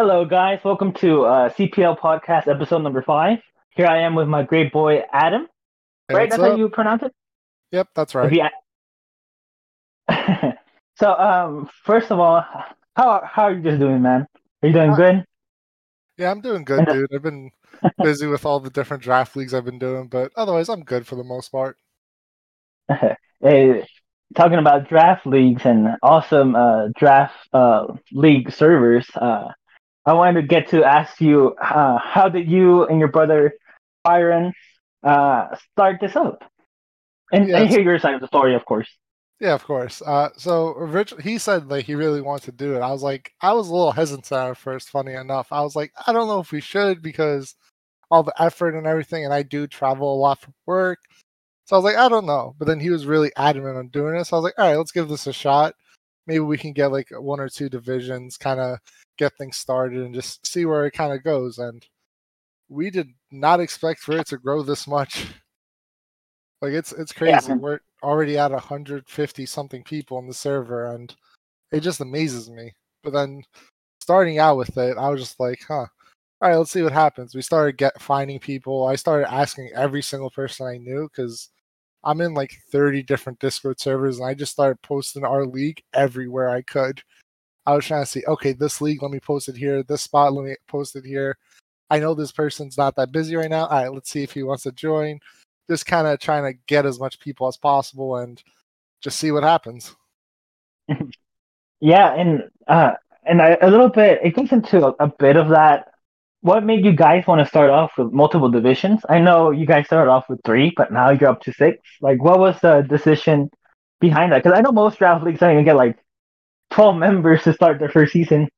Hello, guys. Welcome to uh, CPL Podcast, episode number five. Here I am with my great boy Adem. Hey, right? That's how you pronounce it. Yep, that's right. You- so, um, first of all, how how are you just doing, man? Are you doing Uh, good? Yeah, I'm doing good, uh, dude. I've been busy with all the different draft leagues I've been doing, but otherwise, I'm good for the most part. hey, talking about draft leagues and awesome uh, draft uh, league servers. I wanted to get to ask you, uh, how did you and your brother Byron uh, start this up? And, Yeah, and hear your side of the story, of course. Yeah, of course. Uh, so Rich, he said like he really wants to do it. I was like, I was a little hesitant at first. Funny enough, I was like, I don't know if we should because all the effort and everything, and I do travel a lot for work. So I was like, I don't know. But then he was really adamant on doing it. So I was like, all right, let's give this a shot. Maybe we can get like one or two divisions, kind of get things started and just see where it kind of goes. And we did not expect for it to grow this much. Like it's it's Yeah. crazy. We're already at 150 something people on the server, and it just amazes me. But then starting out with it, I was just like, huh. All right, let's see what happens. We started get finding people. I started asking every single person I knew because I'm in like 30 different Discord servers, and I just started posting our league everywhere I could. I was trying to see, okay, this league, let me post it here. This spot, let me post it here. I know this person's not that busy right now. All right, let's see if he wants to join. Just kind of trying to get as much people as possible and just see what happens. Yeah, and uh, and I, a little bit, it gets into a, a bit of that. What made you guys want to start off with multiple divisions? I know you guys started off with three, but now you're up to six. Like, what was the decision behind that? Because I know most draft leagues don't even get like 12 members to start their first season.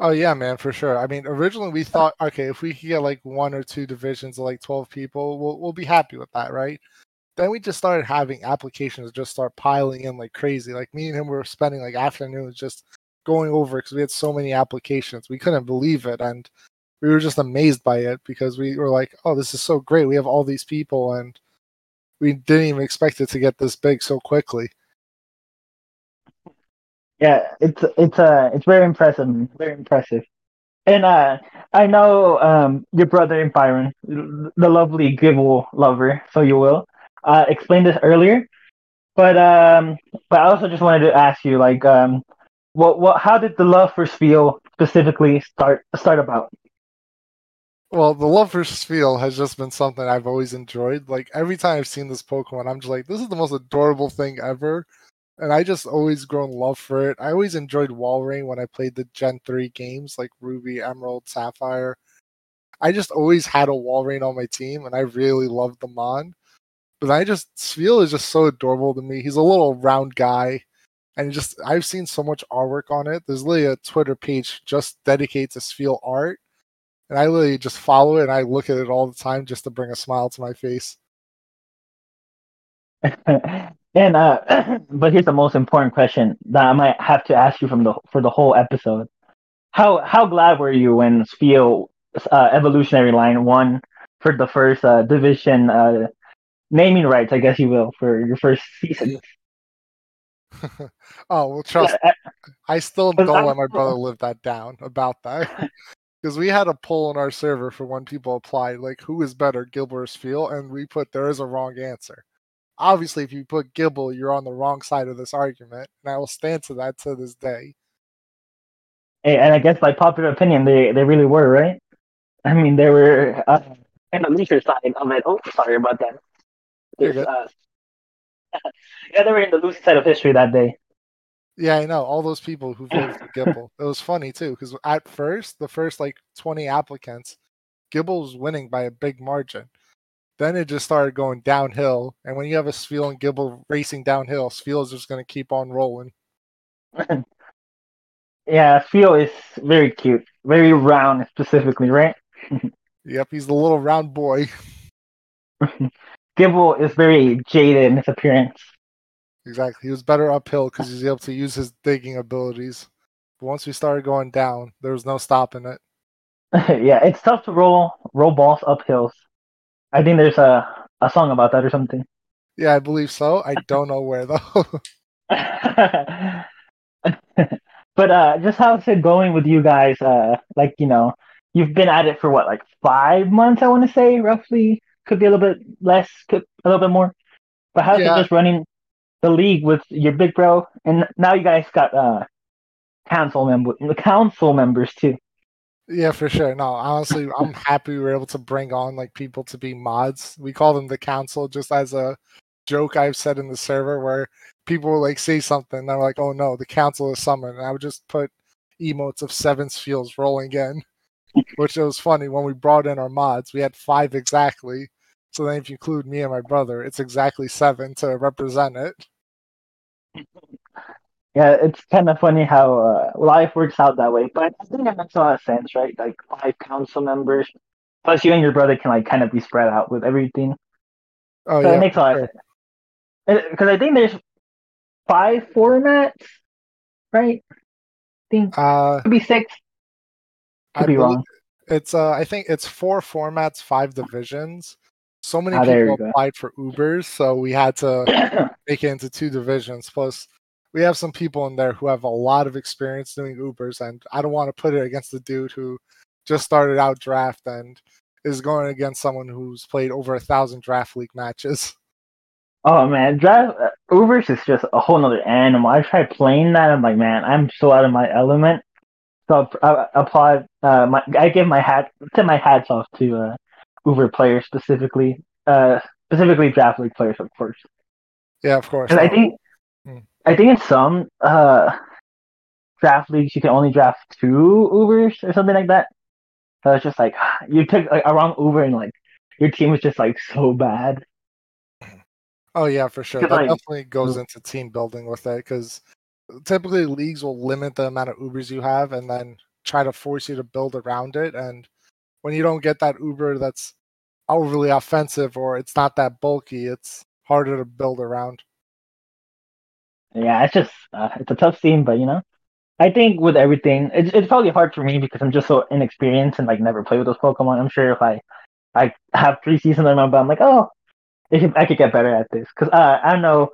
Oh yeah, man, for sure. I mean, originally we thought, okay, if we could get like one or two divisions of like twelve people, we'll we'll be happy with that, right? Then we just started having applications just start piling in like crazy. Like me and him were spending like afternoons just going over because we had so many applications. We couldn't believe it, and we were just amazed by it because we were like, oh, this is so great. We have all these people, and we didn't even expect it to get this big so quickly. Yeah, it's it's uh it's very impressive, very impressive. And uh, I know um your brother in Byron, the lovely Gible lover, so you will, uh, explained this earlier. But um, but I also just wanted to ask you, like, um, what what how did the love for Spheal specifically start start about? Well, the love for Spheal has just been something I've always enjoyed. Like every time I've seen this Pokemon, I'm just like, this is the most adorable thing ever. And I just always grown love for it. I always enjoyed Walrein when I played the Gen 3 games like Ruby, Emerald, Sapphire. I just always had a Walrein on my team and I really loved the Mon. But I just Spheal is just so adorable to me. He's a little round guy. And just I've seen so much artwork on it. There's literally a Twitter page just dedicated to Spheal art and I literally just follow it and I look at it all the time just to bring a smile to my face. and uh, but here's the most important question that I might have to ask you from the for the whole episode. How how glad were you when Spheal uh, evolutionary line won for the first uh, division uh, naming rights, I guess you will, for your first season? oh well, trust. Yeah, I still don't I'm let my brother live that down about that because we had a poll on our server for when people applied, like who is better, Gible or Spheal, and we put there is a wrong answer. Obviously, if you put Gible, you're on the wrong side of this argument, and I will stand to that to this day. Hey, and I guess by popular opinion, they they really were right. I mean, they were uh, in the loser side of it. Oh, sorry about that. You're There's, uh, yeah, they were in the losing side of history that day. Yeah, I know all those people who voted for Gible. It was funny too because at first, the first like 20 applicants, Gible was winning by a big margin. Then it just started going downhill, and when you have a Spheal and Gible racing downhill, Spheal is just going to keep on rolling. yeah, Spheal is very cute, very round specifically, right? Yep, he's the little round boy. Gible is very jaded in his appearance. Exactly. He was better uphill because he's able to use his digging abilities. But once we started going down, there was no stopping it. yeah, it's tough to roll roll balls up hills. I think there's a a song about that or something. Yeah, I believe so. I don't know where though. But uh, just how's it going with you guys? Uh, like you know, you've been at it for what, like five months? I want to say roughly. Could be a little bit less, could a little bit more. But how's Yeah. it just running the league with your big bro? And now you guys got uh council member, the council members too. Yeah, for sure. No, honestly, I'm happy we were able to bring on like people to be mods. We call them the council, just as a joke I've said in the server where people will like say something and they're like, "Oh no, the council is summoned," and I would just put emotes of seven Spheals rolling in, which it was funny. When we brought in our mods, we had five exactly. So then, if you include me and my brother, it's exactly seven to represent it. Yeah, it's kind of funny how uh, life works out that way. But I think that makes a lot of sense, right? Like five council members, plus you and your brother can like kind of be spread out with everything. Oh so yeah, it makes a lot sure. of sense. Because I think there's five formats, right? I think Uh, could be six. Could I be wrong. it's uh, I think it's four formats, five divisions. So many Ah, people go. applied for Ubers, so we had to make it into two divisions. Plus, we have some people in there who have a lot of experience doing Ubers, and I don't want to put it against the dude who just started out draft and is going against someone who's played over a thousand draft league matches. oh man, draft uh, Ubers is just a whole nother animal. I tried playing that. I'm like, man, I'm so out of my element. So I, I applaud. Uh, my I give my hat tip my hats off to uh, Uber players specifically. Uh, specifically draft league players, of course. Yeah, of course. 'Cause I think Hmm. I think in some uh draft leagues you can only draft two Ubers or something like that. So it's just like you took like, a wrong Uber and like your team was just like so bad. Oh yeah, for sure. That like, definitely goes into team building with it because typically leagues will limit the amount of Ubers you have and then try to force you to build around it. And when you don't get that Uber that's overly offensive or it's not that bulky, it's harder to build around. Yeah, it's just uh, it's a tough scene, but you know, I think with everything, it's it's probably hard for me because I'm just so inexperienced and like never play with those Pokemon. I'm sure if I I have three seasons on my belt, I'm like, oh, I could, I could get better at this because uh, I don't know.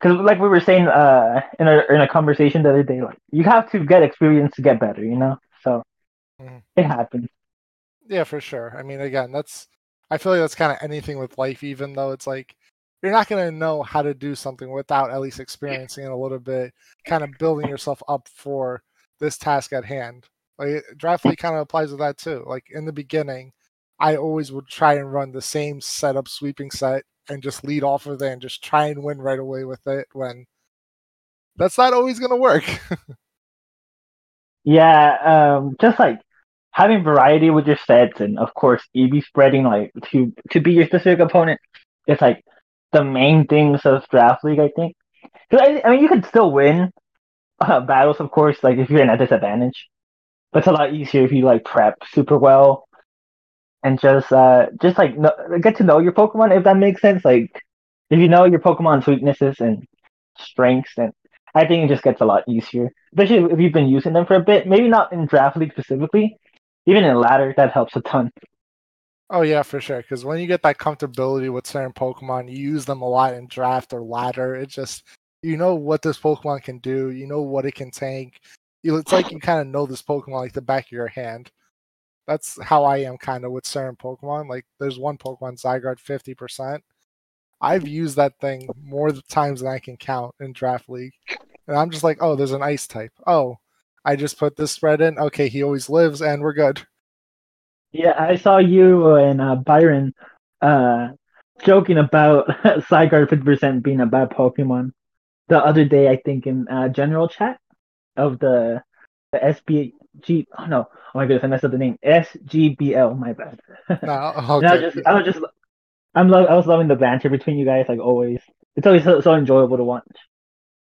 Because like we were saying uh, in a in a conversation the other day, like you have to get experience to get better, you know. So Mhm. it happens. Yeah, for sure. I mean, again, that's I feel like that's kind of anything with life, even though it's like you're not going to know how to do something without at least experiencing it a little bit, kind of building yourself up for this task at hand. Like Draftly kind of applies to that too. Like in the beginning, I always would try and run the same setup sweeping set and just lead off of it and just try and win right away with it when that's not always going to work. Yeah, um, just like having variety with your sets, and of course, EV spreading like to to be your specific opponent. is like the main things of draft league, I think. I, I mean, you can still win uh, battles, of course, like if you're in a disadvantage. But it's a lot easier if you like prep super well and just uh just like know, get to know your Pokemon if that makes sense. Like if you know your Pokemon's weaknesses and strengths, then I think it just gets a lot easier. Especially if you've been using them for a bit. Maybe not in draft league specifically. Even in ladder, that helps a ton. Oh yeah, for sure. Because when you get that comfortability with certain Pokemon, you use them a lot in draft or ladder. It just you know what this Pokemon can do. You know what it can tank. It's like you kind of know this Pokemon like the back of your hand. That's how I am kind of with certain Pokemon. Like there's one Pokemon Zygarde fifty percent. I've used that thing more times than I can count in draft league, and I'm just like, oh, there's an ice type. Oh, I just put this spread in. Okay, he always lives, and we're good. Yeah, I saw you and uh, Byron uh, joking about Zygarde 50% being a bad Pokemon the other day, I think, in uh, general chat of the, the SBG. Oh, no. Oh, my goodness, I messed up the name. SGBL, my bad. No, And I was just, I was just, I'm lo- I was loving the banter between you guys, like always. It's always so, so enjoyable to watch.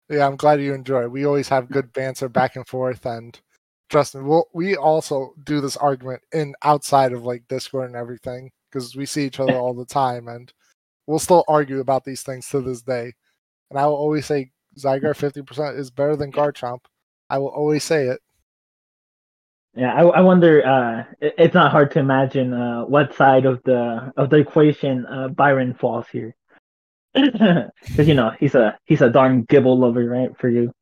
Yeah, I'm glad you enjoy. it. We always have good banter back and forth, and trust me, we'll, we also do this argument in outside of like Discord and everything because we see each other all the time, and we'll still argue about these things to this day. And I will always say Zygarde 50% is better than Garchomp. I will always say it. Yeah, I, I wonder. Uh, it, it's not hard to imagine uh, what side of the of the equation uh, Byron falls here, because you know he's a he's a darn Gible lover, right? For you,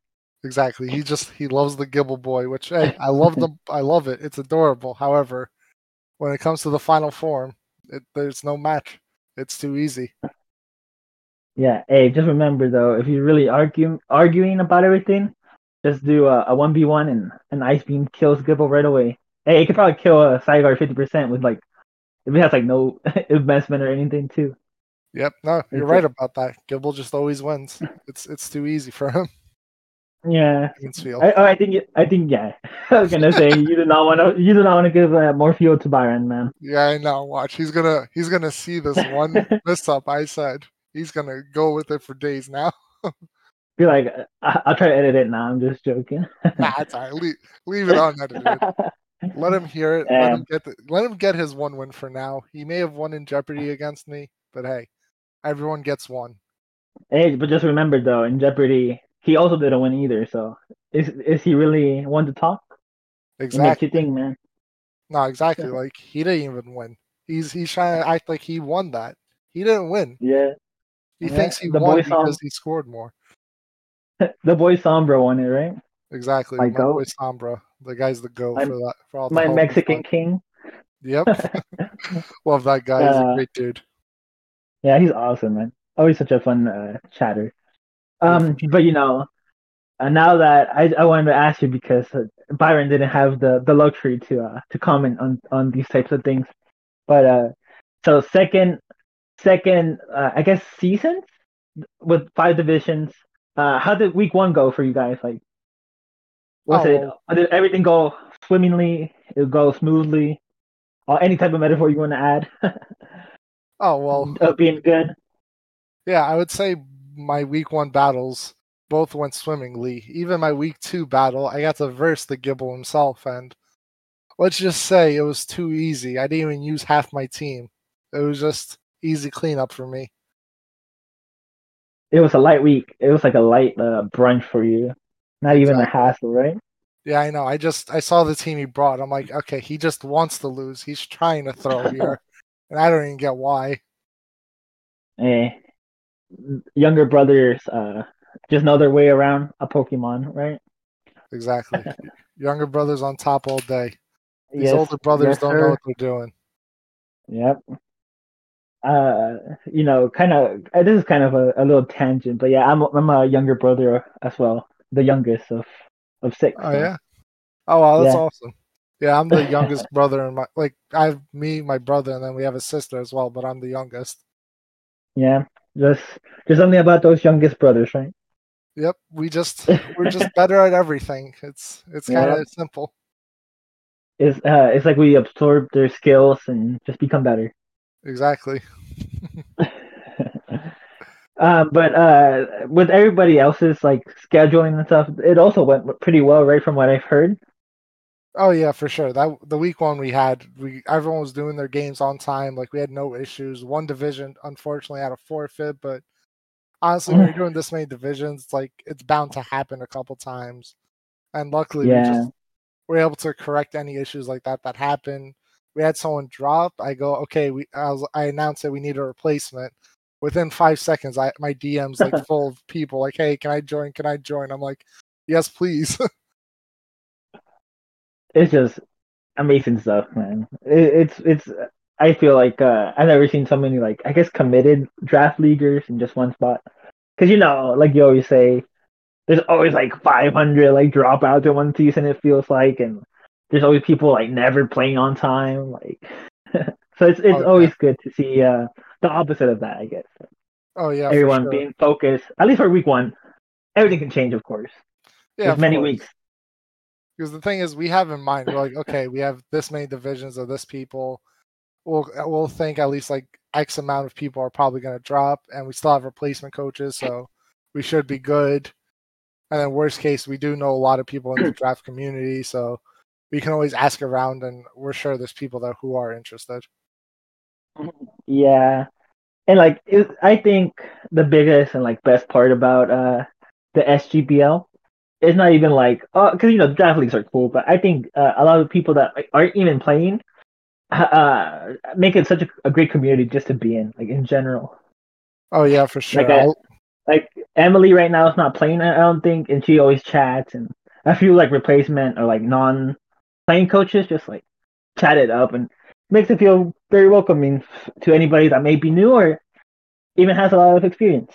Exactly. He just he loves the Gible boy, which hey, I love the I love it. It's adorable. However, when it comes to the final form, it, there's no match. It's too easy. Yeah. Hey, just remember though, if you're really arguing arguing about everything, just do a one v one and an ice beam kills Gible right away. Hey, it could probably kill a Zygarde fifty percent with like if it has like no investment or anything too. Yep. No, you're right about that. Gible just always wins. It's it's too easy for him. Yeah, I, oh, I think I think yeah. I was gonna say you do not want to you do not want to give uh, more fuel to Byron, man. Yeah, I know. Watch, he's gonna he's gonna see this one mess up I said. He's gonna go with it for days now. Be like, I- will try to edit it now. I'm just joking. nah, it's alright. Leave, leave it unedited. let him hear it. Let him get the, let him get his one win for now. He may have won in Jeopardy against me, but hey, everyone gets one. Hey, but just remember though, in Jeopardy, he also didn't win either. So is is he really one to talk? Exactly. you think, man. No, exactly. Yeah. Like he didn't even win. He's he's trying to act like he won that. He didn't win. Yeah. He yeah. thinks he the won because he scored more. the boy Sombra won it, right? Exactly. My, my boy Sombra. The guy's the go for that. For all my Mexican king. Yep. Love that guy. He's uh, a great dude. Yeah, he's awesome, man. Always such a fun uh, chatter. Um, but you know, uh, now that I, I wanted to ask you because uh, Byron didn't have the, the luxury to uh, to comment on, on these types of things, but uh, so second second uh, I guess seasons with five divisions. Uh, how did week one go for you guys? Like, was oh. it did everything go swimmingly? It go smoothly? Or any type of metaphor you want to add? oh well, being good. Yeah, I would say my week one battles both went swimmingly. Even my week two battle, I got to verse the Gible himself, and let's just say it was too easy. I didn't even use half my team. It was just easy cleanup for me. It was a light week. It was like a light uh, brunch for you. Not exactly. even a hassle, right? Yeah, I know. I just I saw the team he brought. I'm like, okay, he just wants to lose. He's trying to throw here, and I don't even get why. Eh, younger brothers uh, just another way around a Pokemon, right? Exactly. younger brothers on top all day. These yes, older brothers yes, don't sir. know what they're doing. Yep. Uh, you know, kind of. Uh, this is kind of a, a little tangent, but yeah, I'm I'm a younger brother as well, the youngest of of six. Oh so. yeah. Oh wow, that's yeah. awesome. Yeah, I'm the youngest brother, and my like I have me, my brother, and then we have a sister as well, but I'm the youngest. Yeah, just just something about those youngest brothers, right? Yep, we just we're just better at everything. It's it's kind of simple. It's uh, it's like we absorb their skills and just become better. Exactly. uh, but uh, with everybody else's like scheduling and stuff, it also went pretty well, right? From what I've heard. Oh yeah, for sure. That the week one we had, we everyone was doing their games on time. Like we had no issues. One division unfortunately had a forfeit, but honestly, when oh. you're doing this many divisions, it's like it's bound to happen a couple times. And luckily, yeah. we just were able to correct any issues like that that happened. We had someone drop. I go, okay. We I, was, I announced that we need a replacement. Within five seconds, I my DMs like full of people like, hey, can I join? Can I join? I'm like, yes, please. it's just amazing stuff, man. It, it's it's. I feel like uh, I've never seen so many like I guess committed draft leaguers in just one spot. Because you know, like you always say, there's always like 500 like dropouts in one season. It feels like, and there's always people like never playing on time. Like, so it's it's oh, always yeah. good to see uh, the opposite of that. I guess. Oh yeah, everyone sure. being focused. At least for week one, everything can change, of course. Yeah, there's many course. weeks because the thing is we have in mind we're like okay we have this many divisions of this people. We'll we'll think at least like x amount of people are probably going to drop and we still have replacement coaches so we should be good. And then worst case we do know a lot of people in the draft community so we can always ask around and we're sure there's people there who are interested. Yeah. And like it, i think the biggest and like best part about uh the sgbl it's not even like oh because you know draft leagues are cool but i think uh, a lot of people that like, aren't even playing uh make it such a, a, great community just to be in like in general oh yeah for sure like, I, like Emily right now is not playing. I don't think, and she always chats, and a few like replacement or like non playing coaches just like chat it up and makes it feel very welcoming to anybody that may be new or even has a lot of experience.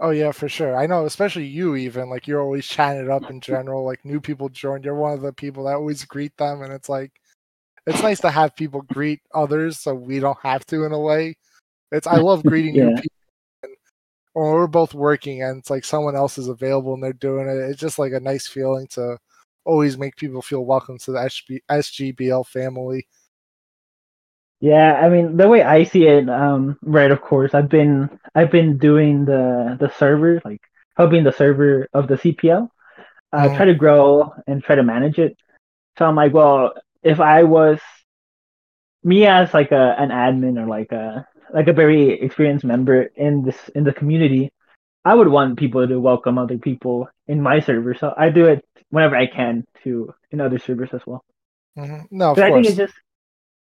Oh yeah, for sure. I know, especially you. Even like you're always chatting it up in general. Like new people join, you're one of the people that always greet them, and it's like it's nice to have people greet others, so we don't have to in a way. It's I love greeting yeah. new people. And when we're both working and it's like someone else is available and they're doing it, it's just like a nice feeling to always make people feel welcome to the SGBL family. Yeah, I mean the way I see it, um, right? Of course, I've been I've been doing the the server, like helping the server of the CPL, uh, mm. try to grow and try to manage it. So I'm like, well, if I was me as like a an admin or like a like a very experienced member in this in the community, I would want people to welcome other people in my server. So I do it whenever I can to in other servers as well. Mm-hmm. No, of but course. I think it's just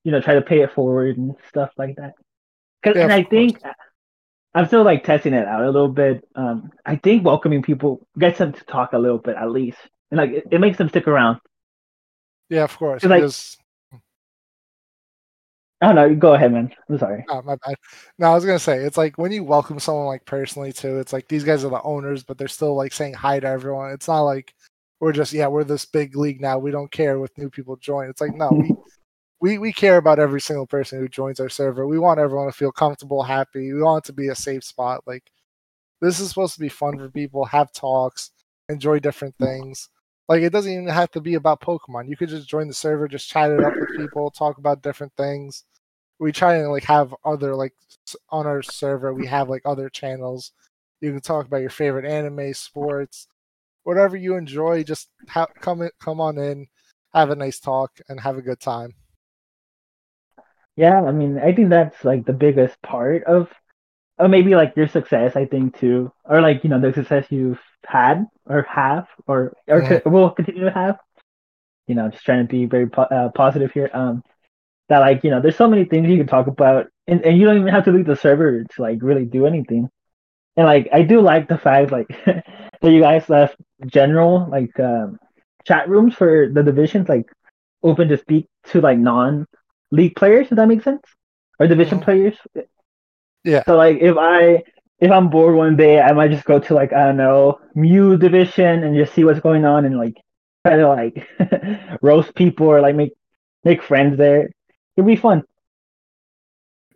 you know try to pay it forward and stuff like that. Cause, yeah, and I think course. I'm still like testing it out a little bit. Um, I think welcoming people gets them to talk a little bit at least, and like it, it makes them stick around. Yeah, of course. Like, because... Oh no, go ahead, man. I'm sorry. Oh, my bad. No, I was gonna say it's like when you welcome someone like personally too. It's like these guys are the owners, but they're still like saying hi to everyone. It's not like we're just yeah we're this big league now. We don't care with new people join. It's like no, we we we care about every single person who joins our server. We want everyone to feel comfortable, happy. We want it to be a safe spot. Like this is supposed to be fun for people. Have talks, enjoy different mm. things. Like it doesn't even have to be about Pokemon. You could just join the server, just chat it up with people, talk about different things. We try and like have other like on our server. We have like other channels. You can talk about your favorite anime, sports, whatever you enjoy. Just ha- come come on in, have a nice talk, and have a good time. Yeah, I mean, I think that's like the biggest part of, or maybe like your success. I think too, or like you know the success you've had or have or or yeah. will continue to have. You know, I'm just trying to be very po- uh, positive here. Um, that like you know, there's so many things you can talk about, and, and you don't even have to leave the server to like really do anything. And like I do like the fact like that you guys left general like um, chat rooms for the divisions like open to speak to like non league players. Does that make sense? Or division mm-hmm. players. Yeah. So like if I if I'm bored one day, I might just go to like I don't know Mew division and just see what's going on and like try to like roast people or like make make friends there. It'd be fun.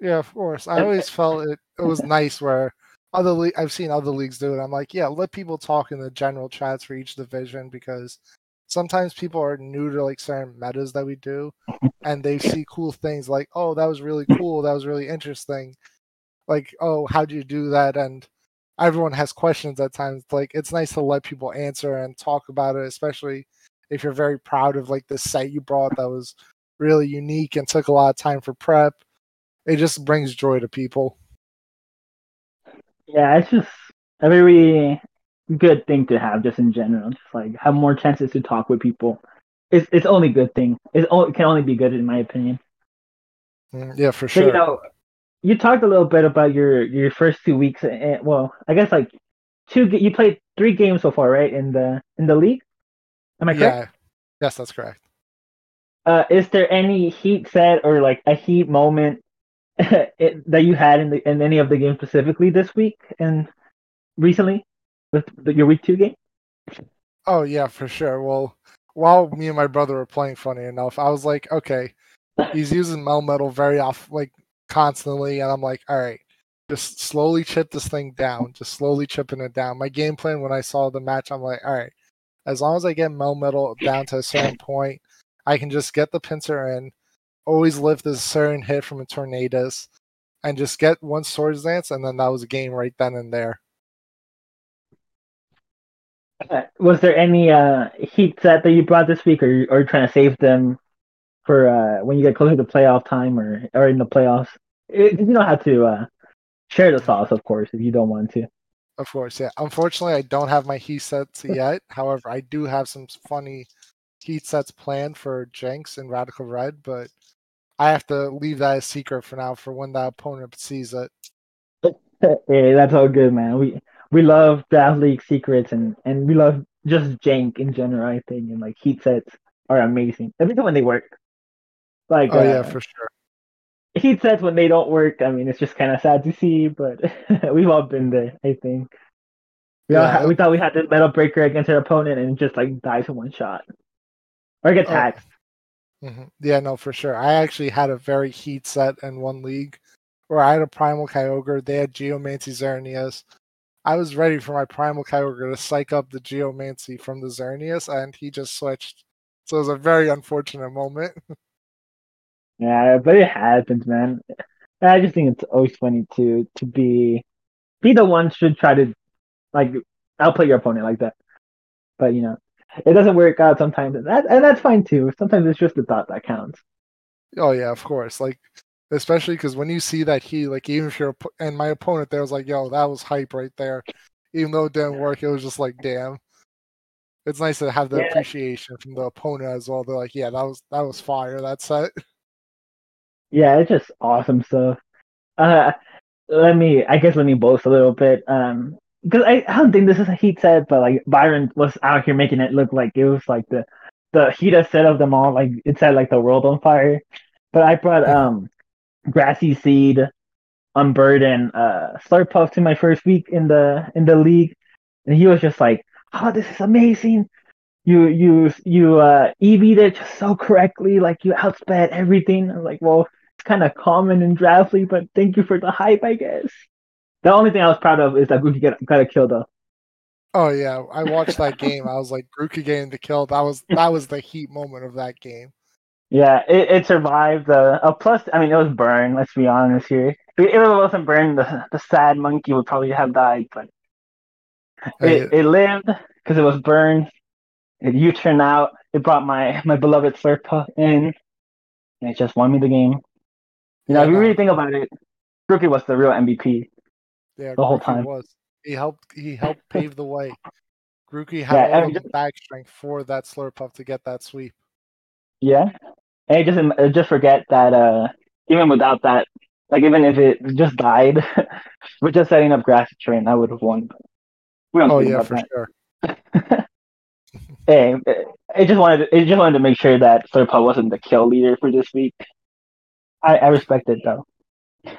Yeah, of course. I always felt it. It was nice where other le- I've seen other leagues do it. I'm like, yeah, let people talk in the general chats for each division because sometimes people are new to like certain metas that we do, and they see cool things like, oh, that was really cool, that was really interesting, like, oh, how do you do that? And everyone has questions at times. Like, it's nice to let people answer and talk about it, especially if you're very proud of like the site you brought that was really unique and took a lot of time for prep. It just brings joy to people. Yeah, it's just a very good thing to have just in general. Just like have more chances to talk with people. It's it's only good thing. It, it can only be good in my opinion. Mm, yeah, for sure. you know, you talked a little bit about your your first two weeks. And, well, I guess like two. You played three games so far, right? In the in the league. Am I correct? Yeah. Yes, that's correct. Uh, is there any heat set or like a heat moment it, that you had in the in any of the games specifically this week and recently with your week two game? Oh yeah, for sure. Well, while me and my brother were playing, funny enough, I was like, okay, he's using Melmetal very off, like constantly, and I'm like, all right, just slowly chip this thing down, just slowly chipping it down. My game plan when I saw the match, I'm like, all right, as long as I get Melmetal down to a certain point, I can just get the pincer in, always lift this certain hit from a Tornadus, and just get one Swords Dance, and then that was a game right then and there. Uh, was there any uh, heat set that you brought this week, or or trying to save them for uh, when you get closer to playoff time, or or in the playoffs? It, you don't have to uh, share the sauce, of course, if you don't want to. Of course, yeah. Unfortunately, I don't have my heat sets yet. However, I do have some funny heat sets planned for Jynx and Radical Red, but I have to leave that a secret for now for when the opponent sees it. yeah, that's all good, man. We we love draft league secrets and and we love just jank in general. I think and like heat sets are amazing. Every time when they work, like Oh yeah, uh, for sure. heat sets when they don't work. I mean, it's just kind of sad to see, but we've all been there. I think. We, Yeah. we thought we had the metal breaker against our opponent and just like dies in one shot, or get Oh. taxed. hmm Yeah, no, for sure. I actually had a very heat set in one league where I had a Primal Kyogre. They had Geomancy Xerneas. I was ready for my Primal Kyogre to psych up the Geomancy from the Xerneas, and he just switched. So it was a very unfortunate moment. Yeah, but it happens, man. I just think it's always funny to to be be the one should try to like outplay your opponent like that. But you know, it doesn't work out sometimes, and that and that's fine too. Sometimes it's just the thought that counts. Oh yeah, of course. Like especially because when you see that he like even if you're and my opponent there was like, yo, that was hype right there. Even though it didn't work, it was just like, damn. It's nice to have the Yeah. appreciation from the opponent as well. They're like, yeah, that was that was fire. That set. Yeah, it's just awesome stuff. Uh, let me, I guess, let me boast a little bit. Um, because I, I don't think this is a heat set, but like Byron was out here making it look like it was like the the heatest set of them all. Like it said like the world on fire. But I brought um grassy seed, unburden, uh Slurpuff to my first week in the in the league, and he was just like, "Oh, this is amazing." You you you uh EV'd it just so correctly, like you outsped everything. I'm like, well, it's kind of common in draft league, but thank you for the hype, I guess. The only thing I was proud of is that Grookey got, got a kill though. Oh yeah, I watched that game. I was like, Grookey getting the kill. That was that was the heat moment of that game. Yeah, it, it survived. Uh, uh, plus, I mean, it was burned. Let's be honest here. If it wasn't burned, the the sad monkey would probably have died. But it, it lived because it was burned. It U turned out. It brought my my beloved Slurpuff in, and it just won me the game. You know, yeah, if you really think about it, Grookey was the real MVP. yeah, the whole Grookey time. was. He helped. He helped pave the way. Grookey had Yeah, all the back strength for that Slurpuff to get that sweep. Yeah, and just uh, just forget that uh, even without that, like even if it just died, with just setting up grass train, I would have won. We don't Oh yeah, for that. sure. Hey, it just wanted to, it just wanted to make sure that Slurpuff wasn't the kill leader for this week. I, I respect it though.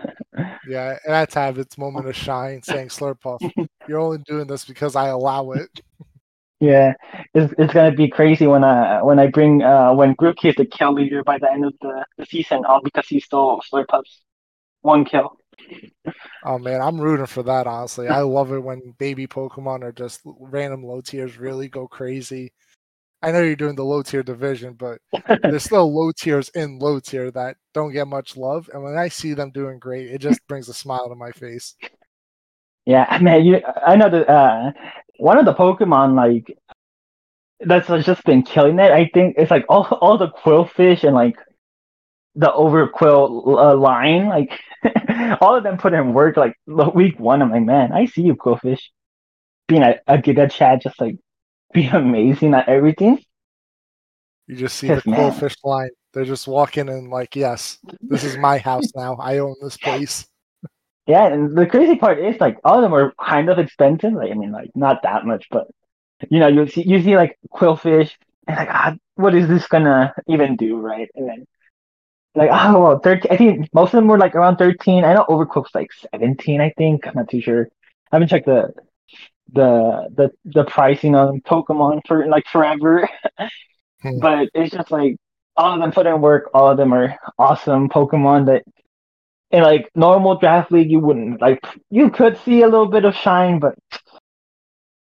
Yeah, and to have its moment of shine, saying Slurpuff, you're only doing this because I allow it. Yeah, it's it's gonna be crazy when I when I bring uh when Grookey is the kill leader by the end of the, the season, all because he stole Slurpuff's one kill. Oh man, I'm rooting for that. Honestly, I love it when baby Pokemon are just random low tiers really go crazy. I know you're doing the low tier division, but there's still low tiers in low tier that don't get much love. And when I see them doing great, it just brings a smile to my face. Yeah, man, you I know that uh one of the Pokemon like that's just been killing it. I think it's like all all the Qwilfish and like the Overqwil uh, line, like all of them put in work. Like week one, I'm like, man, I see you, Qwilfish, being a, a Giga Chad, just like be amazing at everything. You just see the man. Qwilfish line. They're just walking in like, yes, this is my house now. I own this place. Yeah, and the crazy part is like all of them are kind of expensive. Like I mean, like not that much, but you know, you see you see like Qwilfish, and like, ah, what is this gonna even do, right? And then like, oh well, thirteen. I think most of them were like around thirteen. I know Overqwil's like seventeen. I think I'm not too sure. I haven't checked the the the the pricing on Pokemon for like forever, Hmm. but it's just like all of them put in work. All of them are awesome Pokemon that in like normal draft league you wouldn't like you could see a little bit of shine but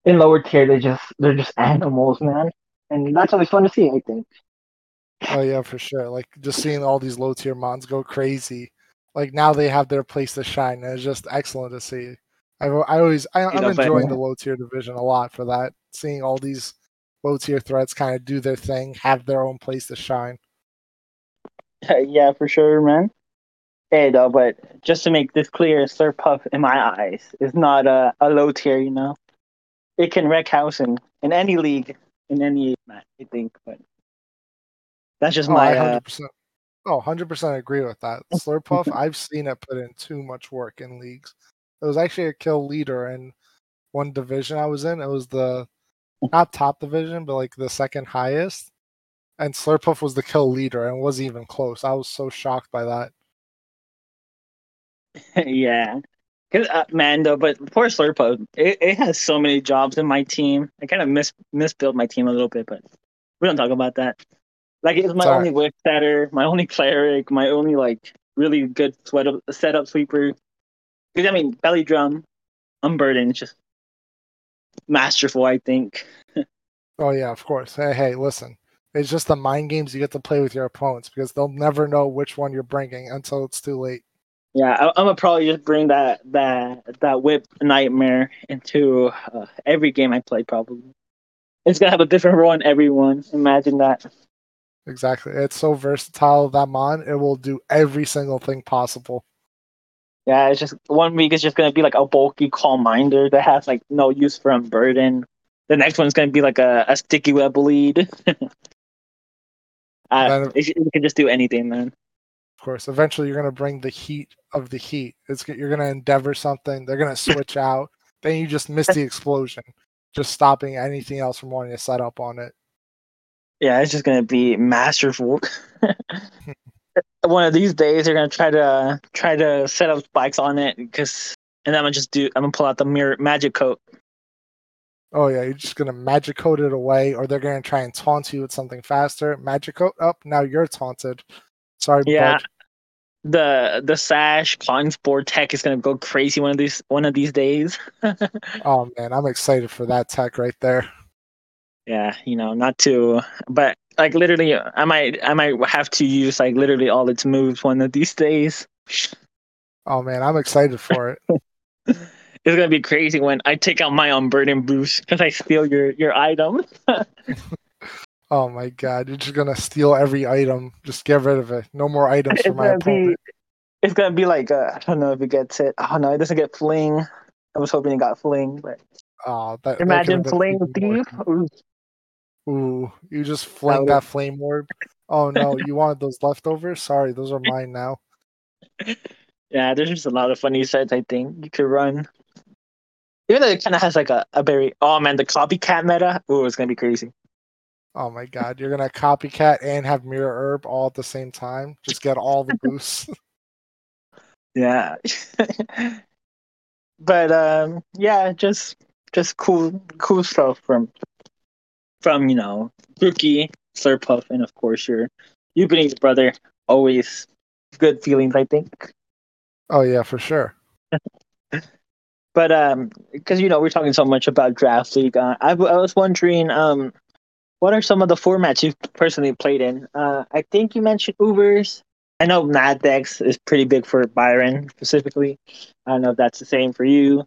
in lower tier they just they're just animals man and that's always fun to see i think Oh yeah, for sure. Like just seeing all these low tier mons go crazy. Like now they have their place to shine, and it's just excellent to see. I I always I, I'm know, but- enjoying the low tier division a lot for that. Seeing all these low tier threats kind of do their thing, have their own place to shine. yeah for sure man hey though but just to make this clear Slurpuff in my eyes is not a, a low tier you know it can wreck house in, in any league in any match i think but that's just Oh, my I uh, hundred percent. Oh, 100% agree with that. Slurpuff, I've seen it put in too much work in leagues. It was actually a kill leader in one division I was in. It was the not top division, but like the second highest. And Slurpuff was the kill leader and wasn't even close. I was so shocked by that. yeah. Cause uh, man, though, but poor Slurpuff, it, it has so many jobs in my team. I kind of mis misbuilt my team a little bit, but we don't talk about that. Like it's my Sorry. only whip setter, my only cleric, my only like really good sweat up, setup sweeper. Because I mean, belly drum, unburdened, just masterful. I think. Oh yeah, of course. Hey, hey, listen. It's just the mind games you get to play with your opponents because they'll never know which one you're bringing until it's too late. Yeah, I, I'm gonna probably just bring that that that whip nightmare into uh, every game I play. Probably, it's gonna have a different role in everyone. Imagine that. Exactly. It's so versatile that mon. It will do every single thing possible. Yeah, it's just one week is just gonna be like a bulky calm minder that has like no use for unburden. The next one's gonna be like a, a sticky web lead. uh, it, it can just do anything, man. Of course, eventually you're gonna bring the heat of the heat. It's you're gonna endeavor something. They're gonna switch out. Then you just miss the explosion, just stopping anything else from wanting to set up on it. Yeah, it's just gonna be masterful. One of these days, they're gonna try to try to set up spikes on it because, and I'm gonna just do. I'm gonna pull out the mirror magic coat. Oh yeah, you're just gonna magic coat it away, or they're gonna try and taunt you with something faster. Magic coat up. Now you're taunted. Sorry, Yeah, bud. The the sash climb sport tech is gonna go crazy one of these one of these days. Oh man, I'm excited for that tech right there. yeah, you know, not to, but like literally, I might I might have to use like literally all its moves one of these days. Oh man, I'm excited for it. It's gonna be crazy when I take out my unburdened boost because I steal your your item. Oh my god, you're just gonna steal every item. Just get rid of it. No more items for It's my gonna be it's gonna be like uh, I don't know if it gets it. Oh no, it doesn't get fling. I was hoping it got fling, but Oh, that, that imagine could've fling thief. Ooh, Ooh, you just fling would- that flame orb. Oh no, you wanted those leftovers? Sorry, those are mine now. Yeah, there's just a lot of funny sets I think you could run. Even though it kind of has like a, a very oh man the copycat meta. Ooh, it's gonna be crazy. Oh my god, you're gonna copycat and have mirror herb all at the same time. Just get all the boosts. Yeah. but um yeah, just just cool cool stuff from from, you know, Grookey, Slurpuff, and of course your Yubine's brother. Always good feelings, I think. oh yeah, for sure. But um because you know we're talking so much about draft league, uh, I, I was wondering um what are some of the formats you've personally played in? Uh I think you mentioned Ubers. I know NatDex is pretty big for Byron specifically. I don't know if that's the same for you.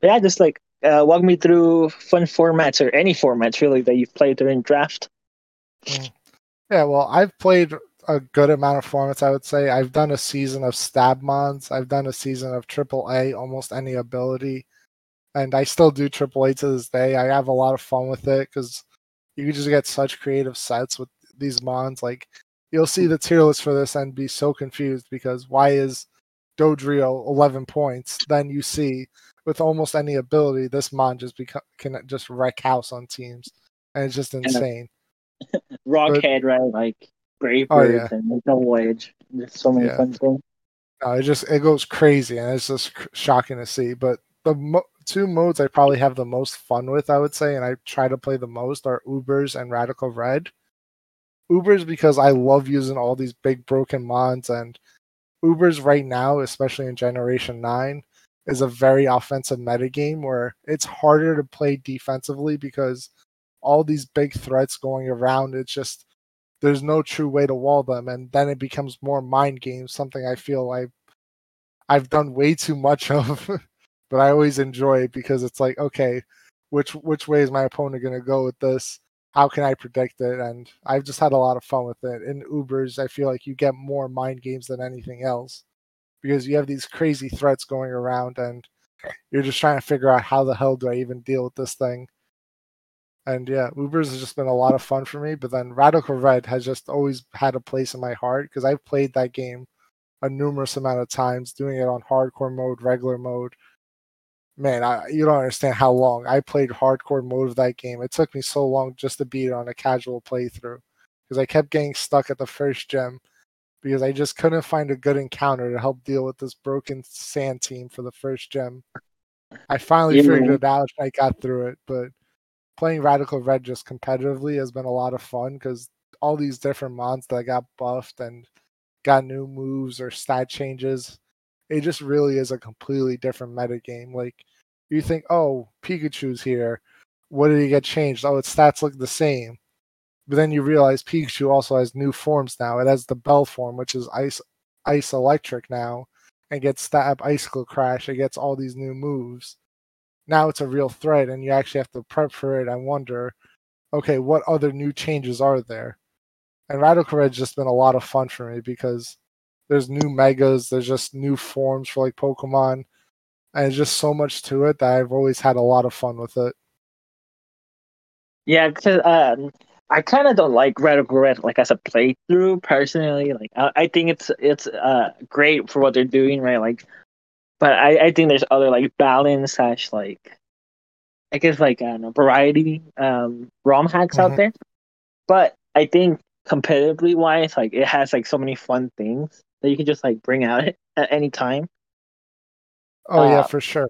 But yeah, just like uh, walk me through fun formats or any formats really that you've played during draft. Yeah, well, I've played a good amount of formats. I would say I've done a season of stab mons. I've done a season of triple A, almost any ability, and I still do triple A to this day. I have a lot of fun with it because you can just get such creative sets with these mons. Like you'll see the tier list for this and be so confused because why is Dodrio 11 points? Then you see with almost any ability, this mon just beca- can just wreck house on teams, and it's just insane. Rockhead, right? Like Brave Oh, Birds and Double Edge. There's so many Yeah. fun things. No, it just it goes crazy, and it's just shocking to see. But the mo- two modes I probably have the most fun with, I would say, and I try to play the most are Ubers and Radical Red. Ubers because I love using all these big broken mons, and Ubers right now, especially in Generation Nine, is a very offensive metagame where it's harder to play defensively because all these big threats going around. It's just there's no true way to wall them, and then it becomes more mind games. Something I feel I I've done way too much of, but I always enjoy it because it's like, okay, which which way is my opponent going to go with this? How can I predict it? And I've just had a lot of fun with it. In Ubers, I feel like you get more mind games than anything else because you have these crazy threats going around, and you're just trying to figure out how the hell do I even deal with this thing. And yeah, Ubers has just been a lot of fun for me. But then Radical Red has just always had a place in my heart because I've played that game a numerous amount of times, doing it on hardcore mode, regular mode. Man, I, you don't understand how long I played hardcore mode of that game. It took me so long just to beat it on a casual playthrough because I kept getting stuck at the first gem because I just couldn't find a good encounter to help deal with this broken sand team for the first gem. I finally yeah. figured it out. And I got through it, but playing Radical Red just competitively has been a lot of fun because all these different mons that got buffed and got new moves or stat changes. It just really is a completely different meta game. Like you think, oh, Pikachu's here. What did he get changed? Oh, its stats look the same. But then you realize Pikachu also has new forms now. It has the Bell form, which is ice ice electric now, and gets stab icicle crash. It gets all these new moves. Now it's a real threat, and you actually have to prep for it and wonder, okay, what other new changes are there? And Radical Red's just been a lot of fun for me because there's new megas, there's just new forms for like Pokemon, and it's just so much to it that I've always had a lot of fun with it. Yeah, because um, I kind of don't like Radical Red like as a playthrough personally. Like I, I think it's it's uh great for what they're doing, right? Like, but I I think there's other like balance slash like I guess like I don't know variety um ROM hacks mm-hmm. out there. But I think competitively wise, like it has like so many fun things that you can just like bring out at any time. Oh uh, yeah, for sure.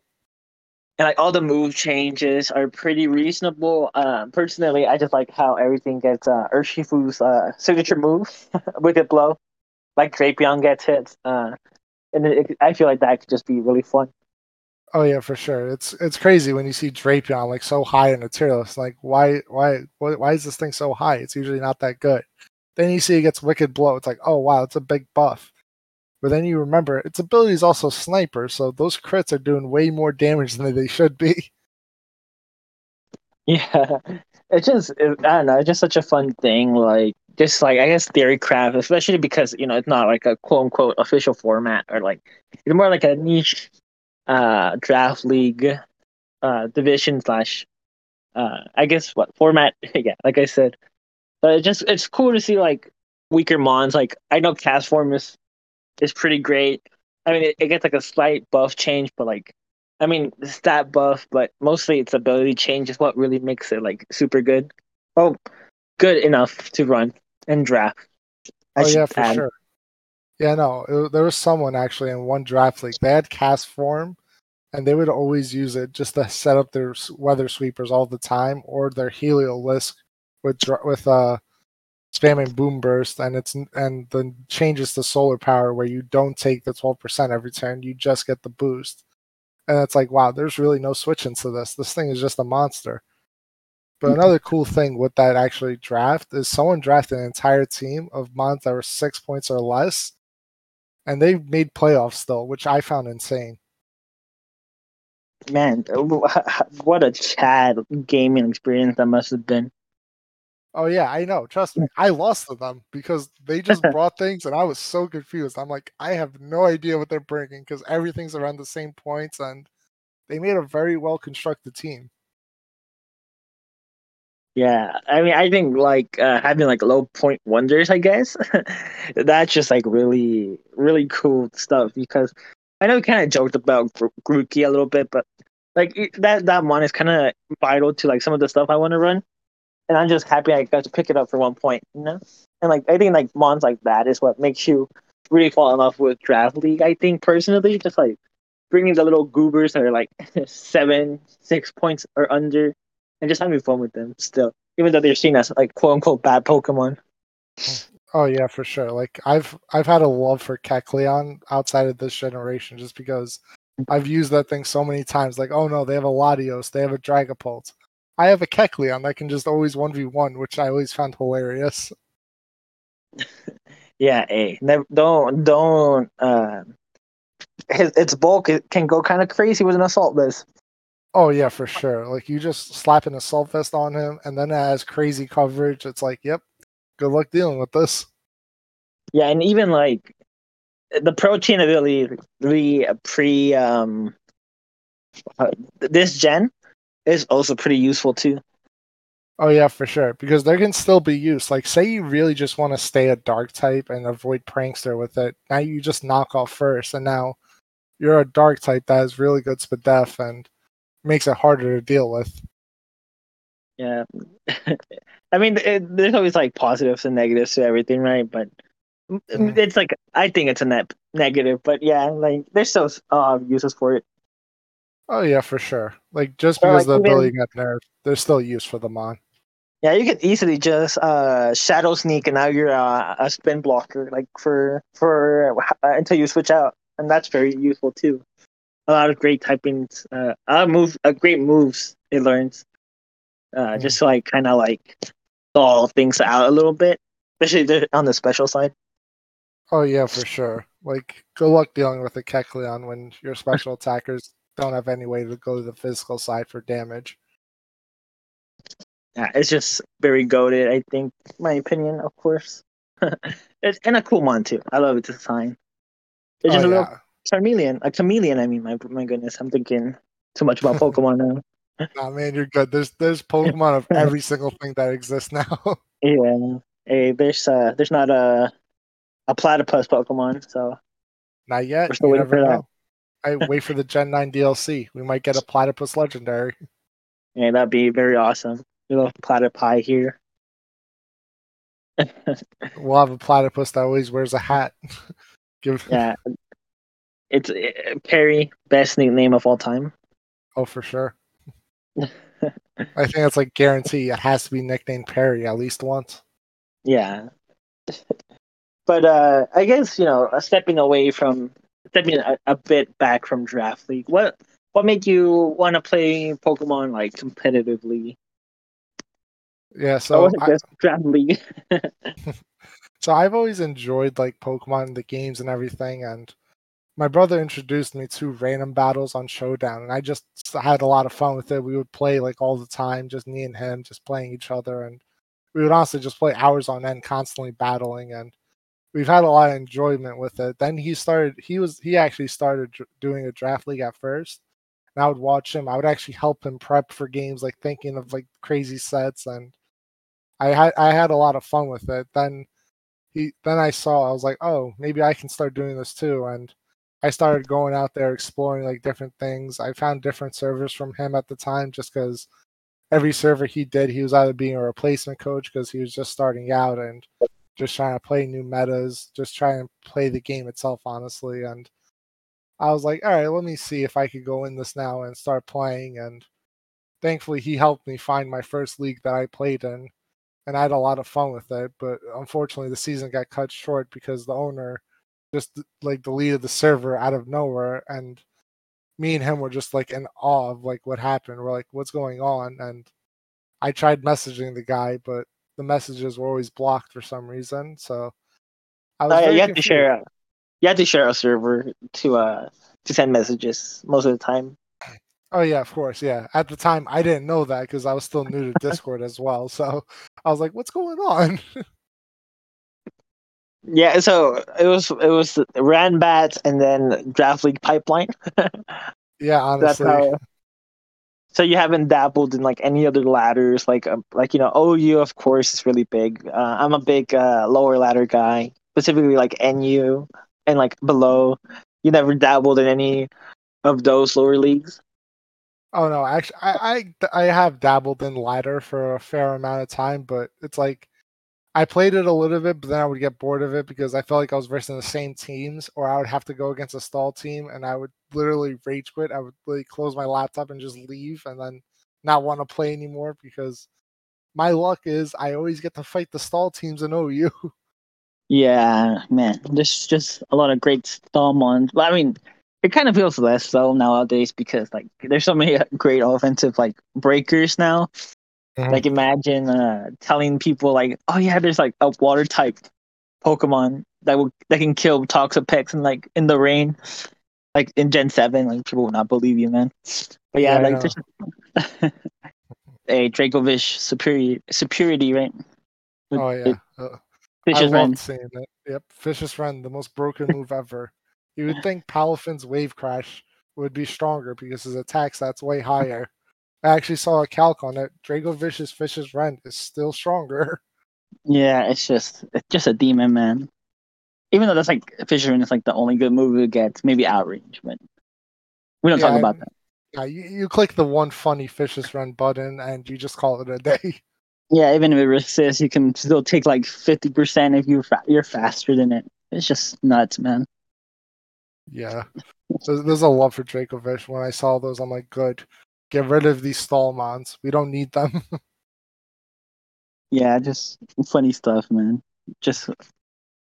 And like all the move changes are pretty reasonable. Um, personally, I just like how everything gets uh, Urshifu's uh, signature move, Wicked Blow, like Drapion gets hit, uh, and it, I feel like that could just be really fun. Oh yeah, for sure. It's it's crazy when you see Drapion like so high in the tier list. Like why why why is this thing so high? It's usually not that good. Then you see it gets Wicked Blow. It's like oh wow, it's a big buff. But then you remember its ability is also sniper, so those crits are doing way more damage than they should be. Yeah, it's just it, I don't know, it's just such a fun thing. Like just like I guess theory craft, especially because you know it's not like a quote unquote official format or like it's more like a niche uh draft league uh division slash uh I guess what format yeah like I said but it just it's cool to see like weaker mons like I know Castform is is pretty great. I mean, it, it gets like a slight buff change, but like, I mean, stat buff, but mostly its ability change is what really makes it like super good. Oh, good enough to run and draft. I oh yeah, for add. sure. Yeah, no, it, there was someone actually in one draft league. They had Castform, and they would always use it just to set up their weather sweepers all the time, or their Heliolisk with with uh spamming boom burst and it's and the changes to solar power where you don't take the 12% every turn you just get the boost. And it's like wow there's really no switching to this. This thing is just a monster. But mm-hmm. another cool thing with that actually draft is someone drafted an entire team of mons that were six points or less and they made playoffs still which i found insane. Man what a chad gaming experience that must have been Oh yeah, I know. Trust me, I lost to them because they just brought things, and I was so confused. I'm like, I have no idea what they're bringing because everything's around the same points, and they made a very well constructed team. Yeah, I mean, I think like uh, having like low point wonders, I guess that's just like really, really cool stuff. Because I know we kind of joked about Grookey a little bit, but like that that one is kind of vital to like some of the stuff I want to run and I'm just happy I got to pick it up for one point, you know. And like I think like mons like that is what makes you really fall in love with draft league. I think personally, just like bringing the little goobers that are like seven, six points or under, and just having fun with them still, even though they're seen as like quote unquote bad Pokemon. Oh yeah, for sure. Like I've I've had a love for Kecleon outside of this generation just because I've used that thing so many times. Like, oh no, they have a Latios, they have a Dragapult. I have a Kecleon that can just always one v one, which I always found hilarious. yeah, hey, never, don't don't. Uh, his, its bulk it can go kind of crazy with an assault vest. Oh yeah, for sure. Like you just slap an assault vest on him, and then it has crazy coverage. It's like, yep, good luck dealing with this. Yeah, and even like the protein ability, the pre um, uh, this gen is also pretty useful too. Oh yeah, for sure. Because there can still be use. Like say you really just want to stay a dark type and avoid prankster with it. Now you just knock off first and now you're a dark type that has really good Spadef and makes it harder to deal with. Yeah, I mean, it, there's always like positives and negatives to everything, right? But Mm. it's like I think it's a net negative, but yeah, like there's still uh, uses for it. Oh yeah, for sure. Like just Or, because like, the even- ability got nerfed, there's still use for the mon. Yeah, you could easily just uh, shadow sneak, and now you're uh, a spin blocker, like for for uh, until you switch out, and that's very useful too. A lot of great typings, uh, a lot of move, uh, great moves it learns, uh, Mhm. just to like kind of like stall things out a little bit, especially the- on the special side. Oh yeah, for sure. Like good luck dealing with a Kecleon when your special attackers don't have any way to go to the physical side for damage. Yeah, it's just very goaded. I think, my opinion, of course. it's and a cool one too. I love its design. It's just oh, a little yeah. chameleon, a chameleon. I mean, my my goodness, I'm thinking too much about Pokemon now. Nah, man, you're good. There's there's Pokemon of every single thing that exists now. Yeah, hey, there's uh, there's not a a platypus Pokemon, so Not yet. We're still You waiting for that. know. I wait for the Gen 9 DLC. We might get a Platypus Legendary. yeah, that'd be very awesome. Little platypi here. We'll have a platypus that always wears a hat. Give yeah, it's uh, Perry, best nickname of all time. oh for sure. I think that's like guarantee. It has to be nicknamed Perry at least once. Yeah. but uh I guess, you know, stepping away from stepping a, a bit back from Draft League, what what made you want to play Pokemon like competitively? Yeah, So I, just Draft League. so I've always enjoyed like Pokemon the games and everything and my brother introduced me to random battles on Showdown and I just had a lot of fun with it. We would play like all the time, just me and him just playing each other and we would honestly just play hours on end constantly battling and we've had a lot of enjoyment with it. Then he started he was he actually started doing a draft league at first. And I would watch him. I would actually help him prep for games like thinking of like crazy sets and I had I had a lot of fun with it. Then he then I saw I was like, "Oh, maybe I can start doing this too." And I started going out there exploring like different things. I found different servers from him at the time just cuz every server he did, he was either being a replacement coach because he was just starting out and just trying to play new metas, just trying to play the game itself, honestly. And I was like, all right, let me see if I could go in this now and start playing. And thankfully, he helped me find my first league that I played in. And I had a lot of fun with it. But unfortunately, the season got cut short because the owner just like deleted the server out of nowhere. And me and him were just like in awe of like what happened. We're like, what's going on? And I tried messaging the guy, but the messages were always blocked for some reason. So I was yeah, you have to share a, you have to share a server to uh to send messages most of the time. Oh yeah, of course, yeah. At the time, I didn't know that because I was still new to Discord as well. So I was like, "What's going on?" Yeah, so it was it was Ranbat and then Draft League pipeline. yeah, That's honestly, how. So you haven't dabbled in like any other ladders, like um, like you know OU of course is really big. Uh, I'm a big uh, lower ladder guy, specifically like NU and like below. You never dabbled in any of those lower leagues. Oh no, actually, I, I I have dabbled in ladder for a fair amount of time, but it's like I played it a little bit, but then I would get bored of it because I felt like I was versing the same teams, or I would have to go against a stall team, and I would literally rage quit. I would literally close my laptop and just leave, and then not want to play anymore because my luck is I always get to fight the stall teams in OU. Yeah, man, there's just a lot of great Stalmons. But I mean, it kind of feels less so nowadays because like there's so many great offensive like breakers now. Mhm. Like imagine uh telling people like, oh yeah, there's like a water type Pokemon that will that can kill Toxapex and like in the rain, like in Gen Seven. Like people would not believe you, man. But yeah, Yeah, like a Dracovish superior superiority, right? Oh yeah, Uh, I Fish's seeing it. Yep, Fishious Rend, the most broken move ever. You would think Palafin's Wave Crash would be stronger because his attack stats way higher. I actually saw a calc on it. Dracovish Fishious Rend is still stronger. Yeah, it's just it's just a demon, man. Even though that's like Fisherman is like the only good move it gets, maybe outrage, but we don't Yeah, talk about that. Yeah, you, you click the one funny Fishious Rend button and you just call it a day. Yeah, even if it resists, you can still take like fifty percent if you fa- you're faster than it. It's just nuts, man. Yeah. There's, there's a love for Dracovish. When I saw those, I'm like, good. Get rid of these Stallmons. We don't need them. Yeah, just funny stuff, man. Just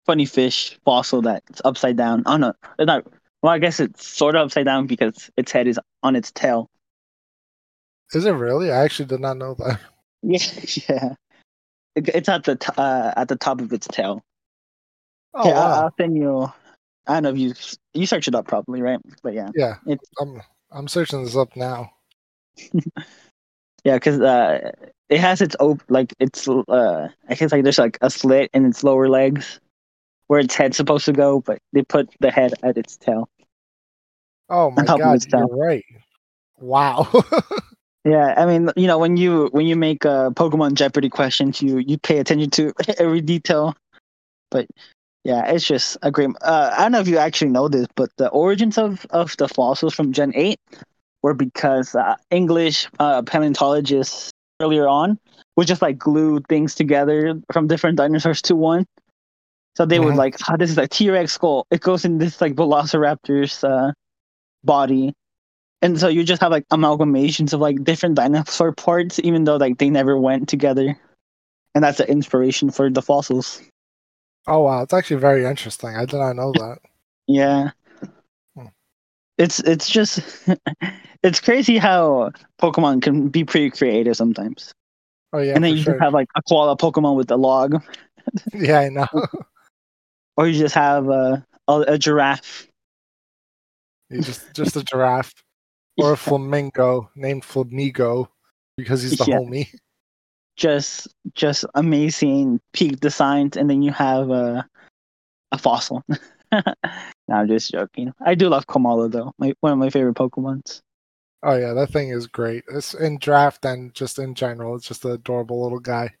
funny fish fossil that's upside down. Oh no, it's not. Well, I guess it's sort of upside down because its head is on its tail. Is it really? I actually did not know that. Yeah, yeah. It, it's at the t- uh, at the top of its tail. Oh, yeah, wow. I'll send you. I don't know if you you search it up properly, right? But yeah, Yeah. It's- I'm, I'm searching this up now. yeah, because uh, it has its op- like it's uh, I guess like there's like a slit in its lower legs where its head's supposed to go, but they put the head at its tail. Oh my god, you're right. Wow. Yeah, I mean, you know, when you when you make uh, Pokemon Jeopardy questions, you you pay attention to every detail. But yeah, it's just a great. Uh, I don't know if you actually know this, but the origins of of the fossils from Gen Eight were because uh, English uh, paleontologists earlier on would just like glue things together from different dinosaurs to one. So they would Mhm. like, oh, this is a T Rex skull. It goes in this like Velociraptor's uh, body and so you just have like amalgamations of like different dinosaur parts even though like they never went together and that's the inspiration for the fossils oh wow, it's actually very interesting. I did not know that. yeah Hmm. it's it's just it's crazy how pokemon can be pretty creative sometimes Oh yeah, and then you sure. just have like a koala pokemon with a log yeah, I know. Or you just have uh, a, a giraffe You just just a giraffe or a flamingo named Flamigo because he's the Yeah. homie. just just amazing peak designs and then you have a a fossil no, i'm just joking i do love komala though my, one of my favorite pokemons Oh yeah, that thing is great. It's in draft and just in general, it's just an adorable little guy.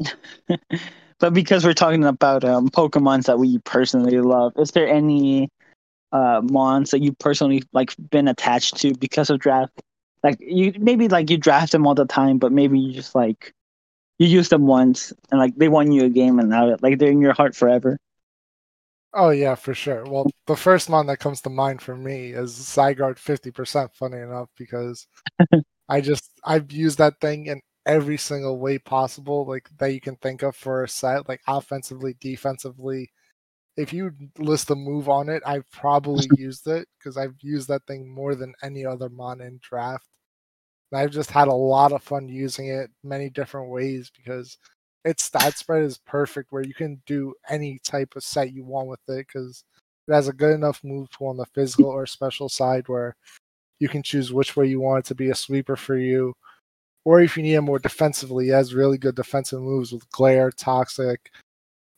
but because we're talking about um pokemons that we personally love is there any uh mons that you personally like been attached to because of draft like you maybe like you draft them all the time but maybe you just like you use them once and like they won you a game and now like they're in your heart forever Oh yeah, for sure. Well, the first one that comes to mind for me is Zygarde 50%, funny enough, because I just I've used that thing in every single way possible, like that you can think of for a set, like offensively, defensively. If you list a move on it, I've probably used it because I've used that thing more than any other mon in draft. And I've just had a lot of fun using it many different ways because its stat spread is perfect where you can do any type of set you want with it because it has a good enough move pool on the physical or special side where you can choose which way you want it to be a sweeper for you. Or if you need him more defensively, it has really good defensive moves with glare, toxic.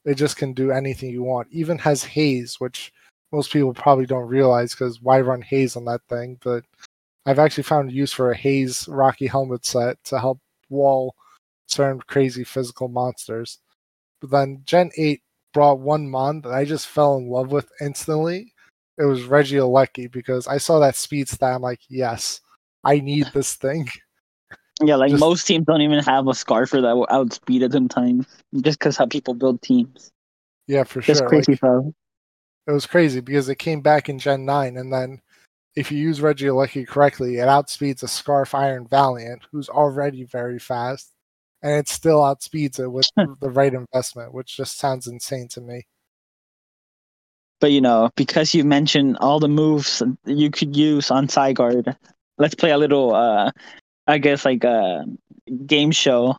It just can do anything you want. Even has haze, which most people probably don't realize because why run haze on that thing? But I've actually found use for a haze Rocky helmet set to help wall certain crazy physical monsters. But then Gen 8 brought one mon that I just fell in love with instantly. It was Regieleki because I saw that speed stat. I'm like, yes, I need this thing. Yeah, like Just- most teams don't even have a Scarfer that will outspeed it sometimes, just because how people build teams. Yeah, for Just sure. crazy Like, it was crazy because it came back in Gen 9, and then if you use Regieleki correctly, it outspeeds a Scarf Iron Valiant, who's already very fast, and it still outspeeds it with the right investment, which just sounds insane to me. But you know, because you mentioned all the moves you could use on Zygarde, let's play a little. uh I guess like a game show.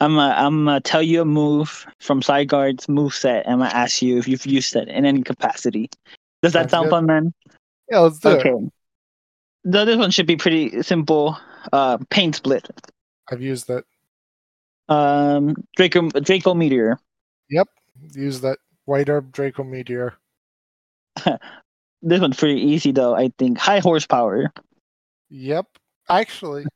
I'm uh, I'm gonna tell you a move from Zygarde's move set, and I'm gonna ask you if you've used it in any capacity. Does that Sounds sound good. fun, man? Yeah, let's do Okay. it. The, this one should be pretty simple. Uh, Pain Split. I've used that. Um, Draco Draco Meteor. Yep, used that White Herb Draco Meteor. This one's pretty easy though. I think high horsepower. Yep. Actually,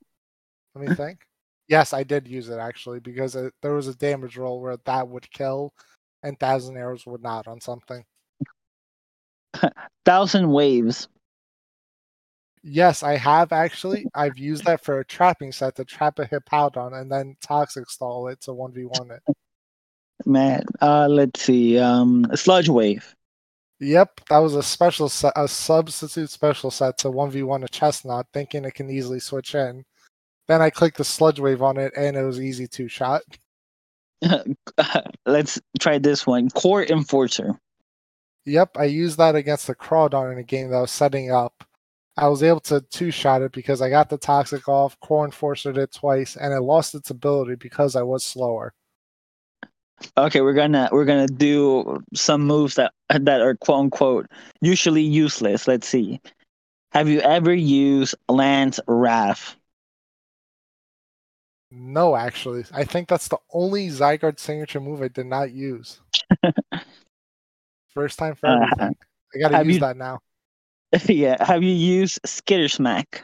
let me think. Yes, I did use it actually because it, there was a damage roll where that would kill, and thousand arrows would not on something. Thousand waves. Yes, I have actually. I've used that for a trapping set to trap a Hippowdon and then toxic stall it to 1v1 it. Man, uh, let's see. Um, Sludge Wave. Yep, that was a special set, a substitute special set to 1v1 a Chesnaught, thinking it can easily switch in. Then I clicked the sludge wave on it and it was easy two shot. let's try this one. Core Enforcer. Yep, I used that against the Crawdaunt in a game that I was setting up. I was able to two shot it because I got the toxic off, core enforcer it twice, and it lost its ability because I was slower. Okay, we're gonna we're gonna do some moves that that are quote unquote usually useless. Let's see. Have you ever used Land's Wrath? No, actually. I think that's the only Zygarde signature move I did not use. First time for uh, everything. I gotta use you, that now. Yeah. Have you used Skitter Smack?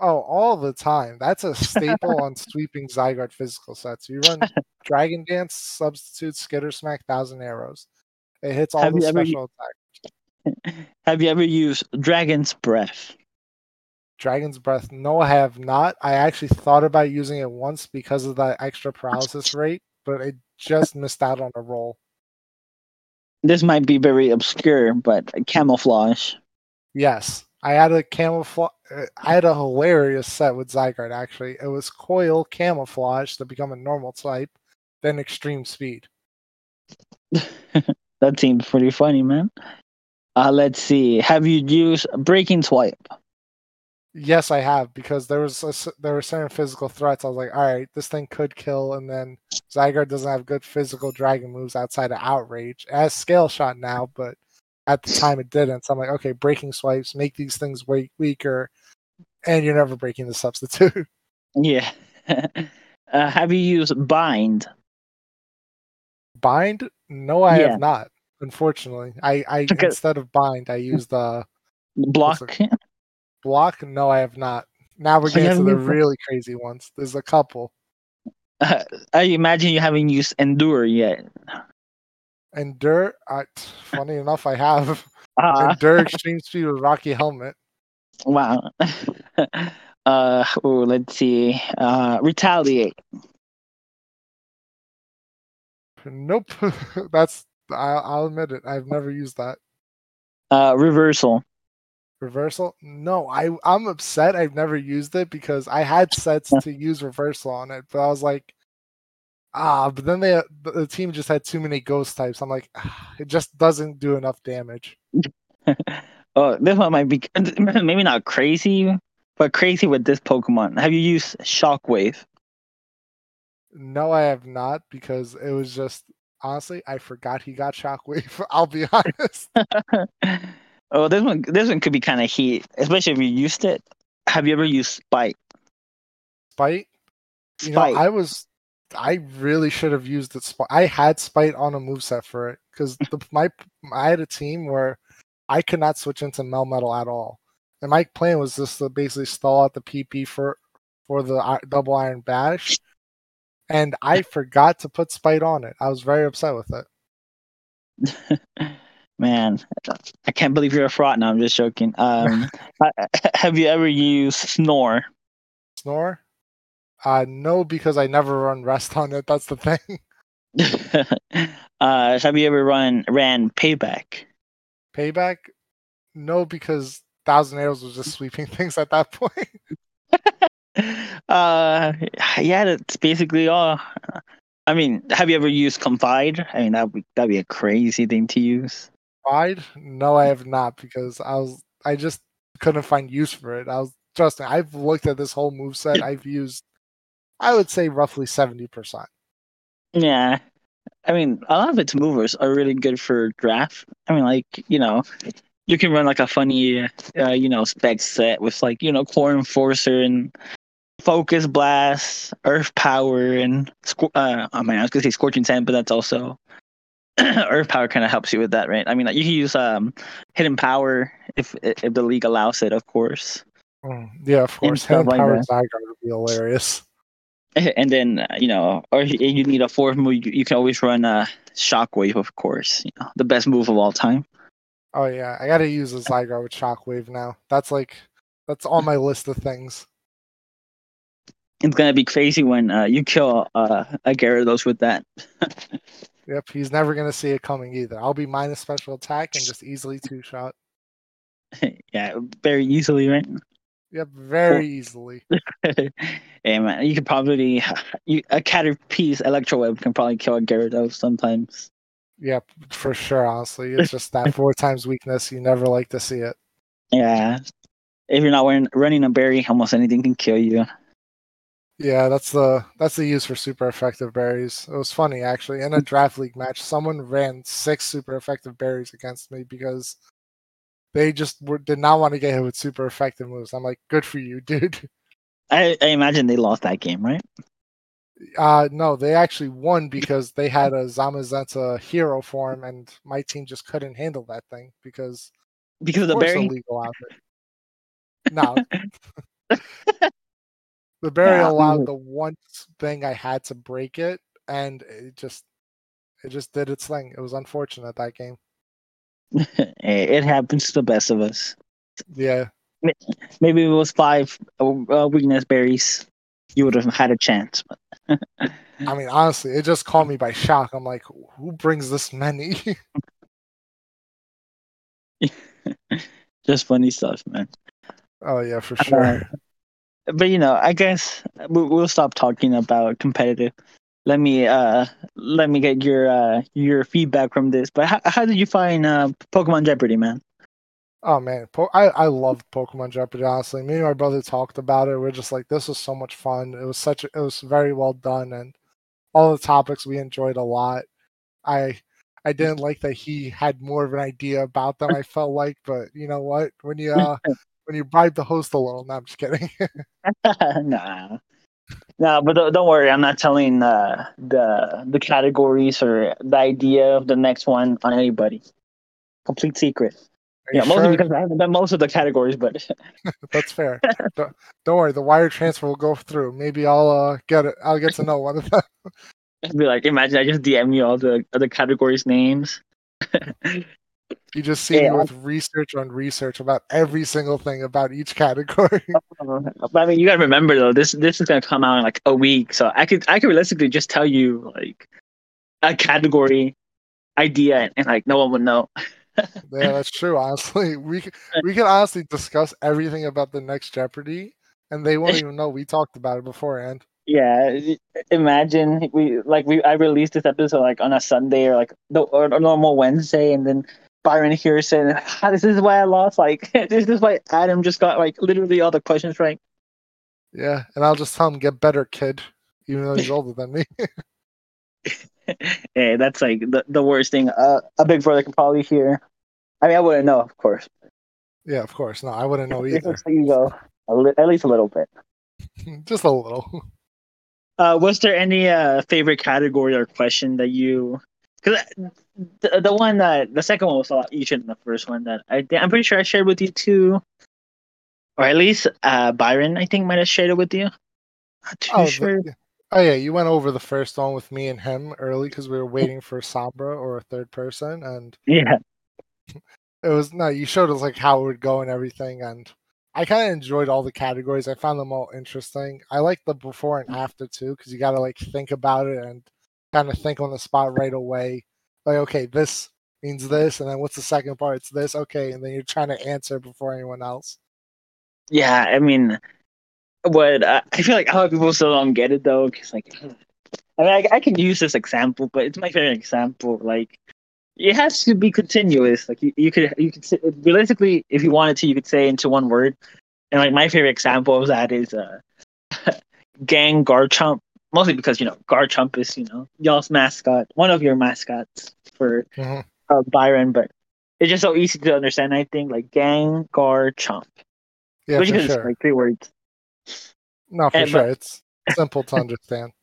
Oh, all the time. That's a staple on sweeping Zygarde physical sets. You run Dragon Dance, Substitute, Skitter Smack, Thousand Arrows. It hits all have the special attacks. Have you ever used Dragon's Breath? Dragon's Breath? No, I have not. I actually thought about using it once because of that extra paralysis rate, but I just missed out on a roll. This might be very obscure, but camouflage. Yes. I had a camouflage. I had a hilarious set with Zygarde. Actually, it was coil camouflage to become a normal type, then extreme speed. that seems pretty funny, man. Uh, let's see. Have you used breaking swipe? Yes, I have because there was a, there were certain physical threats. I was like, all right, this thing could kill, and then Zygarde doesn't have good physical dragon moves outside of Outrage. It has Scale Shot now, but at the time it didn't. So I'm like, okay, breaking swipes make these things way weaker, and you're never breaking the substitute. Yeah. uh, have you used bind? Bind? No, I yeah. have not. Unfortunately, I, I okay. instead of bind, I used the block. Block? No, I have not. Now we're getting to the really crazy ones. There's a couple. Uh, I imagine you haven't used endure yet. Endure. I, funny enough, I have. Uh, Endure Extreme Speed with Rocky Helmet. Wow. uh, ooh, let's see. Uh, retaliate. Nope. That's. I'll, I'll admit it. I've never used that. Uh, reversal. Reversal? No, I I'm upset. I've never used it because I had sets to use reversal on it, but I was like, ah. But then they the team just had too many ghost types. I'm like, ah, it just doesn't do enough damage. oh, this one might be maybe not crazy, but crazy with this Pokemon. Have you used Shockwave? No, I have not because it was just honestly I forgot he got Shockwave. I'll be honest. Oh, this one this one could be kind of heat, especially if you used it. Have you ever used Spite? Spite? You Spite. know, I was I really should have used it. I had Spite on a move set for it because my I had a team where I could not switch into Melmetal at all, and my plan was just to basically stall out the PP for for the double iron bash, and I forgot to put Spite on it. I was very upset with it. Man, I can't believe you're a fraud. Now I'm just joking. Um, have you ever used Snore? Snore? Uh, no, because I never run rest on it. That's the thing. uh, have you ever run ran payback? Payback? No, because Thousand Arrows was just sweeping things at that point. uh, yeah, that's basically all. I mean, have you ever used Confide? I mean, that would that'd be a crazy thing to use. Confide? No, I have not because I was I just couldn't find use for it. I was trust me, I've looked at this whole move set. I've used I would say roughly 70%. Yeah. I mean, a lot of its movers are really good for draft. I mean, like, you know, you can run like a funny, uh, you know, spec set with like, you know, Core Enforcer and Focus Blast, Earth Power, and, uh, oh man, I was going to say Scorching Sand, but that's also, Earth Power kind of helps you with that, right? I mean, like, you can use um, Hidden Power if if the league allows it, of course. Mm, yeah, of course. Hidden like Power Zygarde would be hilarious. and then uh, you know, or you need a fourth move. You, you can always run a shockwave, of course. You know, the best move of all time. Oh yeah, I gotta use a Zygarde with Shockwave now. That's like that's on my list of things. It's gonna be crazy when uh, you kill uh, a Gyarados with that. Yep, he's never gonna see it coming either. I'll be minus special attack and just easily two shot. yeah, very easily, right? Yep, very easily. hey man, you could probably you, a Caterpie's Electro Web can probably kill a Gyarados sometimes. Yep, for sure. Honestly, it's just that four times weakness. You never like to see it. Yeah, if you're not wearing, running a berry, almost anything can kill you. Yeah, that's the that's the use for super effective berries. It was funny actually. In a draft league match, someone ran six super effective berries against me because they just were, did not want to get hit with super effective moves. I'm like, good for you, dude. I, I imagine they lost that game, right? Uh no, they actually won because they had a Zamazenta hero form, and my team just couldn't handle that thing because because of the berry. Illegal out there. No. the berry yeah, allowed the one thing I had to break it, and it just it just did its thing. It was unfortunate that game. it happens to the best of us. Yeah. Maybe it was five uh, weakness berries. You would have had a chance. But I mean, honestly, it just caught me by shock. I'm like, who brings this many? just funny stuff, man. Oh yeah, for sure. Uh, but you know, I guess we'll stop talking about competitive. Let me uh let me get your uh your feedback from this. But how, how did you find uh Pokemon Jeopardy, man? Oh man, po- I I love Pokemon Jeopardy. Honestly, me and my brother talked about it. We are just like, this was so much fun. It was such a, it was very well done, and all the topics we enjoyed a lot. I I didn't like that he had more of an idea about them. I felt like, but you know what? When you uh, when you bribe the host a little. No, I'm just kidding. nah, no, but don't, don't worry. I'm not telling uh, the the categories or the idea of the next one on anybody. Complete secret. yeah, sure? mostly because I haven't done most of the categories, but that's fair. don't, don't, worry, the wire transfer will go through. Maybe I'll uh, get it. I'll get to know one of them. be like, imagine I just DM you all the other categories names. You just see yeah. me with research on research about every single thing about each category. I mean, you gotta remember though, this this is gonna come out in like a week, so I could I could realistically just tell you like a category idea, and, and like no one would know. yeah, that's true. Honestly, we we can honestly discuss everything about the next Jeopardy, and they won't even know we talked about it beforehand. Yeah, imagine we like we I released this episode like on a Sunday or like the or a normal Wednesday, and then Byron here saying, ah, "This is why I lost." Like, this is why Adem just got like literally all the questions right. Yeah, and I'll just tell him, "Get better, kid," even though he's older than me. hey, that's like the, the worst thing uh, a big brother can probably hear. I mean, I wouldn't know, of course. Yeah, of course. No, I wouldn't know either. you go, li- at least a little bit. just a little. Uh, was there any uh, favorite category or question that you because the, the one that the second one was a lot easier than the first one that I I'm pretty sure I shared with you too, or at least uh, Byron I think might have shared it with you. Not too oh, sure. The, oh yeah, you went over the first one with me and him early because we were waiting for Sombra or a third person, and yeah, it was no. You showed us like how it would go and everything, and I kind of enjoyed all the categories. I found them all interesting. I like the before and after too because you got to like think about it and kind of think on the spot right away. Like, okay, this means this, and then what's the second part? It's this, okay, and then you're trying to answer before anyone else. Yeah, I mean, what I feel like a lot of people still don't get it though, because like, I mean, I, I can use this example, but it's my favorite example. Like, it has to be continuous. Like, you, you could you could say, realistically, if you wanted to, you could say into one word. And like my favorite example of that is uh, Gang Garchomp mostly because you know Garchomp is you know y'all's mascot, one of your mascots for mm-hmm. uh, Byron, but it's just so easy to understand. I think like Gang Garchomp, yeah, which is sure. like three words. No, for and, sure, but, it's simple to understand.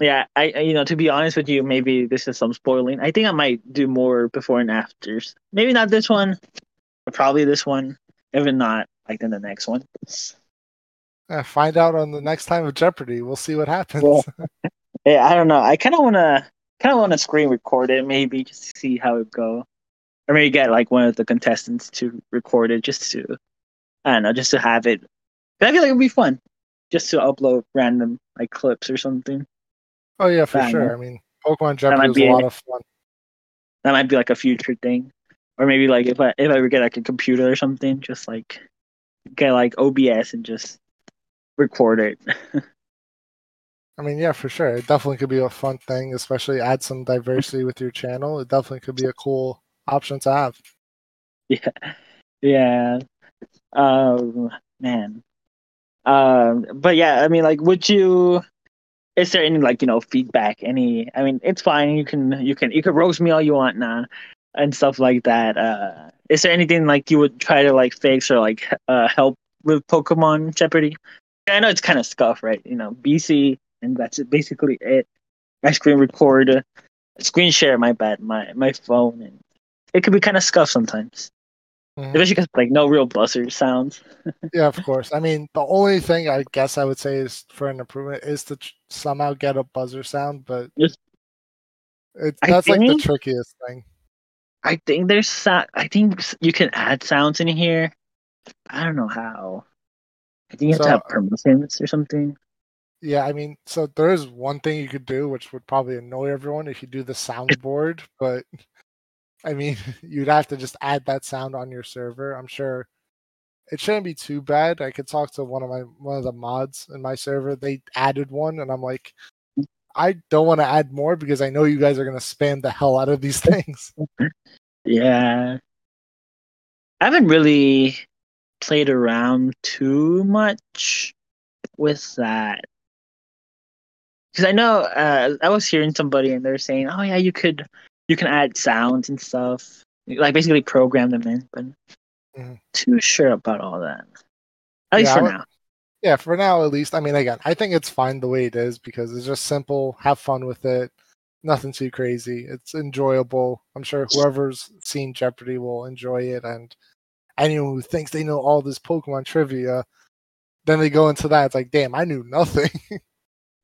Yeah, I, I you know to be honest with you, maybe this is some spoiling. I think I might do more before and afters. Maybe not this one, but probably this one. If not, like then the next one. Uh, find out on the next time of Jeopardy. We'll see what happens. Yeah, yeah I don't know. I kind of want to kind of want to screen record it maybe just to see how it go. or maybe get like one of the contestants to record it just to, I don't know, just to have it. I feel like it'd be fun, just to upload random like clips or something. Oh yeah, for sure. I mean, Pokemon Jeopardy was a a- lot of fun. That might be like a future thing, or maybe like if I if I ever get like a computer or something, just like get like OBS and just record it. I mean, yeah, for sure. It definitely could be a fun thing, especially add some diversity with your channel. It definitely could be a cool option to have. yeah, yeah. Um, man. Um, but yeah, I mean, like, would you? Is there any like you know feedback? Any? I mean, it's fine. You can you can you can roast me all you want now, and stuff like that. Uh, is there anything like you would try to like fix or like uh help with Pokemon Jeopardy? I know it's kind of scuff, right? You know, BC, and that's it, basically it. I screen record, uh, screen share. My bad, my my phone, and it could be kind of scuff sometimes, Mhm. especially because like no real buzzer sounds. Yeah, of course. I mean, the only thing I guess I would say is for an improvement is to ch- somehow get a buzzer sound, but it's I that's like the trickiest thing. I think there's sa- I think you can add sounds in here. I don't know how. I think you have So- to have permissions or something. Yeah, I mean, so there is one thing you could do, which would probably annoy everyone if you do the soundboard, but I mean, you'd have to just add that sound on your server. I'm sure it shouldn't be too bad. I could talk to one of my one of the mods in my server. They added one, and I'm like, I don't want to add more because I know you guys are gonna spam the hell out of these things. Yeah. I haven't really played around too much with that. Because I know uh, I was hearing somebody and they're saying, "Oh yeah, you could you can add sounds and stuff, like basically program them in." But Mhm. too sure about all that. At least Yeah, I for now. yeah, for now at least. I mean, again, I think it's fine the way it is because it's just simple. Have fun with it. Nothing too crazy. It's enjoyable. I'm sure whoever's seen Jeopardy will enjoy it, and anyone who thinks they know all this Pokemon trivia, then they go into that. It's like, damn, I knew nothing.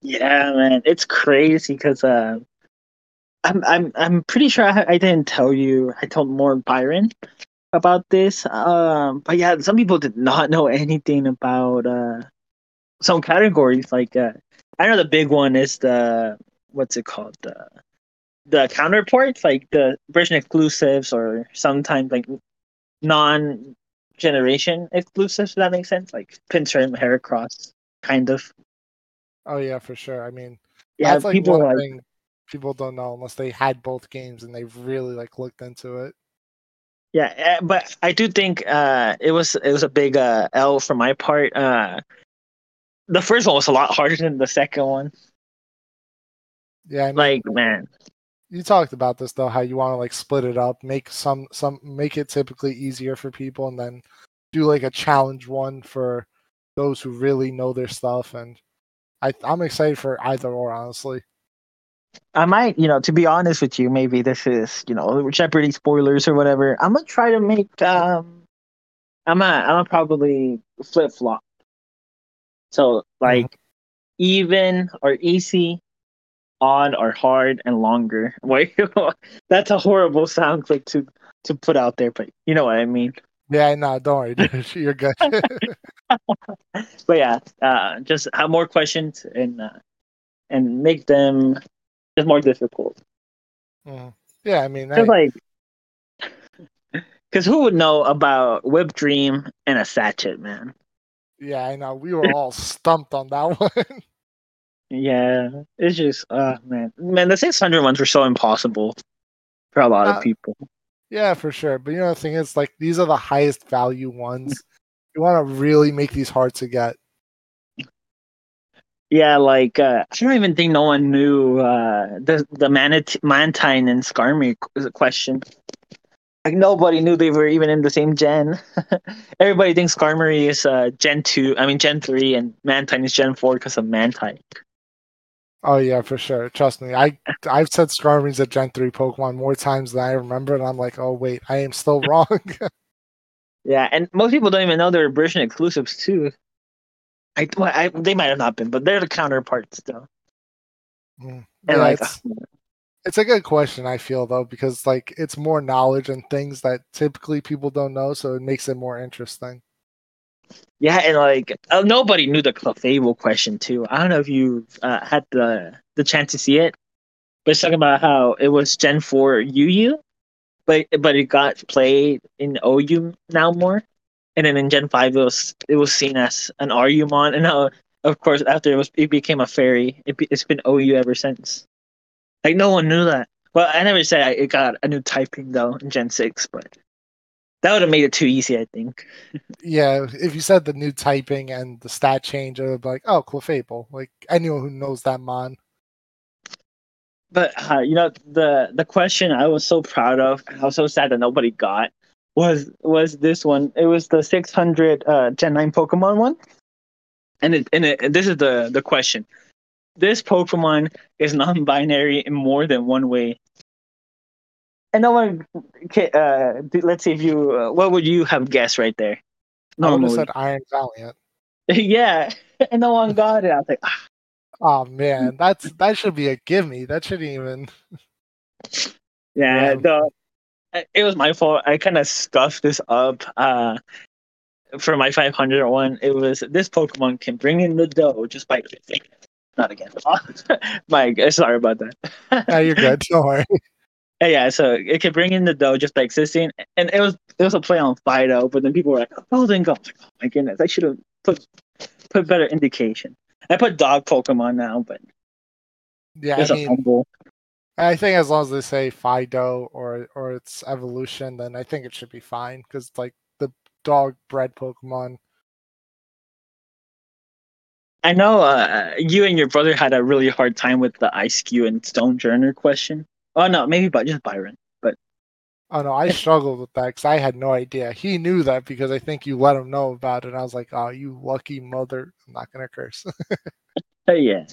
Yeah, man, it's crazy because uh, I'm I'm I'm pretty sure I, I didn't tell you. I told more Byron about this. Um, but yeah, some people did not know anything about uh some categories. Like uh, I know the big one is the what's it called the the counterparts, like the version exclusives, or sometimes like non generation exclusives. If that makes sense, like Pinsir and Heracross, kind of. Oh yeah, for sure. I mean, Yeah, that's like people one like thing people don't know unless they had both games and they've really like looked into it. Yeah, eh, but I do think uh, it was it was a big uh, L for my part. Uh, the first one was a lot harder than the second one. Yeah, I mean, Like, man, you talked about this though how you want to like split it up make some some make it typically easier for people and then do like a challenge one for those who really know their stuff and I, i'm excited for either or honestly I might, you know, to be honest with you, maybe this is, you know, Jeopardy spoilers or whatever. I'm gonna try to make. Um, I'm gonna, I'm gonna probably flip flop. So like, even or easy, odd or hard and longer. Wait, that's a horrible sound clip to to put out there, but you know what I mean. Yeah no don't worry dude. you're good but yeah, uh, just have more questions and uh, and make them just more difficult. Mhm. yeah i mean hey, like, because who would know about Whipped Dream and a Sachet, man? yeah i know we were all stumped on that one Yeah, it's just, uh, man, man, the 600 ones were so impossible for a lot Uh, of people. Yeah for sure but you know the thing is like these are the highest value ones you want to really make these hard to get Yeah, like uh, I don't even think no one knew uh, the the Manit- Mantine and Skarmy qu- question. Like nobody knew they were even in the same gen. Everybody thinks Skarmory is uh, Gen two. I mean Gen three, and Mantine is Gen four because of Mantine. Oh yeah, for sure. Trust me. I I've said Skarmory's a Gen three Pokemon more times than I remember, and I'm like, oh wait, I am still wrong. Yeah, and most people don't even know they're British exclusives too. I, well, I they might have not been, but they're the counterparts though. Mm. Yeah, like, it's, It's a good question, I feel though, because like it's more knowledge and things that typically people don't know, so it makes it more interesting. Yeah, and like uh, nobody knew the Clefable question too. I don't know if you uh, had the the chance to see it, but it's talking about how it was Gen Four UU, but but it got played in OU now more, and then in Gen Five it was it was seen as an RUmon, and now of course after it was it became a fairy. It be, it's been OU ever since. Like no one knew that. Well, I never said it got a new typing though in Gen Six, but that would have made it too easy. I think. Yeah, if you said the new typing and the stat change, it would be like, oh, Clefable. Like anyone who knows that mon. But uh, you know the the question I was so proud of, I was so sad that nobody got was was this one. It was the 600 uh, Gen 9 Pokemon one, and it and it, this is the the question. This Pokemon is non-binary in more than one way. And no one, ca- uh, let's see if you, uh, what would you have guessed right there? I would have said Iron Valiant. yeah, and no one got it. I was like, ah, Oh man, that's that should be a gimme. That shouldn't even. Yeah, Yeah. the it was my fault. I kind of scuffed this up. Uh, for my 500 one, it was this Pokemon can bring in the dough just by not again. Mike, sorry about that. Yeah, you're good. Don't worry. Uh, yeah, so it could bring in the dough just by existing, and it was it was a play on Fidough, but then people were like, "Oh, then go!" Like, "Oh my goodness, I should have put put better indication." I put dog Pokemon now, but Yeah, it's I a mean, humble. I think as long as they say Fidough or or its evolution, then I think it should be fine because like the dog bread Pokemon. I know uh, you and your brother had a really hard time with the Eiscue and Stonjourner question. Oh no, maybe but just Byron. But Oh no, I struggled with that because I had no idea. He knew that because I think you let him know about it. And I was like, "Oh, you lucky mother!" I'm not gonna curse. yeah,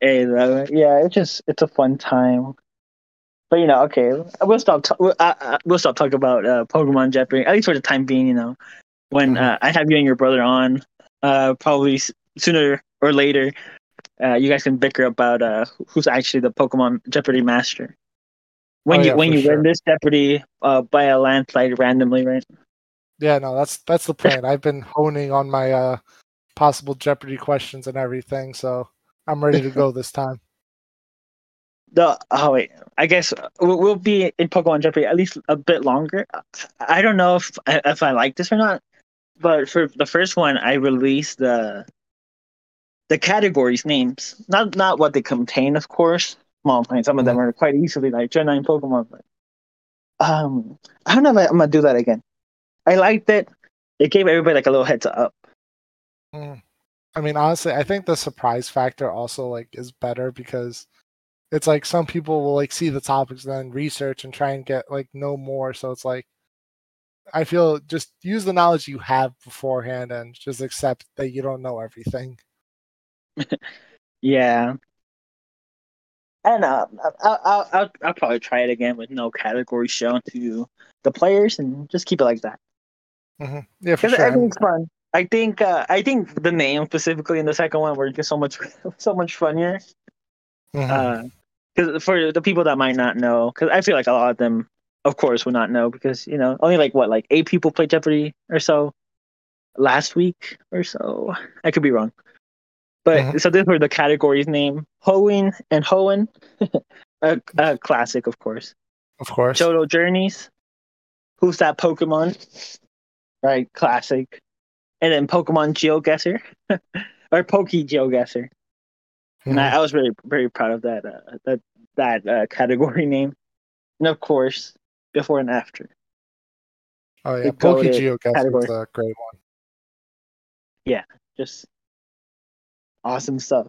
hey, uh, yeah, it's just it's a fun time. But you know, okay, we'll stop. T- we'll, uh, uh, we'll stop talking about uh, Pokemon Jeopardy at least for the time being. You know, when Mhm. uh, I have you and your brother on, uh, probably s- sooner or later, uh, you guys can bicker about uh, who's actually the Pokemon Jeopardy master. When Oh, you yeah, when you sure. win this Jeopardy uh, by a landslide randomly, right? yeah, no, that's that's the plan. I've been honing on my uh possible Jeopardy questions and everything, so I'm ready to go this time. The oh wait, I guess we'll, we'll be in Pokemon Jeopardy at least a bit longer. I don't know if if I like this or not, but for the first one, I released the the categories names, not not what they contain, of course. Well, I mean, some of them are quite easily like Gen nine Pokemon, but um, I don't know if I, I'm gonna do that again. I liked it. It gave everybody like a little heads up. Mm. I mean, honestly, I think the surprise factor also like is better because it's like some people will like see the topics and then research and try and get like know more. So it's like I feel just use the knowledge you have beforehand and just accept that you don't know everything. Yeah. And uh, I'll, I'll, I'll, I'll probably try it again with no category shown to the players and just keep it like that. hmm Yeah, for Because sure. I think fun. I think uh, I think the name specifically in the second one were just so much so much funnier. Because for the people that might not know, because I feel like a lot of them, of course, would not know because you know only like what like eight people played Jeopardy or so last week or so. I could be wrong. But Mhm. so these were the categories name Hoenn and Hoenn, a, a classic, of course. of course. Johto Journeys. Who's that Pokemon? Right, classic. And then Pokemon GeoGuessr or Poke GeoGuessr. And Mhm. I, I was very very proud of that uh, that that uh, category name. And of course, before and after. oh yeah, Pokegeo category. is a great one. Yeah, just awesome stuff.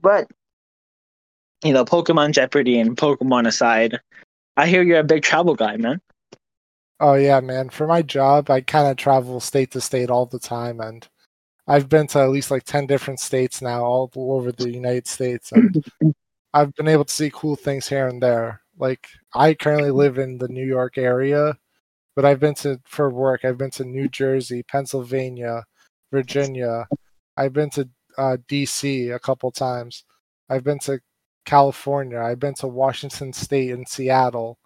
but you know, Pokemon Jeopardy and Pokemon aside, I hear you're a big travel guy, man. Oh yeah, man. For my job, I kind of travel state to state all the time, and I've been to at least like ten different states now, all over the United States, and I've been able to see cool things here and there. Like I currently live in the New York area, but I've been to for work. I've been to New Jersey, Pennsylvania, Virginia. I've been to uh, D.C. a couple times. I've been to California. I've been to Washington State and Seattle.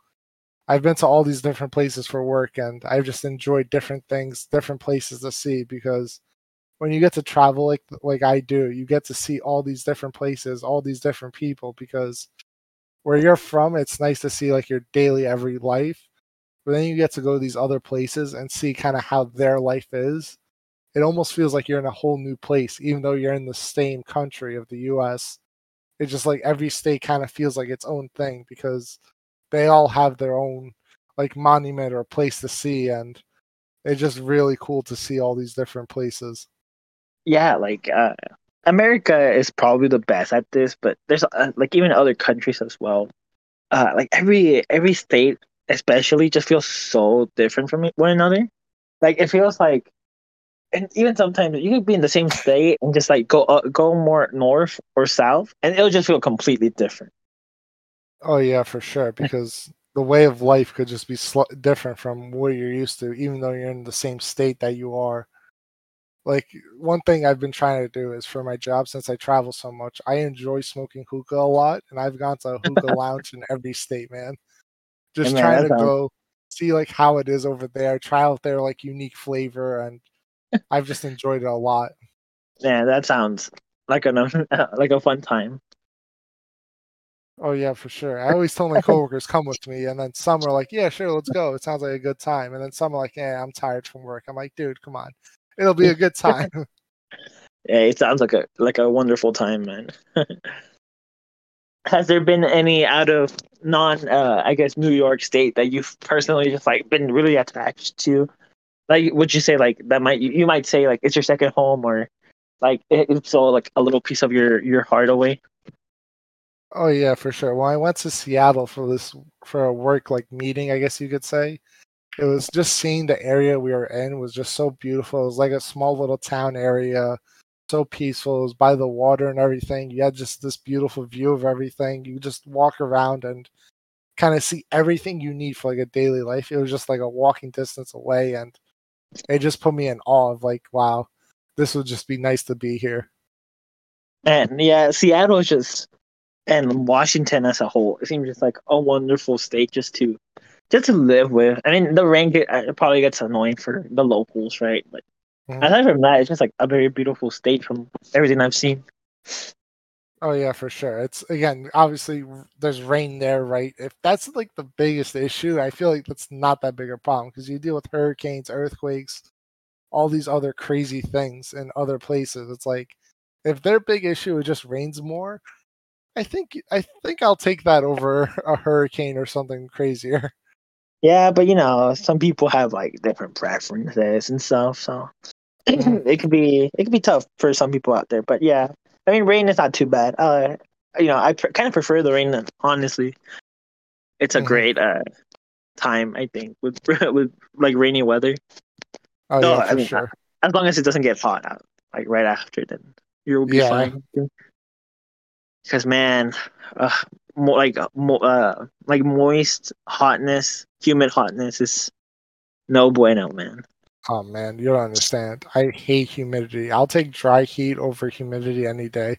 I've been to all these different places for work and I've just enjoyed different things, different places to see because when you get to travel like like I do, you get to see all these different places, all these different people because where you're from, it's nice to see like your daily every life. But then you get to go to these other places and see kind of how their life is. It almost feels like you're in a whole new place, even though you're in the same country of the US. It's just like every state kind of feels like its own thing because they all have their own like monument or place to see and it's just really cool to see all these different places. Yeah like uh america is probably the best at this but there's uh, like even other countries as well. Uh like every every state especially just feels so different from one another. Like it feels like and even sometimes you could be in the same state and just like go uh, go more north or south and it'll just feel completely different Oh yeah, for sure. Because the way of life could just be sl- different from where you're used to, even though you're in the same state that you are. Like one thing I've been trying to do is for my job, since I travel so much, I enjoy smoking hookah a lot, and I've gone to a hookah lounge in every state, man. Just man, trying to sounds- go see like how it is over there, try out their like unique flavor, and I've just enjoyed it a lot. yeah that sounds like a like a fun time Oh yeah, for sure. I always tell my coworkers come with me, and then some are like, "Yeah, sure, let's go. It sounds like a good time." And then some are like, "Yeah, I'm tired from work." I'm like, "Dude, come on, it'll be a good time." Yeah, it sounds like a like a wonderful time, man. Has there been any out of non, uh, I guess, New York State that you've personally just like been really attached to? Like, would you say like that might you, you might say like it's your second home or like it, it's all like a little piece of your your heart away? oh yeah, for sure. When I went to Seattle for this for a work like meeting, I guess you could say, it was just seeing the area we were in was just so beautiful. It was like a small little town area, so peaceful. It was by the water and everything. You had just this beautiful view of everything. You just walk around and kind of see everything you need for like a daily life. It was just like a walking distance away, and it just put me in awe of like, wow, this would just be nice to be here. And yeah, Seattle is just and Washington as a whole, it seems just like a wonderful state just to just to live with. I mean, the rain get, uh, it probably gets annoying for the locals, right? But Mhm. aside from that, it's just like a very beautiful state from everything I've seen. Oh yeah, for sure. It's again, obviously there's rain there, right? If that's like the biggest issue, I feel like that's not that big a problem because you deal with hurricanes, earthquakes, all these other crazy things in other places. It's like if their big issue is just rains more, I think I think I'll take that over a hurricane or something crazier. Yeah, but you know, some people have like different preferences and stuff, so Mhm. it could be it could be tough for some people out there. But yeah, I mean, rain is not too bad. Uh, you know, I pr- kind of prefer the rain. Honestly, it's a Mhm. great uh time. I think with with like rainy weather. Oh yeah, I mean, sure. as long as it doesn't get hot out, like right after, then you'll be Yeah. fine. Because man, uh, mo- like uh, mo- uh, like moist hotness, humid hotness is no bueno, man. Oh man, you don't understand. I hate humidity. I'll take dry heat over humidity any day.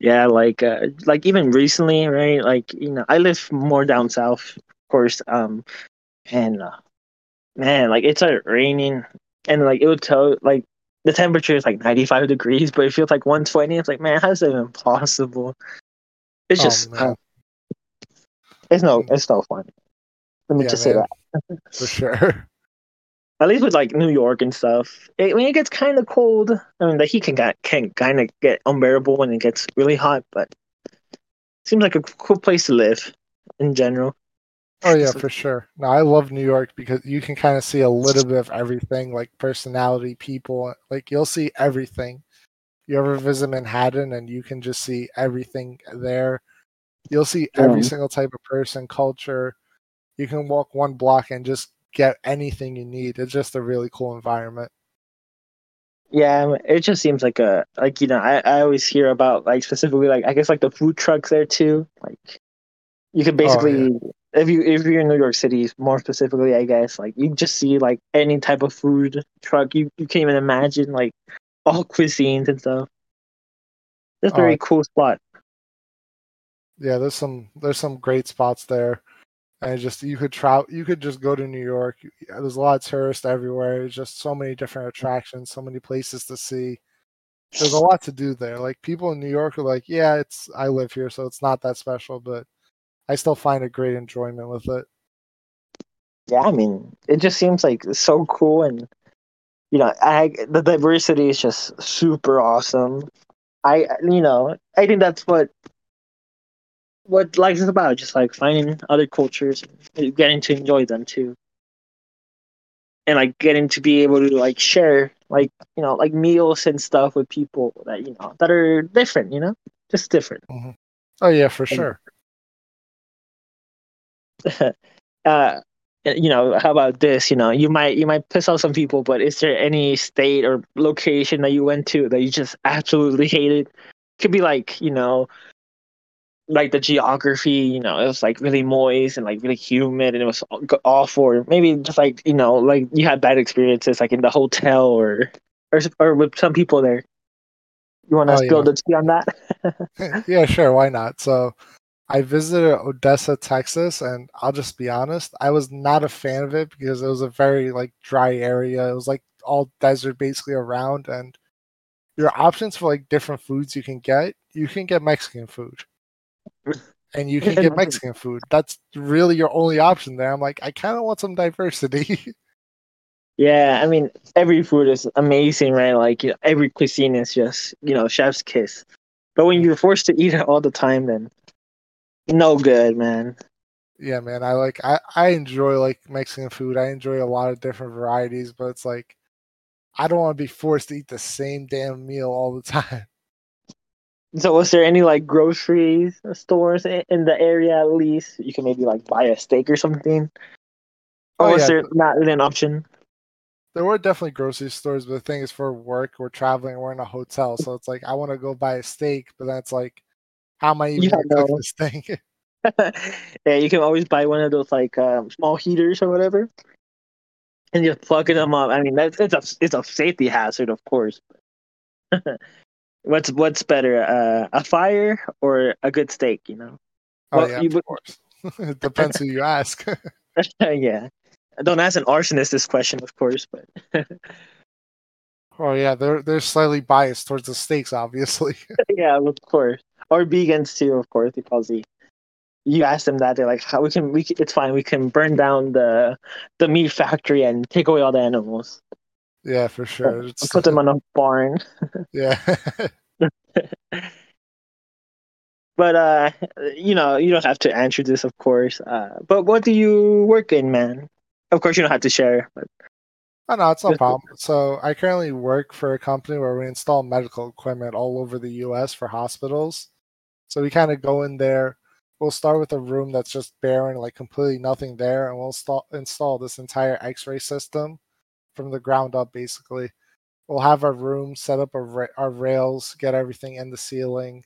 Yeah, like uh, like even recently, right? Like you know, I live more down south, of course. Um, and uh, man, like it started raining, and like it would tell like the temperature is like ninety five degrees, but it feels like one twenty. It's like man, how's that even possible? It's Oh, just man. uh, it's no it's no fun. Let me Yeah, just say man. that. For sure. At least with like New York and stuff, it, when it gets kind of cold, I mean the heat can get can kind of get unbearable when it gets really hot, but seems like a cool place to live in general. Oh yeah, for sure. No, I love New York because you can kind of see a little bit of everything, like personality, people. Like you'll see everything. You ever visit Manhattan and you can just see everything there. You'll see every Yeah. single type of person, culture. You can walk one block and just get anything you need. It's just a really cool environment. Yeah, um, it just seems like a like you know I, I always hear about like specifically like I guess like the food trucks there too. Like you could oh, basically if you if you're in New York City more specifically I guess like you just see like any type of food truck you you can't even imagine like all cuisines and stuff. It's a Oh, very cool spot. Yeah, there's some there's some great spots there, and just you could travel. You could just go to New York. There's a lot of tourists everywhere. There's just so many different attractions, so many places to see. There's a lot to do there. Like people in New York are like, yeah, it's I live here, so it's not that special, but I still find a great enjoyment with it. Yeah, I mean, it just seems like so cool, and you know, I the diversity is just super awesome. I you know, I think that's what what life is about, just like finding other cultures, and getting to enjoy them too, and like getting to be able to like share like you know like meals and stuff with people that you know that are different, you know, just different. Oh yeah, for sure. uh, you know, how about this? You know, you might you might piss off some people, but is there any state or location that you went to that you just absolutely hated? Could be like you know, like the geography. You know, it was like really moist and like really humid, and it was awful. Or maybe just like you know, like you had bad experiences, like in the hotel or or or with some people there. You want to Oh, spill yeah. the tea on that? yeah, sure, why not? So I visited Odessa, Texas, and I'll just be honest, I was not a fan of it because it was a very like dry area. It was like all desert basically around and your options for like different foods you can get, you can get Mexican food. And you can get Mexican food. That's really your only option there. I'm like, I kind of want some diversity. Yeah, I mean, every food is amazing, right? Like, you know, every cuisine is just, you know, chef's kiss. But when you're forced to eat it all the time, then no good, man. yeah, man, I like I I enjoy like Mexican food. I enjoy a lot of different varieties, but it's like I don't want to be forced to eat the same damn meal all the time. So, was there any like grocery stores in the area at least you can maybe like buy a steak or something? Or Oh, was yeah. there not an option? There were definitely grocery stores, but the thing is, for work, we're traveling, we're in a hotel, so it's like I want to go buy a steak, but then it's like, how am I even Yeah, no. this thing? yeah, you can always buy one of those like um, small heaters or whatever, and just plugging them up. I mean, that's it's a it's a safety hazard, of course. what's what's better, uh, a fire or a good steak? You know. oh Well, yeah, you of course. it depends who you ask. yeah. Don't ask an arsonist this question, of course, but oh yeah, they're they're slightly biased towards the steaks, obviously. yeah, of course. Or vegans too, of course, because the, you ask them that they're like, "How we can we can, it's fine. We can burn down the the meat factory and take away all the animals, yeah, for sure. It's, put them on a barn." yeah. But uh, you know, you don't have to answer this, of course. Uh, but what do you work in, man? Of course, you don't have to share. But Oh no, it's no problem. So I currently work for a company where we install medical equipment all over the US for hospitals. So we kind of go in there. We'll start with a room that's just barren, like completely nothing there, and we'll install install this entire X-ray system from the ground up. Basically, we'll have our room set up our, our rails, get everything in the ceiling,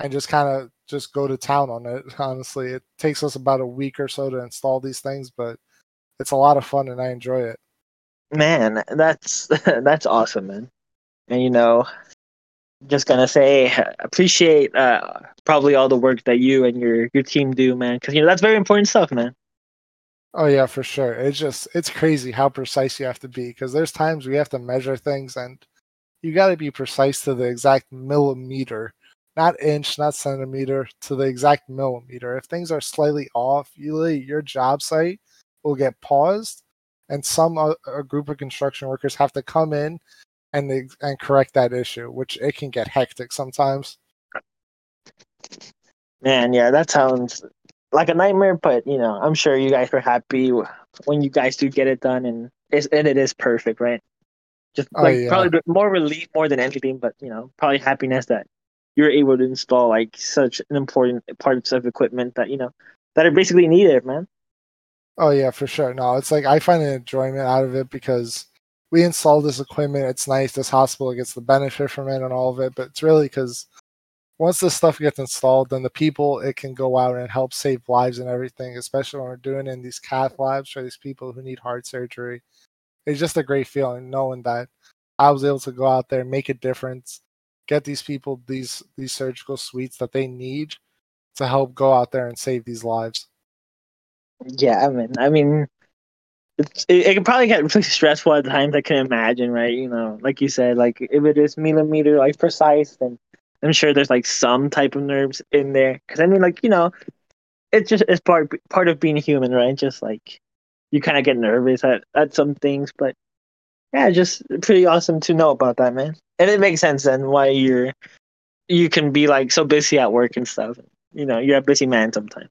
and just kind of just go to town on it. Honestly, it takes us about a week or so to install these things, but it's a lot of fun and I enjoy it. man, that's that's awesome, man. And you know, just gonna say appreciate uh, probably all the work that you and your your team do, man. Because you know that's very important stuff, man. Oh yeah, for sure. It's just it's crazy how precise you have to be because there's times we have to measure things and you got to be precise to the exact millimeter, not inch, not centimeter, to the exact millimeter. If things are slightly off, usually your job site will get paused, and some a group of construction workers have to come in and they, and correct that issue, which it can get hectic sometimes. Man, yeah, that sounds like a nightmare, but you know, I'm sure you guys are happy when you guys do get it done, and it's, and it is perfect, right? Just Oh, like yeah. probably more relief more than anything, but you know, probably happiness that you're able to install like such an important parts of equipment that you know that are basically needed, man. Oh yeah, for sure. No, it's like I find an enjoyment out of it because we install this equipment. It's nice. This hospital gets the benefit from it and all of it. But it's really because once this stuff gets installed, then the people it can go out and help save lives and everything. Especially when we're doing in these cath labs for these people who need heart surgery. It's just a great feeling knowing that I was able to go out there, make a difference, get these people these these surgical suites that they need, to help go out there and save these lives. Yeah, I mean, I mean, it, it can probably get really stressful at times. I can imagine, right? You know, like you said, like if it is millimeter like precise, then I'm sure there's like some type of nerves in there. Because I mean, like you know, it's just it's part part of being human, right? Just like you kind of get nervous at at some things, but yeah, just pretty awesome to know about that, man. And it makes sense then why you're you can be like so busy at work and stuff. You know, you're a busy man sometimes.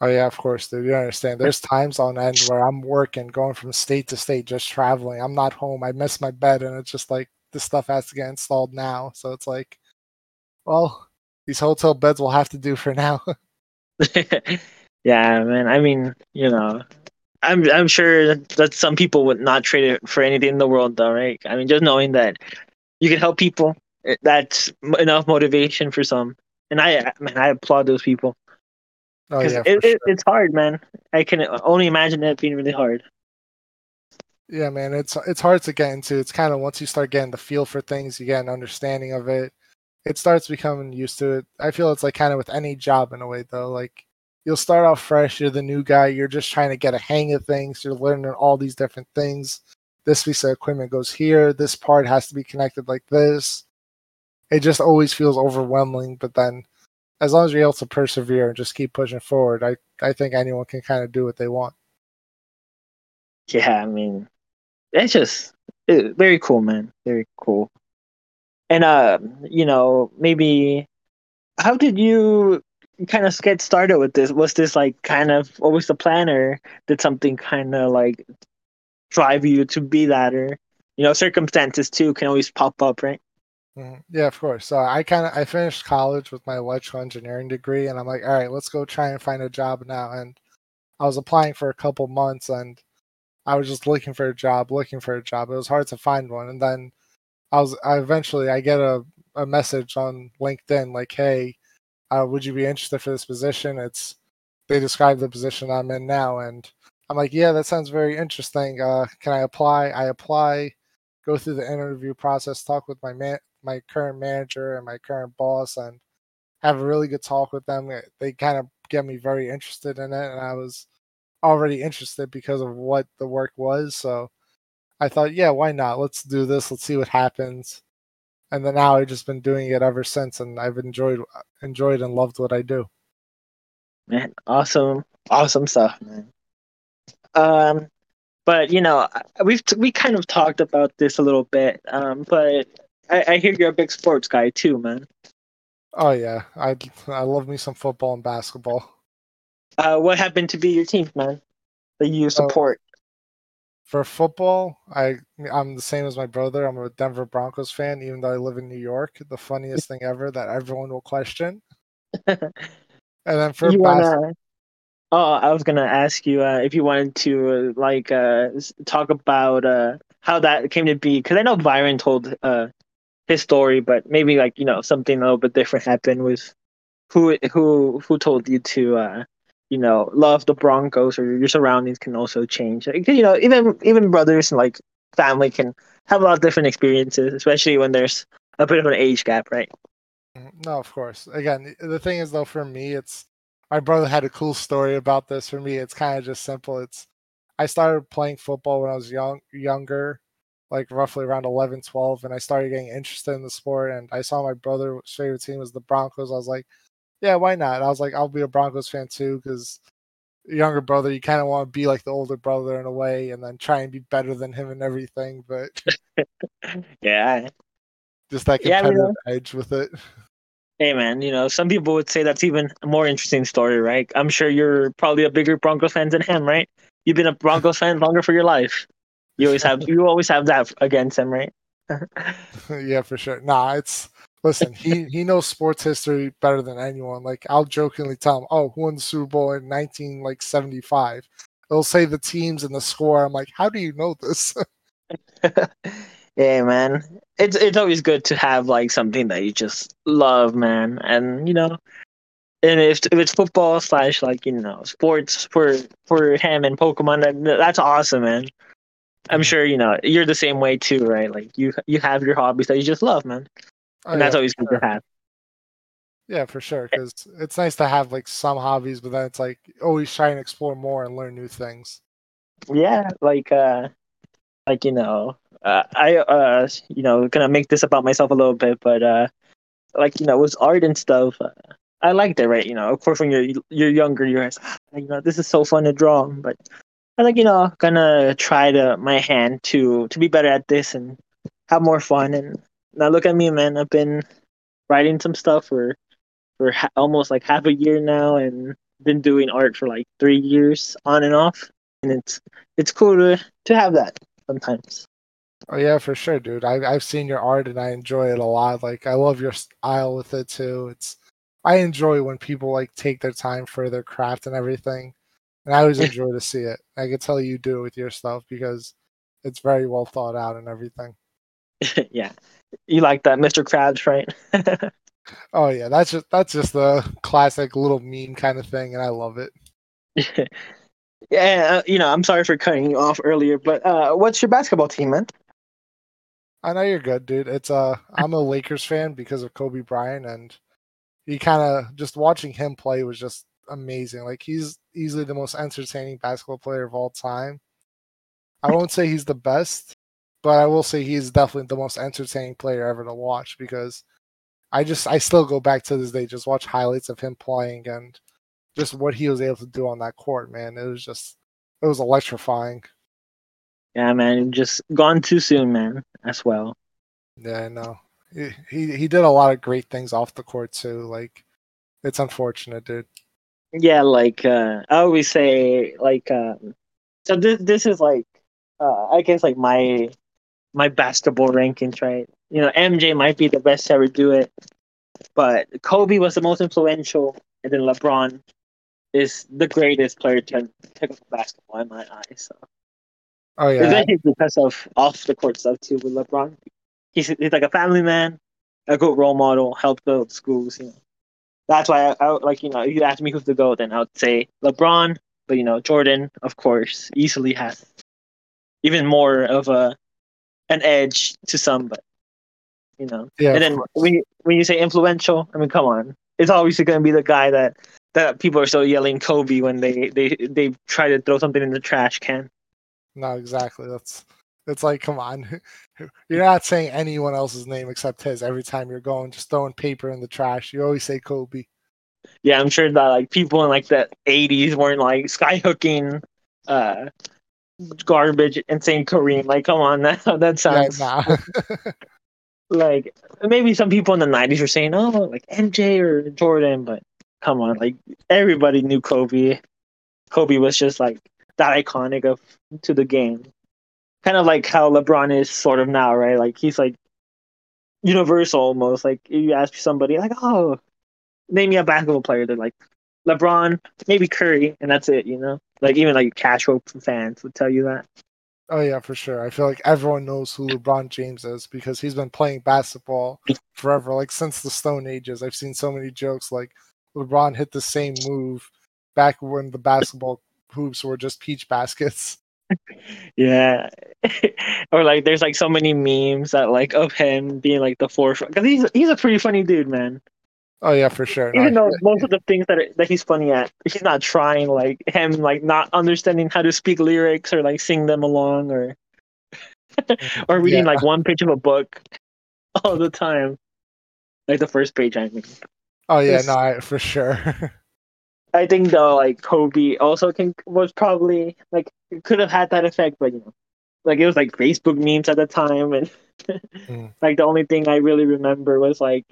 Oh yeah, of course, dude. You understand. There's times on end where I'm working, going from state to state, just traveling. I'm not home. I miss my bed, and it's just like this stuff has to get installed now. So it's like, well, these hotel beds will have to do for now. yeah, man. I mean, you know, I'm I'm sure that some people would not trade it for anything in the world, though, right? I mean, just knowing that you can help people, eh, that's enough motivation for some. And I, man, I applaud those people. Oh yeah, it, sure. it, it's hard, man. I can only imagine it being really hard. Yeah, man, it's it's hard to get into. It's kind of once you start getting the feel for things, you get an understanding of it. It starts becoming used to it. I feel it's like kind of with any job in a way, though. Like you'll start off fresh, you're the new guy, you're just trying to get a hang of things. You're learning all these different things. This piece of equipment goes here. This part has to be connected like this. It just always feels overwhelming, but then as long as you're able to persevere and just keep pushing forward, I, I think anyone can kind of do what they want. Yeah, I mean, it's just it, very cool, man. Very cool. And uh, you know, maybe how did you kind of get started with this? Was this like kind of always the plan, or did something kind of like drive you to be that, or you know, circumstances too can always pop up, right? Mhm. Yeah, of course. So I kind of I finished college with my electrical engineering degree, and I'm like, all right, let's go try and find a job now. And I was applying for a couple months, and I was just looking for a job, looking for a job. It was hard to find one, and then I was I eventually I get a a message on LinkedIn like, hey, uh, would you be interested for this position? It's they describe the position I'm in now, and I'm like, yeah, that sounds very interesting. Uh, can I apply? I apply, go through the interview process, talk with my man, my current manager and my current boss, and have a really good talk with them. They- They kind of get me very interested in it, and I was already interested because of what the work was. So I thought, yeah, why not? Let's do this. Let's see what happens. And then now I've just been doing it ever since, and I've enjoyed enjoyed and loved what I do. Man, awesome, awesome stuff, man. Um, but you know, we've we kind of talked about this a little bit. Um, but I, I hear you're a big sports guy too, man. Oh yeah, I I love me some football and basketball. Uh, what happened to be your team, man? That you support? For football, I I'm the same as my brother. I'm a Denver Broncos fan, even though I live in New York. The funniest thing ever that everyone will question. And then for you bas- wanna? Oh, I was gonna ask you uh, if you wanted to uh, like uh, talk about uh, how that came to be, because I know Byron told uh, his story, but maybe like you know something a little bit different happened with who who who told you to uh, you know love the Broncos or your surroundings can also change. Like, you know, even even brothers and like family can have a lot of different experiences, especially when there's a bit of an age gap, right? Mhm. No, of course. Again, the thing is though, for me, it's my brother had a cool story about this. For me, it's kind of just simple. It's I started playing football when I was young, younger, like roughly around 11, 12, and I started getting interested in the sport. And I saw my brother's favorite team was the Broncos. I was like, yeah, why not? I was like, I'll be a Broncos fan too, because younger brother, you kind of want to be like the older brother in a way, and then try and be better than him and everything. But Yeah. just that Yeah, I mean, competitive uh, edge with it. Hey man, you know, some people would say that's even a more interesting story, right? I'm sure you're probably a bigger Broncos fan than him, right? You've been a Broncos fan longer for your life. You always have you always have that against him, right? yeah, for sure. Nah, it's listen. He he knows sports history better than anyone. Like I'll jokingly tell him, "Oh, who won the Super Bowl in nineteen like seventy five? They'll say the teams and the score. I'm like, how do you know this? yeah, man. It's it's always good to have like something that you just love, man. And you know, and if if it's football slash like you know sports for for him and Pokemon, then that's awesome, man. I'm sure you know you're the same way too, right? Like you you have your hobbies that you just love, man, Oh, and that's yeah, always good to have. Yeah, for sure. Because it's nice to have like some hobbies, but then it's like always try and explore more and learn new things. Yeah, like uh, like you know, uh, I uh, you know, gonna make this about myself a little bit, but uh, like you know, with art and stuff, uh, I liked it, right? You know, of course, when you're you're younger, you're like, "Ah, you know, this is so fun to draw, but I like you know, gonna try to my hand to to be better at this and have more fun. And now look at me, man. I've been writing some stuff for for ha- almost like half a year now, and been doing art for like three years on and off. And it's it's cool to to have that sometimes. Oh yeah, for sure, dude. I, I've seen your art and I enjoy it a lot. Like I love your style with it too. It's I enjoy when people like take their time for their craft and everything, and I always enjoy to see it. I can tell you do it with your stuff because it's very well thought out and everything. yeah, you like that, Mr. Krabs, right? Oh yeah, that's just that's just the classic little meme kind of thing, and I love it. yeah, uh, you know, I'm sorry for cutting you off earlier, but uh, what's your basketball team, man? I know you're good, dude. It's uh I'm a Lakers fan because of Kobe Bryant and he kind of just watching him play was just amazing. Like he's easily the most entertaining basketball player of all time. I won't say he's the best, but I will say he's definitely the most entertaining player ever to watch because I just I still go back to this day just watch highlights of him playing and just what he was able to do on that court, man. It was just it was electrifying. Yeah, man, just gone too soon, man. As well. Yeah, I know. He, he he did a lot of great things off the court too. Like it's unfortunate, dude. Yeah, like uh, I always say, like um, so this this is like uh, I guess like my my basketball rankings, right? You know, MJ might be the best to ever do it, but Kobe was the most influential, and then LeBron is the greatest player to pick up basketball in my eyes. So Oh yeah, Eventually because of off the court stuff too with LeBron. He's he's like a family man, a good role model, helped build schools, you know. That's why I, I would- like you know, if you ask me who's the GOAT, then I would say LeBron, but you know, Jordan, of course, easily has even more of a an edge to some, but you know. yeah. and then when you, when you say influential, I mean, come on, it's obviously going to be the guy that that people are still yelling Kobe when they they they try to throw something in the trash can. No, exactly. That's it's like, come on. You're not saying anyone else's name except his every time you're going, just throwing paper in the trash. You always say Kobe. Yeah, I'm sure that like people in like the 80s weren't like skyhooking uh garbage and saying Kareem. Like, come on, that that Yeah, sounds nah. like maybe some people in the 90s were saying, oh, like MJ or Jordan, but come on, like everybody knew Kobe. Kobe was just like that iconic of to the game. Kind of like how LeBron is sort of now, right? Like he's like universal almost. Like if you ask somebody like, oh, name me a basketball player, they're like LeBron, maybe Curry, and that's it, you know? Like even like casual fans would tell you that. oh yeah, for sure. I feel like everyone knows who LeBron James is because he's been playing basketball forever, like since the Stone Ages. I've seen so many jokes like LeBron hit the same move back when the basketball hoops were just peach baskets. Yeah, or like there's like so many memes that like of him being like the forefront because he's he's a pretty funny dude, man. Oh yeah, for sure. No, Even though most of the things that are, that he's funny at, he's not trying. Like him, like not understanding how to speak lyrics or like sing them along or or reading Yeah. like one page of a book all the time. Like the first page, I mean. oh yeah, it's- no, I, for sure. I think though, like Kobe also can was probably like could have had that effect, but you know, like it was like Facebook memes at the time, and Mm. like the only thing I really remember was like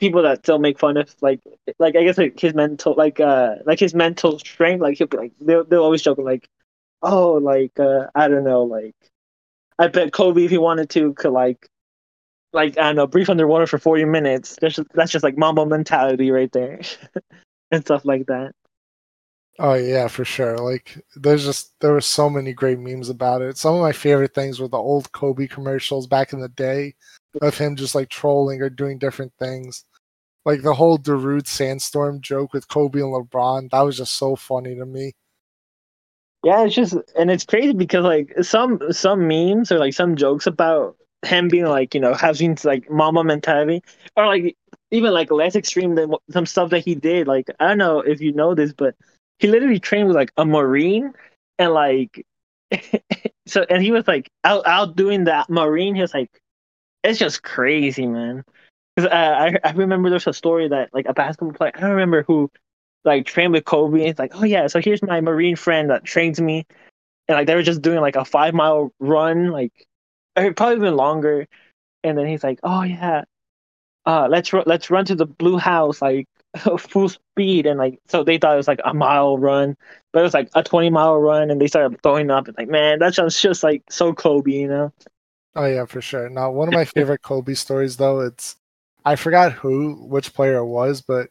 people that still make fun of like like I guess like his mental like uh like his mental strength. Like he'll be like they'll they'll always joke like, oh like uh I don't know like I bet Kobe if he wanted to could like like I don't know breathe underwater for forty minutes. That's just, that's just like Mamba mentality right there, and stuff like that. Oh yeah, for sure. Like there's just there were so many great memes about it. Some of my favorite things were the old Kobe commercials back in the day of him just like trolling or doing different things. Like the whole Darude sandstorm joke with Kobe and LeBron, that was just so funny to me. Yeah, it's just and it's crazy because like some some memes or like some jokes about him being like you know having like Mamba mentality or like even like less extreme than some stuff that he did. Like I don't know if you know this, but he literally trained with like a marine, and like so, and he was like out out doing that marine. He was like, it's just crazy, man. Because uh, I I remember there's a story that like a basketball player I don't remember who like trained with Kobe. And it's like, oh yeah, so here's my marine friend that trains me, and like they were just doing like a five mile run, like or probably even longer. And then he's like, oh yeah, uh, let's let's run to the blue house like full speed, and like so they thought it was like a mile run, but it was like a twenty mile run, and they started throwing up. and like, man, that sounds just like so Kobe, you know? Oh yeah, for sure. Now, one of my favorite Kobe stories, though, it's I forgot who, which player it was, but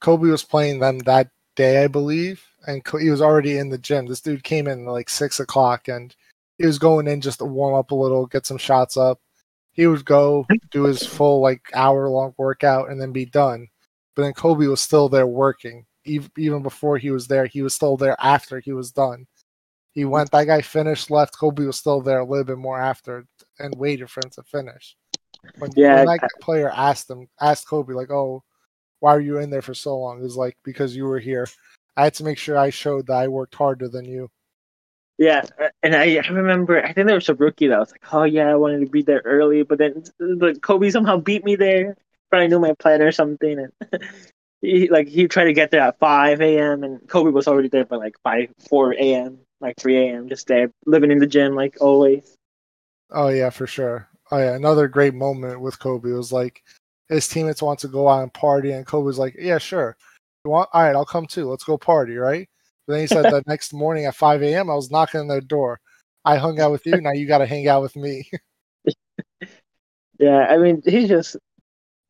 Kobe was playing them that day, I believe, and he was already in the gym. This dude came in like six o'clock, and he was going in just to warm up a little, get some shots up. He would go do his full like hour long workout and then be done. But then Kobe was still there working. Even even before he was there, he was still there after he was done. He went. That guy finished, left. Kobe was still there a little bit more after, and waited for him to finish. When, Yeah, when that player asked him, asked Kobe, like, "Oh, why were you in there for so long?" It was like because you were here. I had to make sure I showed that I worked harder than you. Yeah, uh, and I, I remember I think there was a rookie that was like, oh yeah, I wanted to be there early, but then but Kobe somehow beat me there. Probably knew my plan or something, and he like he tried to get there at five a.m. and Kobe was already there by like five four a.m. like three a.m. just there living in the gym like always. Oh yeah, for sure. Oh yeah, another great moment with Kobe was like his teammates want to go out and party, and Kobe was like, "Yeah, sure. You want? All right, I'll come too. Let's go party, right?" But then he said the next morning at 5 a.m. I was knocking on their door. I hung out with you. Now you got to hang out with me. Yeah, I mean he's just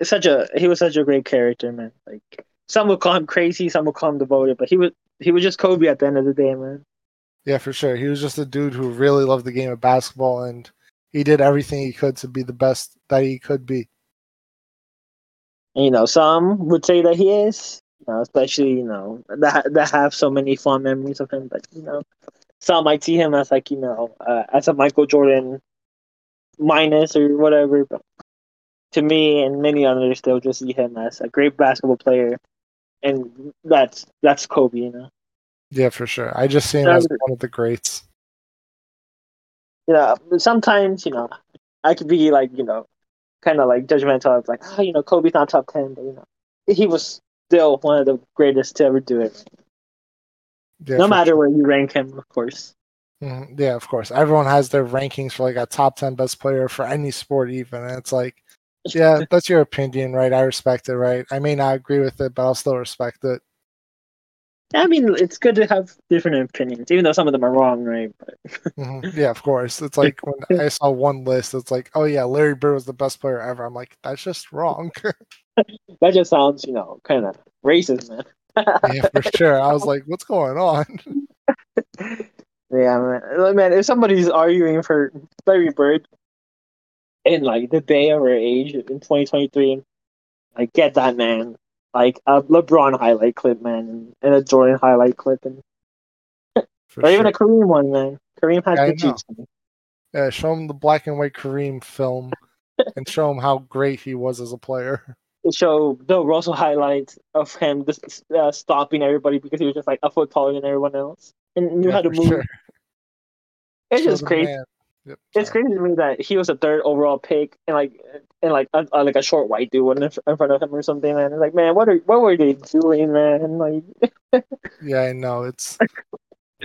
such a he was such a great character, man. Like some would call him crazy, some would call him devoted, but he was he was just Kobe at the end of the day, man. yeah, for sure. He was just a dude who really loved the game of basketball, and he did everything he could to be the best that he could be. You know, some would say that he is, you know, especially you know that that have so many fond memories of him. But you know, some might see him as like you know uh, as a Michael Jordan minus or whatever. But to me and many others, they'll just see him as a great basketball player, and that's that's Kobe. You know, Yeah, for sure. I just see him as one of the greats. you know, sometimes you know I could be like you know kind of like judgmental of like oh you know Kobe's not top ten, but you know he was still one of the greatest to ever do it. Yeah, no matter sure. where you rank him, of course. Mhm. Yeah, of course. Everyone has their rankings for like a top 10 best player for any sport, even. And it's like, yeah, that's your opinion, right? I respect it, right? I may not agree with it, but I'll still respect it. I mean, it's good to have different opinions, even though some of them are wrong, right? Mhm. Yeah, of course. It's like when I saw one list, it's like, oh, yeah, Larry Bird was the best player ever. I'm like, that's just wrong. that just sounds, you know, kind of racist, man. yeah, for sure. I was like, what's going on? Yeah, man. Man, if somebody's arguing for Larry Bird in like the day of our age in 2023, like get that man, like a LeBron highlight clip, man, and, and a Jordan highlight clip, and For or even a Kareem one, man. Kareem had Yeah, I good know. Yeah, show him the black and white Kareem film and show him how great he was as a player. Show Bill Russell highlights of him just uh, stopping everybody because he was just like a foot taller than everyone else and knew Yeah, how to move. sure. It's Show just crazy. man. Yep, It's sorry. crazy to me that he was a third overall pick and like and like a, a- like a short white dude in front of him or something. Man, it's like man, what are what were they doing, man? Like, Yeah, I know. It's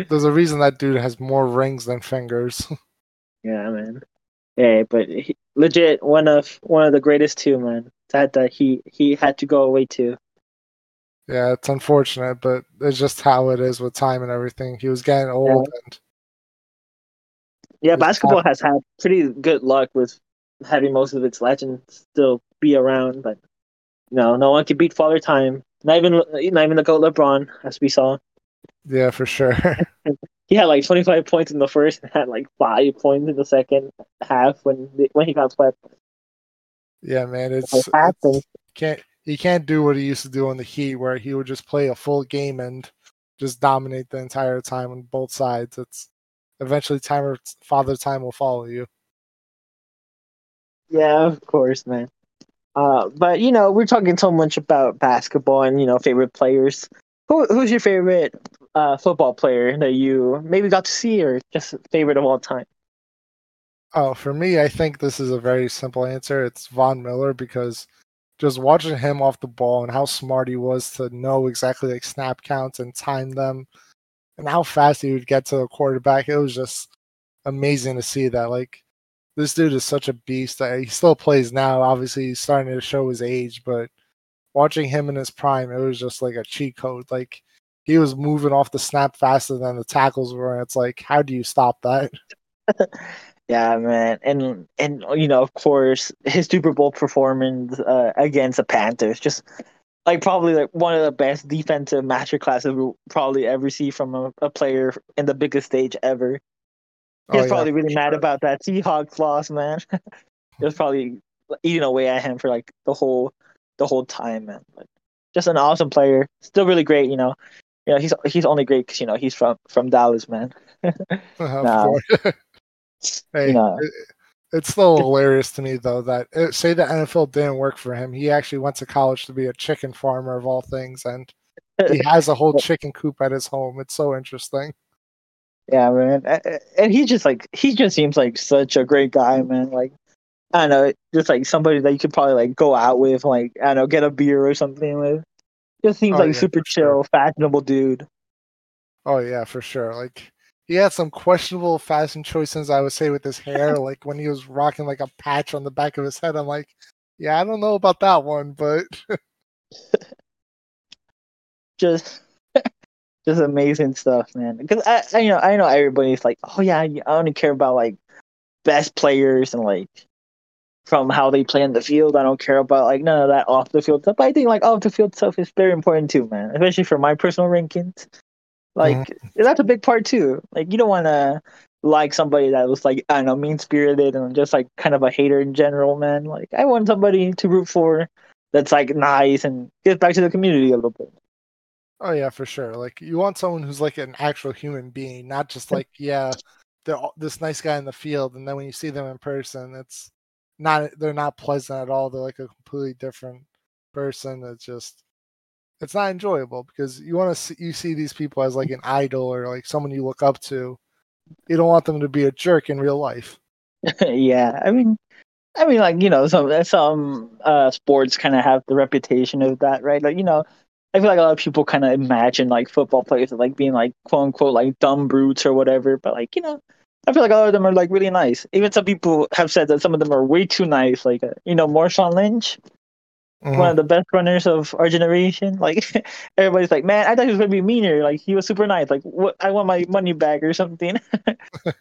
there's a reason that dude has more rings than fingers. yeah, man. Yeah, but he, legit one of one of the greatest too, man. That that he he had to go away too. yeah, it's unfortunate, but it's just how it is with time and everything. He was getting old, and Yeah, basketball has had pretty good luck with having most of its legends still be around, but no, no one can beat Father Time. Not even not even the goat LeBron, as we saw. yeah, for sure. He had like 25 points in the first and had like five points in the second half when when he got swept. yeah, man, it's, half it's can't he can't do what he used to do on the Heat, where he would just play a full game and just dominate the entire time on both sides. It's eventually time or father time will follow you. Yeah, of course, man. Uh, but you know, we're talking so much about basketball and you know favorite players. Who who's your favorite uh, football player that you maybe got to see or just favorite of all time? Oh, for me, I think this is a very simple answer. It's Von Miller because just watching him off the ball and how smart he was to know exactly like snap counts and time them and how fast he would get to the quarterback. It was just amazing to see that. Like this dude is such a beast. He still plays now. Obviously, he's starting to show his age, but watching him in his prime, it was just like a cheat code. Like he was moving off the snap faster than the tackles were. And it's like, how do you stop that? Yeah, man, and and you know, of course, his Super Bowl performance uh, against the Panthers, just like probably like one of the best defensive master classes we'll probably ever see from a, a player in the biggest stage ever. He was oh, probably yeah, really mad about that Seahawks loss, man. it was probably eating away at him for like the whole the whole time, man. But just an awesome player, still really great, you know. You know, he's he's only great because you know he's from from Dallas, man. nah. Hey, you know. It, it's still hilarious to me though that it, say the NFL didn't work for him. He actually went to college to be a chicken farmer of all things, and he has a whole chicken coop at his home. It's so interesting. Yeah, man, and he just like he just seems like such a great guy, man. Like I don't know, just like somebody that you could probably like go out with, like I don't know, get a beer or something with. Just seems oh, like yeah, super chill, sure. fashionable dude. Oh yeah, for sure. Like he had some questionable fashion choices, I would say, with his hair. like when he was rocking like a patch on the back of his head, I'm like, yeah, I don't know about that one, but just just amazing stuff, man. Because I, I, you know, I know everybody's like, oh yeah, I only care about like best players and like from how they play in the field. I don't care about like none of that off the field stuff. But I think like off the field stuff is very important too, man. Especially for my personal rankings. Like mm-hmm. that's a big part too. Like you don't want to like somebody that was like I don't know mean spirited and just like kind of a hater in general, man. Like I want somebody to root for that's like nice and get back to the community a little bit. Oh yeah, for sure. Like you want someone who's like an actual human being, not just like yeah, they're this nice guy in the field, and then when you see them in person, it's not they're not pleasant at all. They're like a completely different person. It's just it's not enjoyable because you want to see you see these people as like an idol or like someone you look up to. You don't want them to be a jerk in real life. yeah, I mean, I mean, like you know, some some uh, sports kind of have the reputation of that, right? Like you know, I feel like a lot of people kind of imagine like football players like being like quote unquote like dumb brutes or whatever, but like you know, I feel like a lot of them are like really nice. Even some people have said that some of them are way too nice. Like uh, you know, Marshawn Lynch, Mm-hmm. One of the best runners of our generation. Like everybody's like, man, I thought he was gonna be meaner. Like he was super nice. Like what? I want my money back or something. yeah,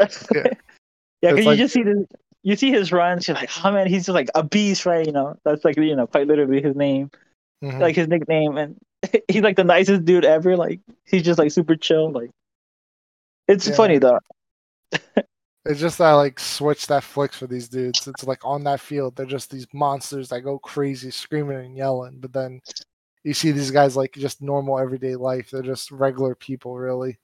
yeah. Cause like, you just see the you see his runs. You're like, oh man, he's just like a beast, right? You know, that's like you know quite literally his name, mm-hmm. like his nickname, and he's like the nicest dude ever. Like he's just like super chill. Like it's yeah. funny though. It's just that like switch that flicks for these dudes. It's like on that field, they're just these monsters that go crazy, screaming and yelling. But then you see these guys like just normal everyday life. They're just regular people, really.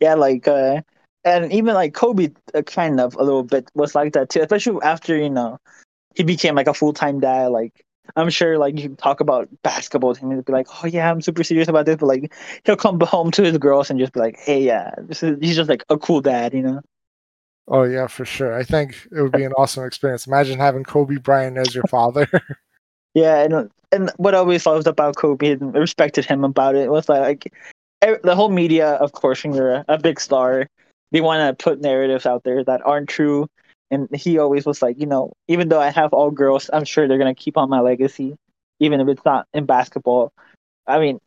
Yeah, like uh and even like Kobe, uh, kind of a little bit was like that too. Especially after you know he became like a full time dad. Like I'm sure like you talk about basketball to him and be like, oh yeah, I'm super serious about this. But like he'll come home to his girls and just be like, hey yeah, is he's just like a cool dad, you know. Oh yeah, for sure. I think it would be an awesome experience. Imagine having Kobe Bryant as your father. yeah, and and what I always loved about Kobe and respected him about it was like the whole media, of course, when you're a big star, they want to put narratives out there that aren't true. And he always was like, you know, even though I have all girls, I'm sure they're gonna keep on my legacy, even if it's not in basketball. I mean,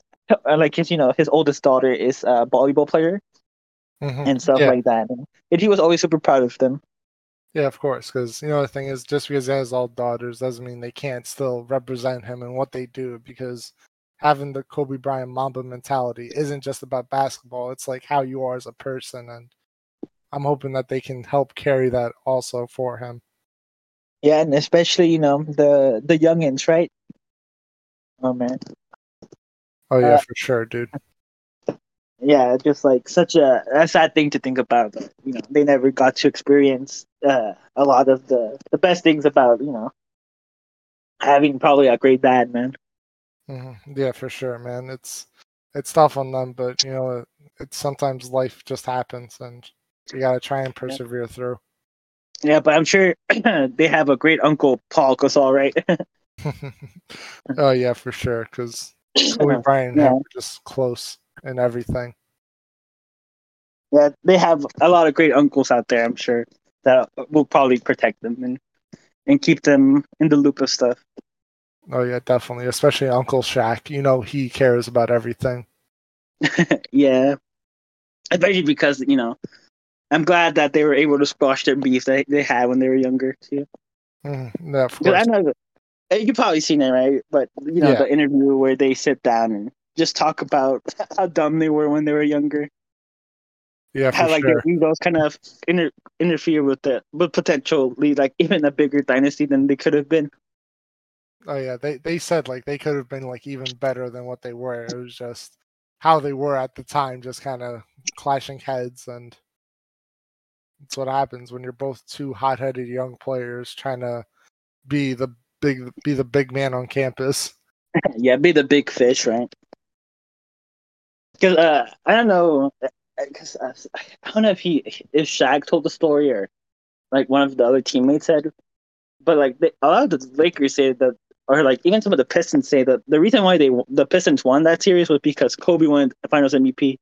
like his, you know, his oldest daughter is a volleyball player, mm-hmm. and stuff yeah. like that. And, he was always super proud of them. Yeah, of course, because you know the thing is, just because he has all daughters doesn't mean they can't still represent him and what they do. Because having the Kobe Bryant Mamba mentality isn't just about basketball; it's like how you are as a person, and I'm hoping that they can help carry that also for him. Yeah, and especially you know the the youngins, right? Oh man. Oh yeah, uh, for sure, dude yeah, just like such a, a sad thing to think about. But, you know, they never got to experience uh, a lot of the the best things about you know having probably a great dad, man. hmm Yeah, for sure, man. It's it's tough on them, but you know, it, it's sometimes life just happens, and you gotta try and persevere through. Yeah, but I'm sure they have a great uncle, Paul Gasol, right? oh yeah, for sure. Because Kobe Bryant and Yeah. just close and everything. yeah, they have a lot of great uncles out there. I'm sure that will probably protect them and and keep them in the loop of stuff. Oh yeah, definitely. Especially Uncle Shaq. You know he cares about everything. yeah, especially because you know, I'm glad that they were able to squash their beef that they had when they were younger too. Yeah, of 'Cause I course. know that- uh, you've probably seen it, right? But you know, Yeah. the interview where they sit down and just talk about how dumb they were when they were younger. Yeah, for how like sure. their egos kind of inter- interfere with the with potentially like even a bigger dynasty than they could have been. Oh yeah, they they said like they could have been like even better than what they were. It was just how they were at the time, just kind of clashing heads, and it's what happens when you're both two hot-headed young players trying to be the big be the big man on campus. yeah, be the big fish, right? Because uh, I don't know, because uh, I don't know if he if Shaq told the story or like one of the other teammates said, but like they, a lot of the Lakers say that, or like even some of the Pistons say that the reason why they the Pistons won that series was because Kobe won the Finals MVP.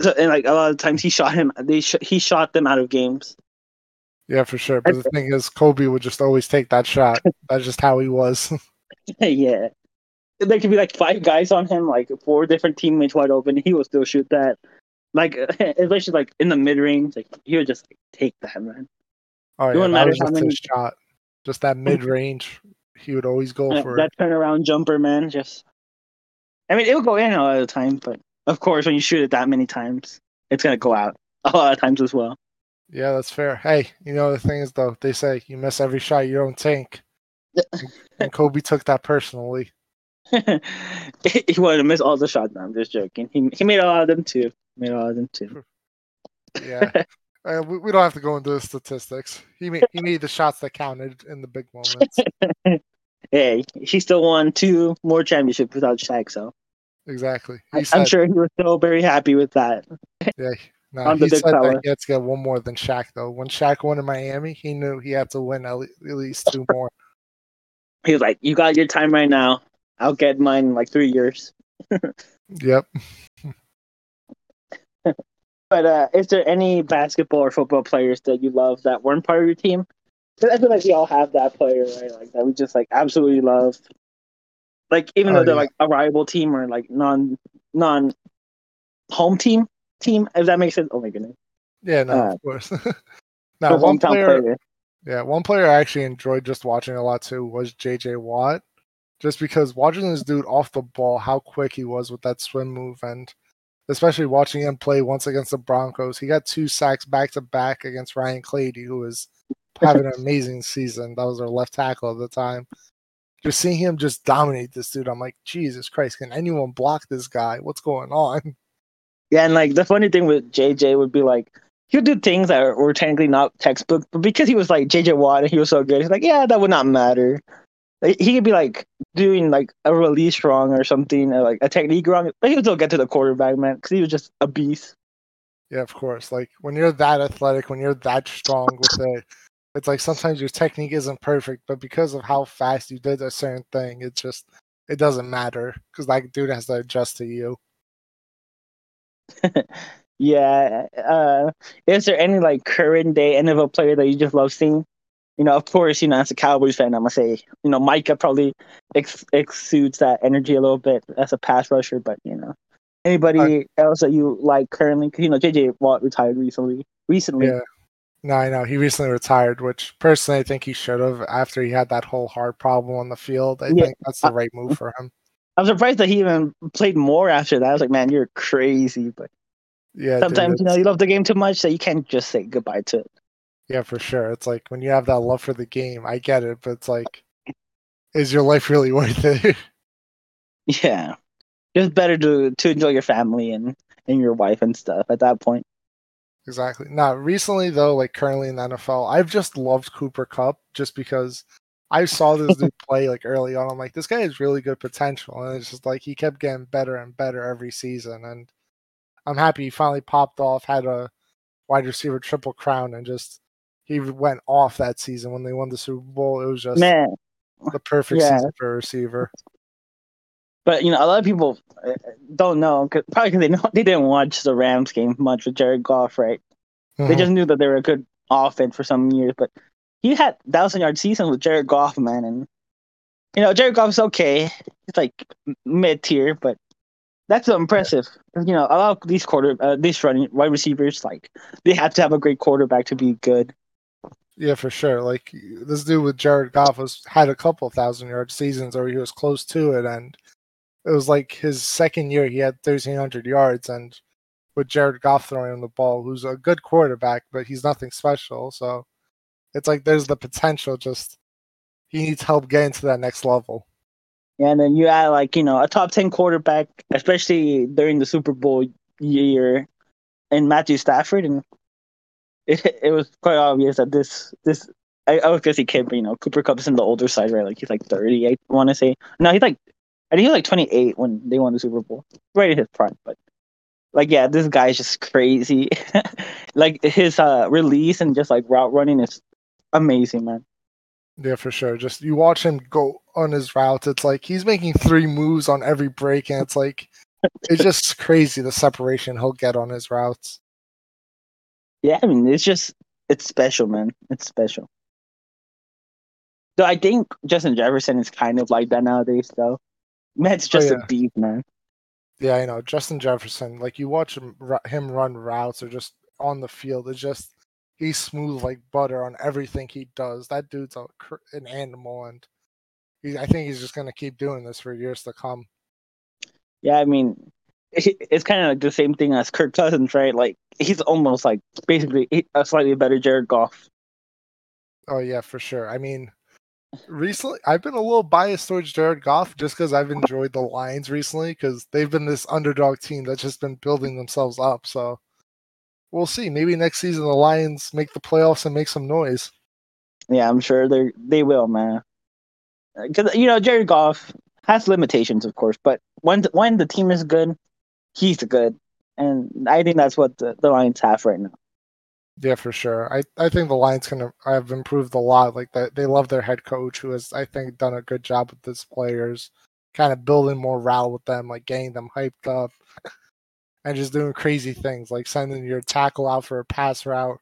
So and like a lot of times he shot him, they sh- he shot them out of games. Yeah, for sure. But the thing is, Kobe would just always take that shot. That's just how he was. yeah. There could be like five guys on him, like four different teammates wide open. He would still shoot that. Like, especially like in the mid range, like he would just like, take that, man. Oh It yeah, matter how just many- shot. Just that mid range, he would always go That, for it. that turnaround jumper, man. Just, I mean, it would go in a lot of the time, but of course, when you shoot it that many times, it's gonna go out a lot of times as well. Yeah, that's fair. Hey, you know the thing is though, they say you miss every shot you don't take, and Kobe took that personally. he wanted to miss all the shots. No, I'm just joking. He he made a lot of them too. Made a lot of them too. Yeah, uh, we, we don't have to go into the statistics. He made he made the shots that counted in the big moments. Hey, he still won two more championships without Shaq, so Exactly. I, said, I'm sure he was still very happy with that. yeah. No, he said fella. that he had to get one more than Shaq though. When Shaq won in Miami, he knew he had to win at least two more. He was like, "You got your time right now. I'll get mine in like three years." Yep. But uh, is there any basketball or football players that you love that weren't part of your team? I feel like we all have that player, right? Like that we just like absolutely love. Like even Oh, though they're yeah. like a rival team or like non non home team team, if that makes sense. Oh my goodness. Yeah, no, Uh, of course. Now, one hometown player, yeah, one player I actually enjoyed just watching a lot too was JJ Watt. Just because watching this dude off the ball, how quick he was with that swim move, and especially watching him play once against the Broncos, he got two sacks back to back against Ryan Clady, who was having an amazing season. That was our left tackle at the time. Just seeing him just dominate this dude, I'm like, Jesus Christ, can anyone block this guy? What's going on? Yeah, and like the funny thing with JJ would be like he would do things that were technically not textbook, but because he was like JJ Watt and he was so good, he's like, yeah, that would not matter. Like, he could be like doing like a release wrong or something, or like a technique wrong, but he would still get to the quarterback, man, because he was just a beast. Yeah, of course. Like when you're that athletic, when you're that strong with it, it's like sometimes your technique isn't perfect, but because of how fast you did a certain thing, it just it doesn't matter because that dude has to adjust to you. Yeah. Uh, is there any like current day NFL player that you just love seeing? You know, of course, you know, as a Cowboys fan, I'm gonna say, you know, Micah probably ex- exudes that energy a little bit as a pass rusher, but you know, anybody else that you like currently? 'Cause, you know, JJ Watt retired recently. Recently, Yeah. No, I know he recently retired, which personally I think he should have after he had that whole heart problem on the field. I Yeah. think that's the right move for him. I'm surprised that he even played more after that. I was like, man, you're crazy. But Yeah, dude, sometimes, you know, you love the game too much that you can't just say goodbye to it. Yeah, for sure. It's like when you have that love for the game, I get it, but it's like, is your life really worth it? Yeah, it's better to to enjoy your family and and your wife and stuff at that point. Exactly. Now, recently though, like currently in the NFL, I've just loved Cooper Kupp just because I saw this dude play like early on. I'm like, this guy has really good potential, and it's just like he kept getting better and better every season. And I'm happy he finally popped off, had a wide receiver triple crown, and just he went off that season when they won the Super Bowl. It was just Man, the perfect Yeah. season for a receiver. but you know, a lot of people uh, don't know, 'cause- probably because they know they didn't watch the Rams game much with Jared Goff, right? They Mhm. just knew that they were a good offense for some years, but he had thousand yard seasons with Jared Goff, man, and you know Jared Goff's okay. He's like mid tier, but that's impressive. You know, a lot of these quarter, uh, these running wide receivers, like they have to have a great quarterback to be good. Yeah, for sure. Like this dude with Jared Goff was had a couple thousand yard seasons, or he was close to it, and it was like his second year he had thirteen hundred yards, and with Jared Goff throwing him the ball, who's a good quarterback, but he's nothing special. So it's like there's the potential. Just he needs help getting to that next level. Yeah, and then you add like you know a top ten quarterback, especially during the Super Bowl year, and Matthew Stafford, and it, it was quite obvious that this this I, I was gonna say kid, but you know Cooper Kupp's in the older side, right? Like he's like thirty, I want to say. No, he's like I think he was like twenty eight when they won the Super Bowl, right in his prime. But like yeah, this guy's just crazy. like his uh release and just like route running is amazing, man. Yeah, for sure. Just you watch him go on his routes. It's like he's making three moves on every break, and it's like it's just crazy the separation he'll get on his routes. Yeah, I mean, it's just it's special, man. It's special. Though I think Justin Jefferson is kind of like that nowadays, though. Man's oh, just yeah. a beast, man. Yeah, I know Justin Jefferson. Like you watch him, him run routes or just on the field. It's just he's smooth like butter on everything he does. That dude's a, an animal, and he, I think he's just gonna keep doing this for years to come. Yeah, I mean, it's kind of like the same thing as Kirk Cousins, right? Like he's almost like basically a slightly better Jared Goff. Oh yeah, for sure. I mean, recently I've been a little biased towards Jared Goff just because I've enjoyed the Lions recently because they've been this underdog team that's just been building themselves up. So we'll see. Maybe next season the Lions make the playoffs and make some noise. Yeah, I'm sure they they will, man. Uh, because you know Jared Goff has limitations, of course, but when when the team is good, he's good, and I think that's what the, the Lions have right now. Yeah, for sure. I, I think the Lions can have improved a lot. Like that, they love their head coach, who has I think done a good job with his players, kind of building more morale with them, like getting them hyped up, and just doing crazy things, like sending your tackle out for a pass route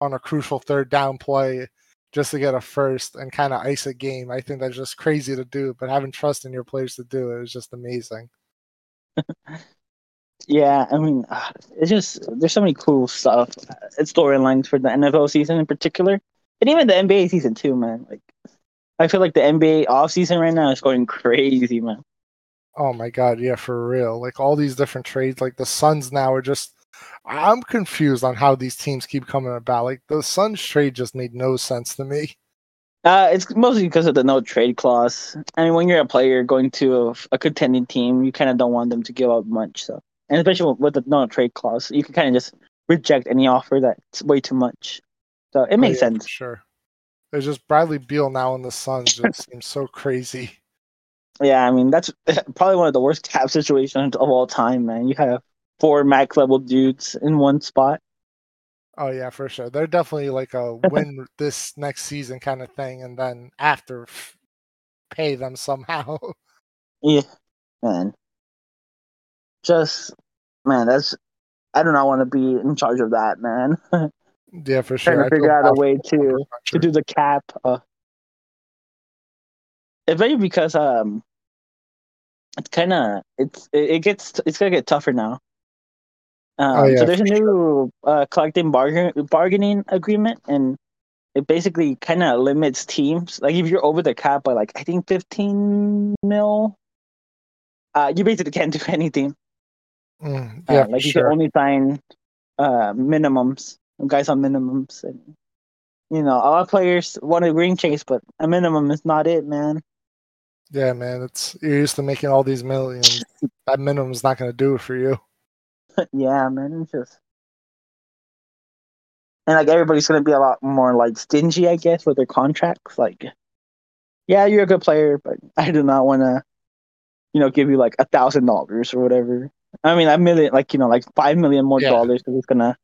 on a crucial third down play just to get a first and kind of ice a game. I think that's just crazy to do, but having trust in your players to do it is just amazing. Yeah, I mean, uh, it's just there's so many cool stuff, uh, storylines for the NFL season in particular, and even the NBA season too, man. Like, I feel like the NBA off season right now is going crazy, man. Oh my god, yeah, for real. Like all these different trades, like the Suns now are just I'm confused on how these teams keep coming about. Like the Suns trade just made no sense to me. Uh, it's mostly because of the no trade clause. I mean, when you're a player going to a, a contending team, you kind of don't want them to give up much. So, and especially with the no trade clause, you can kind of just reject any offer that's way too much. So it Oh, makes yeah, sense. Sure. There's just Bradley Beal now in the Suns just seems so crazy. Yeah, I mean that's probably one of the worst cap situations of all time, man. You have four max level dudes in one spot. Oh yeah, for sure. They're definitely like a win this next season kind of thing, and then after pay them somehow. Yeah, man. Just man, that's I do not want to be in charge of that, man. yeah, for sure. Trying sure. to figure out a way to to do the cap. Uh, especially because um, it's kind of it's it, it gets it's gonna get tougher now. Um, Oh, yeah, so there's a new uh, collective bargain bargaining agreement, and it basically kind of limits teams. Like if you're over the cap by like I think 15 mil, uh, you basically can't do anything. Mm, Uh, yeah, like for you sure. can only sign uh, minimums, guys on minimums, and you know a lot of players want a ring chase, but a minimum is not it, man. Yeah, man. It's you're used to making all these millions. that minimum's not going to do it for you. yeah, man, it's just and like everybody's gonna be a lot more like stingy, I guess, with their contracts. Like yeah, you're a good player, but I do not want to, you know, give you like a thousand dollars or whatever. I mean, a million, like you know, like five million more Yeah. dollars because it's gonna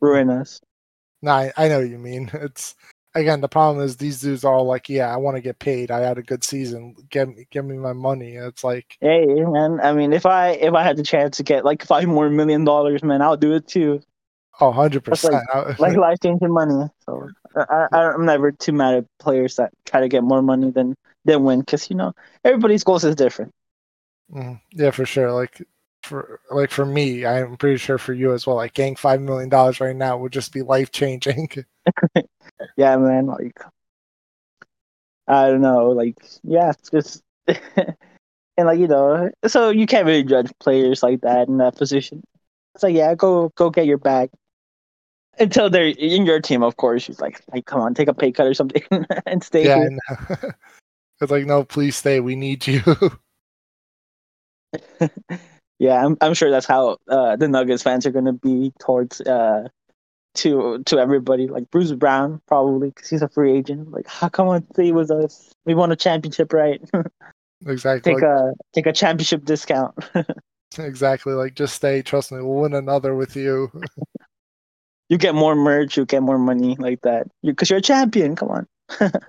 ruin us. No, I, I know what you mean. It's again the problem is these dudes are all like, yeah, I want to get paid. I had a good season. Give me give me my money. It's like, Hey, man. I mean, if I if I had the chance to get like five more million dollars, man, I'll do it too. oh, 100 percent. Like life changing money. So I, I I'm never too mad at players that try to get more money than than win, because you know everybody's goals is different. Mhm. Yeah, for sure. Like for like for me, I'm pretty sure for you as well. Like getting five million dollars right now would just be life changing. Yeah, man. Like I don't know. Like yeah, it's just and like you know, so you can't really judge players like that in that position. It's like yeah, go go get your bag. Until they're in your team, of course. She's like, like, come on, take a pay cut or something and stay yeah. It's like no, please stay. We need you. Yeah, I'm I'm sure that's how uh, the Nuggets fans are gonna be towards uh to to everybody. Like Bruce Brown probably because he's a free agent. Like, how come on stay with us? We won a championship, right? exactly. take Like, a take a championship discount. exactly. Like just stay. Trust me, we'll win another with you. you get more merch, you get more money like that. Because you, are a champion. Come on.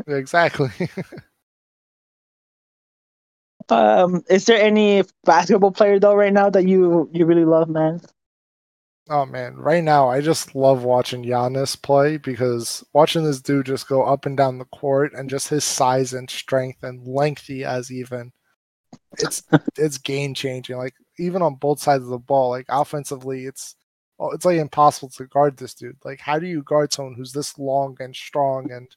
exactly. Um, is there any basketball player though right now that you you really love, man? Oh man, right now I just love watching Giannis play because watching this dude just go up and down the court and just his size and strength and lengthy as even it's it's game changing. Like even on both sides of the ball, like offensively, it's oh, it's like impossible to guard this dude. Like how do you guard someone who's this long and strong and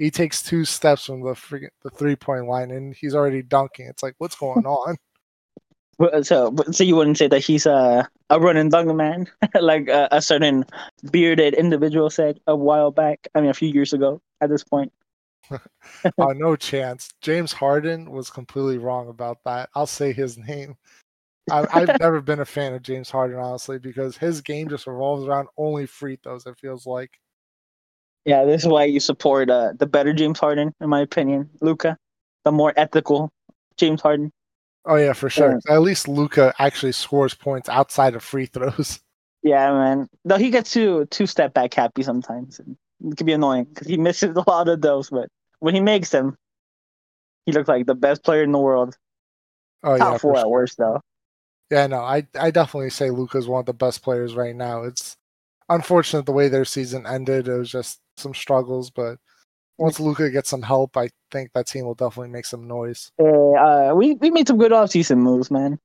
he takes two steps from the freaking the three point line and he's already dunking. It's like what's going on? So, so you wouldn't say that he's a a run and dunk man, like a, a certain bearded individual said a while back. I mean, a few years ago. At this point, oh, no chance. James Harden was completely wrong about that. I'll say his name. I, I've never been a fan of James Harden, honestly, because his game just revolves around only free throws. It feels like. Yeah, this is why you support uh, the better James Harden, in my opinion, Luka, the more ethical James Harden. Oh yeah, for sure. At least Luka actually scores points outside of free throws. Yeah, man. Though he gets too two step back happy sometimes, it can be annoying because he misses a lot of those. But when he makes them, he looks like the best player in the world. Oh Top yeah, four for at sure. worst, though. Yeah, no, I I definitely say Luka's one of the best players right now. It's unfortunate the way their season ended. It was just some struggles, but once Luka gets some help, I think that team will definitely make some noise. Uh, uh, we we made some good offseason moves, man.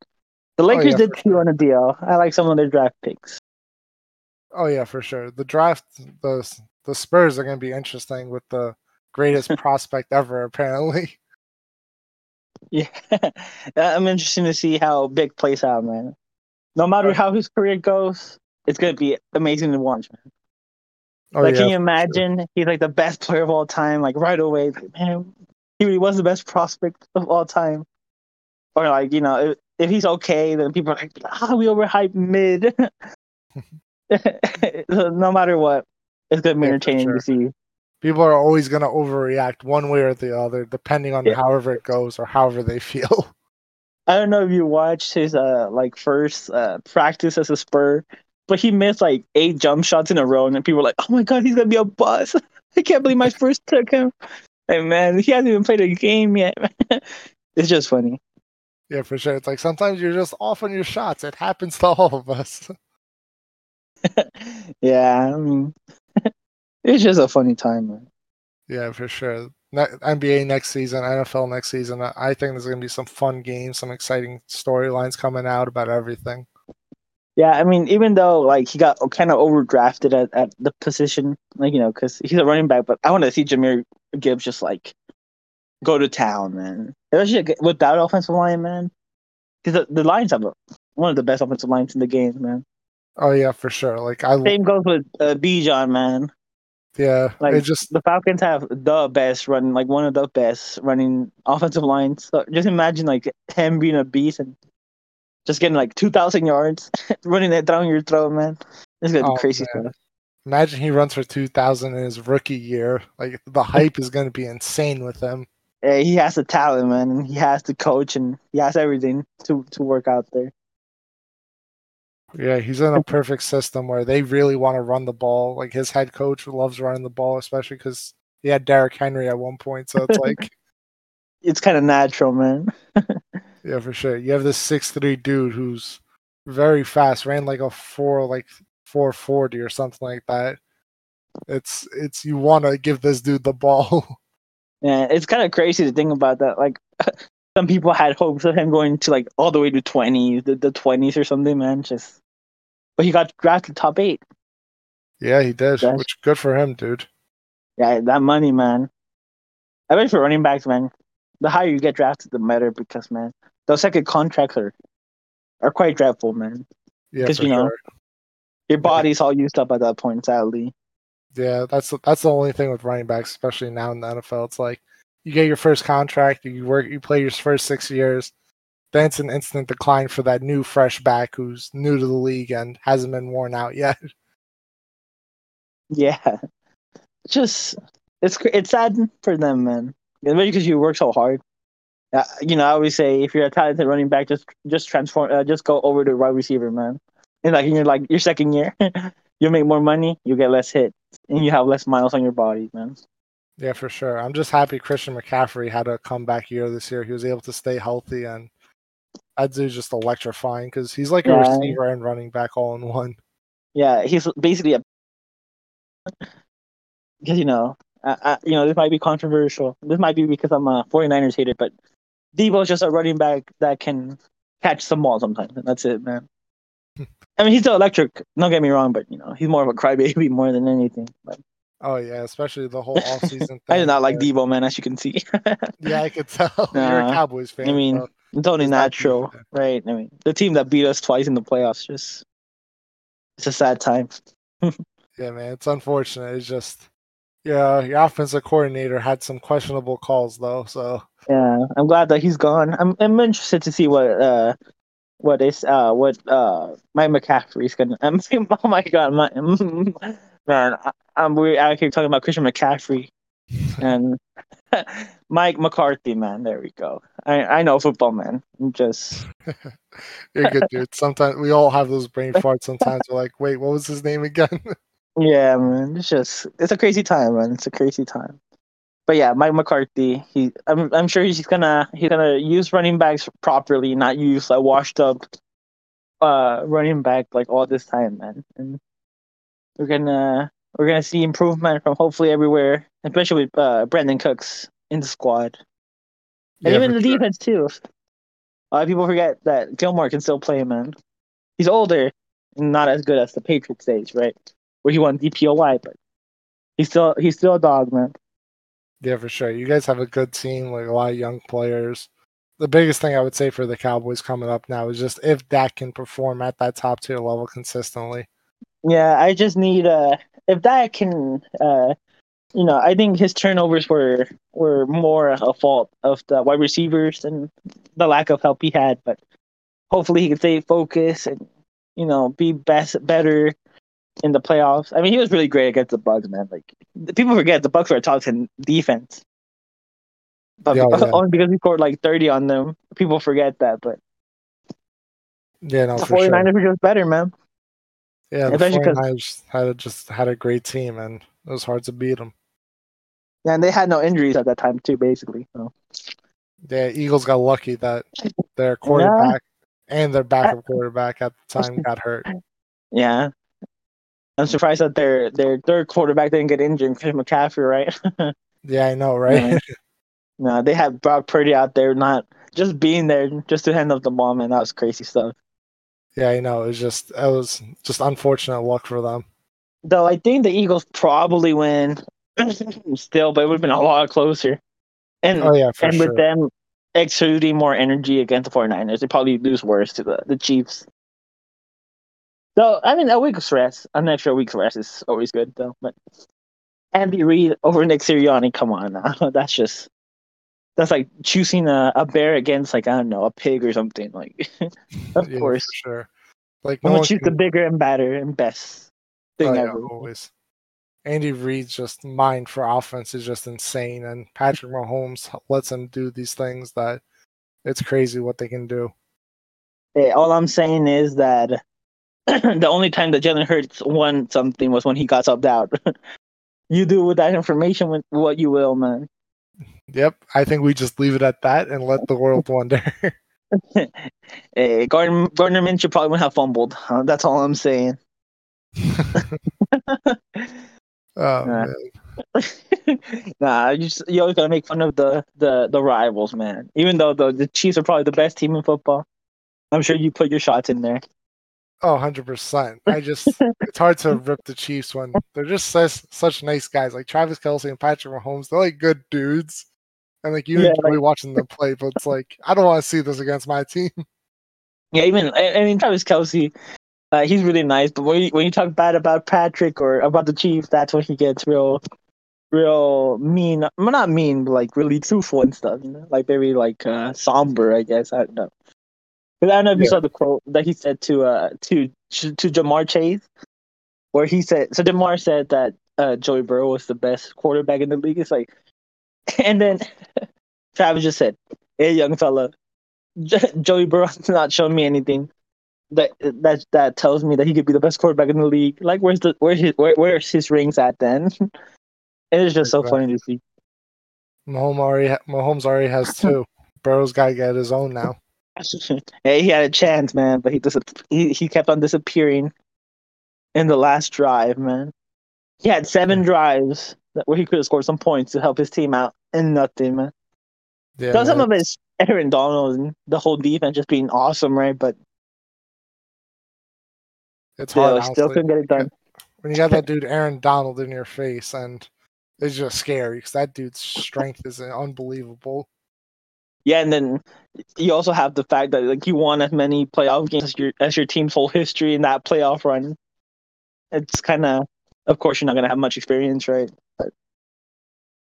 The Lakers Oh, yeah, did too sure. on a deal. I like some of their draft picks. Oh yeah, for sure. The draft, the the Spurs are going to be interesting with the greatest prospect ever, apparently. Yeah, I'm interested to see how big plays out, man. No matter how his career goes, it's gonna be amazing to watch, man. Oh like, yeah, can you for sure. imagine? He's like the best player of all time. Like right away, like, man, he really was the best prospect of all time. Or like you know, if, if he's okay, then people are like, ah, we overhyped mid. no matter what, it's gonna be Yeah, entertaining sure. to see. People are always going to overreact one way or the other, depending on Yeah. however it goes or however they feel. I don't know if you watched his uh like first uh practice as a Spur, but he missed like eight jump shots in a row, and people were like, "Oh my god, he's gonna be a bust!" I can't believe my first took him. Hey man, he hasn't even played a game yet. it's just funny. yeah, for sure. It's like sometimes you're just off on your shots. It happens to all of us. yeah, I mean, it's just a funny time, man. Yeah, for sure. NBA next season, NFL next season. I I think there's going to be some fun games, some exciting storylines coming out about everything. Yeah, I mean, even though like he got kind of overdrafted at, at the position, like you know, because he's a running back, but I want to see Jahmyr Gibbs just like go to town, man. Especially with that offensive line, man. Because the, the Lions have a, one of the best offensive lines in the game, man. Oh yeah, for sure. Like I, Same goes with uh, Bijan, man. yeah, Like just the Falcons have the best running, like one of the best running offensive lines. So just imagine like him being a beast and just getting like two thousand yards, running that down your throat, man. It's gonna be Oh, crazy man. stuff. imagine he runs for 2,000 in his rookie year. Like the hype is going to be insane with him. eh, he has the talent, man, and he has the coach, and he has everything to to work out there. Yeah, he's in a perfect system where they really want to run the ball. Like his head coach loves running the ball, especially because he had Derrick Henry at one point. So it's like, It's kind of natural, man. Yeah, for sure. You have this six three dude who's very fast, ran like a four, like four forty or something like that. It's it's you want to give this dude the ball. Yeah, it's kind of crazy to think about that. Like, some people had hopes of him going to like all the way to twenty, the the twenties or something, man. Just, but he got drafted top eight. yeah, he did, That's- which good for him, dude. Yeah, that money, man. I bet for running backs, man, the higher you get drafted, the better because, man, those second contracts are are quite dreadful, man. Yeah, 'Cause, for you know, sure. Your body's all used up at that point, sadly. Yeah, that's that's the only thing with running backs, especially now in the NFL. It's like you get your first contract, you work, you play your first six years, then it's an instant decline for that new fresh back who's new to the league and hasn't been worn out yet. Yeah, just it's it's sad for them, man. Especially because you work so hard. Uh, you know, I always say if you're a talented running back, just just transform, uh, just go over to wide receiver, man. And like in your like your second year, you'll make more money, you get less hits, and you have less miles on your body, man. Yeah, for sure. I'm just happy Christian McCaffrey had a comeback year this year. He was able to stay healthy, and that just electrifying because he's like a receiver and running back all in one. Yeah, he's basically a because you know, I, I, you know, this might be controversial. This might be because I'm a 49ers hater, but Deebo's just a running back that can catch some ball sometimes, and that's it, man. I mean, he's still electric. Don't get me wrong, but you know, he's more of a crybaby more than anything. But Oh yeah, especially the whole offseason thing. I do not like Debo, man, as you can see. Yeah, I could tell. You're a Cowboys fan. I mean, so- it's only natural, right? I mean, the team that beat us twice in the playoffs just it's a sad time. Yeah, man, it's unfortunate. It's just, yeah, the offensive coordinator had some questionable calls though. So Yeah, I'm glad that he's gone. I'm I'm interested to see what uh what is uh what uh Mike McCaffrey's gonna. I'm, oh my god, my man, I, I'm we out here talking about Christian McCaffrey and Mike McCarthy. Man, there we go. I I know football, man. I'm just you're good, dude. Sometimes we all have those brain farts. Sometimes we're like, wait, what was his name again? Yeah, man. It's just it's a crazy time, man. It's a crazy time. But yeah, Mike McCarthy. He, I'm, I'm sure he's gonna he's gonna use running backs properly, not use a washed up, uh, running back like all this time, man. And we're gonna we're gonna see improvement from hopefully everywhere, especially with uh, Brandin Cooks in the squad, and Yeah, even the sure. defense too. A lot of people forget that Gilmore can still play, man. He's older, and not as good as the Patriots days, right? Where he won DPOY, but he's still he's still a dog, man. Yeah, for sure. You guys have a good team, like a lot of young players. The biggest thing I would say for the Cowboys coming up now is just if Dak can perform at that top tier level consistently. Yeah, I just need uh if that can uh you know, I think his turnovers were were more a fault of the wide receivers and the lack of help he had, but hopefully he can stay focused and you know, be best better in the playoffs. I mean, he was really great against the Bucks, man. Like the- people forget the Bucks were a top 10 defense. But Yeah, yeah. only because he scored like 30 on them, people forget that, but Yeah, no, the for 49ers were just better, man. Yeah, the especially 'cause- 49ers had a, just had a great team, and it was hard to beat them. Yeah, And they had no injuries at that time too, basically. So Yeah, Eagles got lucky that their quarterback and their backup quarterback at the time got hurt. Yeah. I'm surprised that their their third quarterback didn't get injured, Chris McCaffrey, right? Yeah, I know, right? Yeah. no, they had Brock Purdy out there, not just being there just to hand off the ball, man. That was crazy stuff. yeah, I know. It was just it was just unfortunate luck for them. Though I think the Eagles probably win still, but it would have been a lot closer. And Oh yeah, for and sure. with them exuding more energy against the 49ers, they probably lose worse to the, the Chiefs. So I mean a week's rest, an extra week's rest is always good though. But Andy Reid over Nick Sirianni, come on now. That's just that's like choosing a, a bear against like I don't know, a pig or something. Like of Yeah, course. sure. Like I'm no gonna choose the bigger and better and best thing oh, yeah, ever. always. Andy Reid's just mind for offense is just insane, and Patrick Mahomes lets him do these things that it's crazy what they can do. Hey, all I'm saying is that the only time that Jalen Hurts won something was when he got subbed out. you do with that information with what you will, man. Yep, I think we just leave it at that and let the world wonder. hey, Gardner, Gardner Minshew probably would have fumbled. Uh, that's all I'm saying. oh Nah. man. nah, you just you always gotta make fun of the the the rivals, man. Even though the the Chiefs are probably the best team in football, I'm sure you put your shots in there. Oh, 100%. I just, it's hard to rip the Chiefs when they're just such, such nice guys. Like Travis Kelce and Patrick Mahomes, they're like good dudes. And like you Yeah, enjoy watching them play, but it's like, I don't want to see this against my team. Yeah, even I, I mean Travis Kelce, uh, he's really nice. But when you, when you talk bad about Patrick or about the Chiefs, that's when he gets real, real mean. Well, not mean, but like really truthful and stuff. You know, like very like uh, somber. I guess I don't know. I don't know if you Yeah. saw the quote that he said to uh to to Ja'Marr Chase, where he said so. Ja'Marr said that uh, Joey Burrow was the best quarterback in the league. It's like, and then Travis just said, "Hey, young fella, Joey Burrow's not showing me anything that that that tells me that he could be the best quarterback in the league. Like, where's the where's his where, where's his rings at then? it is just so funny to see. Mahomes already, Mahomes already has two. Burrow's got to get his own now. hey, he had a chance, man, but he dis- he he kept on disappearing in the last drive, man. He had seven drives that, where he could have scored some points to help his team out, and nothing, man. Yeah, So some of it is Aaron Donald and the whole defense just being awesome, right? But it's still, hard. still honestly. couldn't get it done. when you got that dude Aaron Donald in your face, and it's just scary because that dude's strength is unbelievable. Yeah, and then you also have the fact that like you won as many playoff games as your as your team's whole history in that playoff run. It's kind of, of course, you're not gonna have much experience, right? But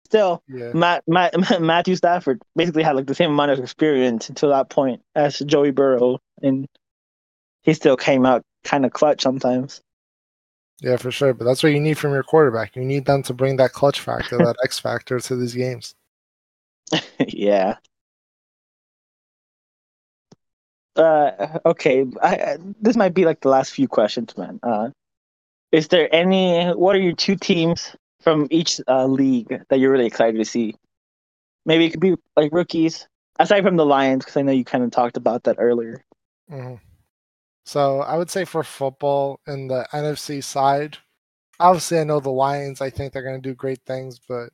still, Yeah, Matt, Matt Matthew Stafford basically had like the same amount of experience until that point as Joey Burrow, and he still came out kind of clutch sometimes. yeah, for sure. But that's what you need from your quarterback. You need them to bring that clutch factor, that X factor to these games. yeah. Uh, okay. I, this might be like the last few questions, man. Uh, is there any? What are your two teams from each uh, league that you're really excited to see? Maybe it could be like rookies, aside from the Lions, because I know you kind of talked about that earlier. Mhm. So I would say for football in the NFC side, obviously I know the Lions. I think they're going to do great things, but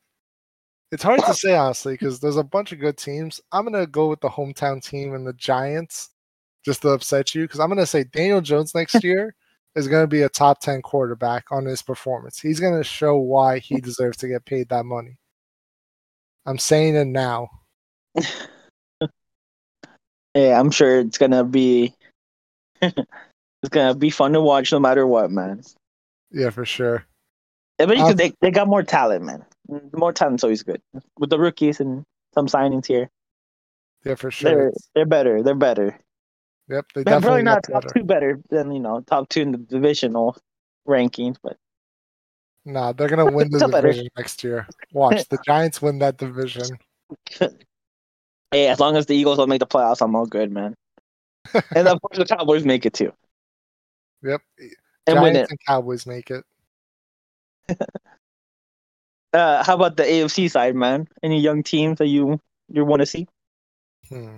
it's hard to say honestly because there's a bunch of good teams. I'm going to go with the hometown team and the Giants, just to upset you, because I'm going to say Daniel Jones next year is going to be a top ten quarterback on his performance. He's going to show why he deserves to get paid that money. I'm saying it now. Yeah, I'm sure it's gonna be. it's gonna be fun to watch no matter what, man. Yeah, for sure. But Uh, they they got more talent, man. More talent's always good with the rookies and some signings here. Yeah, for sure. They're they're better. They're better. Yep, they They're probably not top better. two better than you know top two in the divisional rankings, but Nah, they're gonna win the Still better. division next year. Watch the Giants win that division. hey, as long as the Eagles don't make the playoffs, I'm all good, man. and of course, the Cowboys make it too Yep, and win Giants and Cowboys make it. Uh, how about the AFC side, man? Any young teams that you you want to see? Hmm.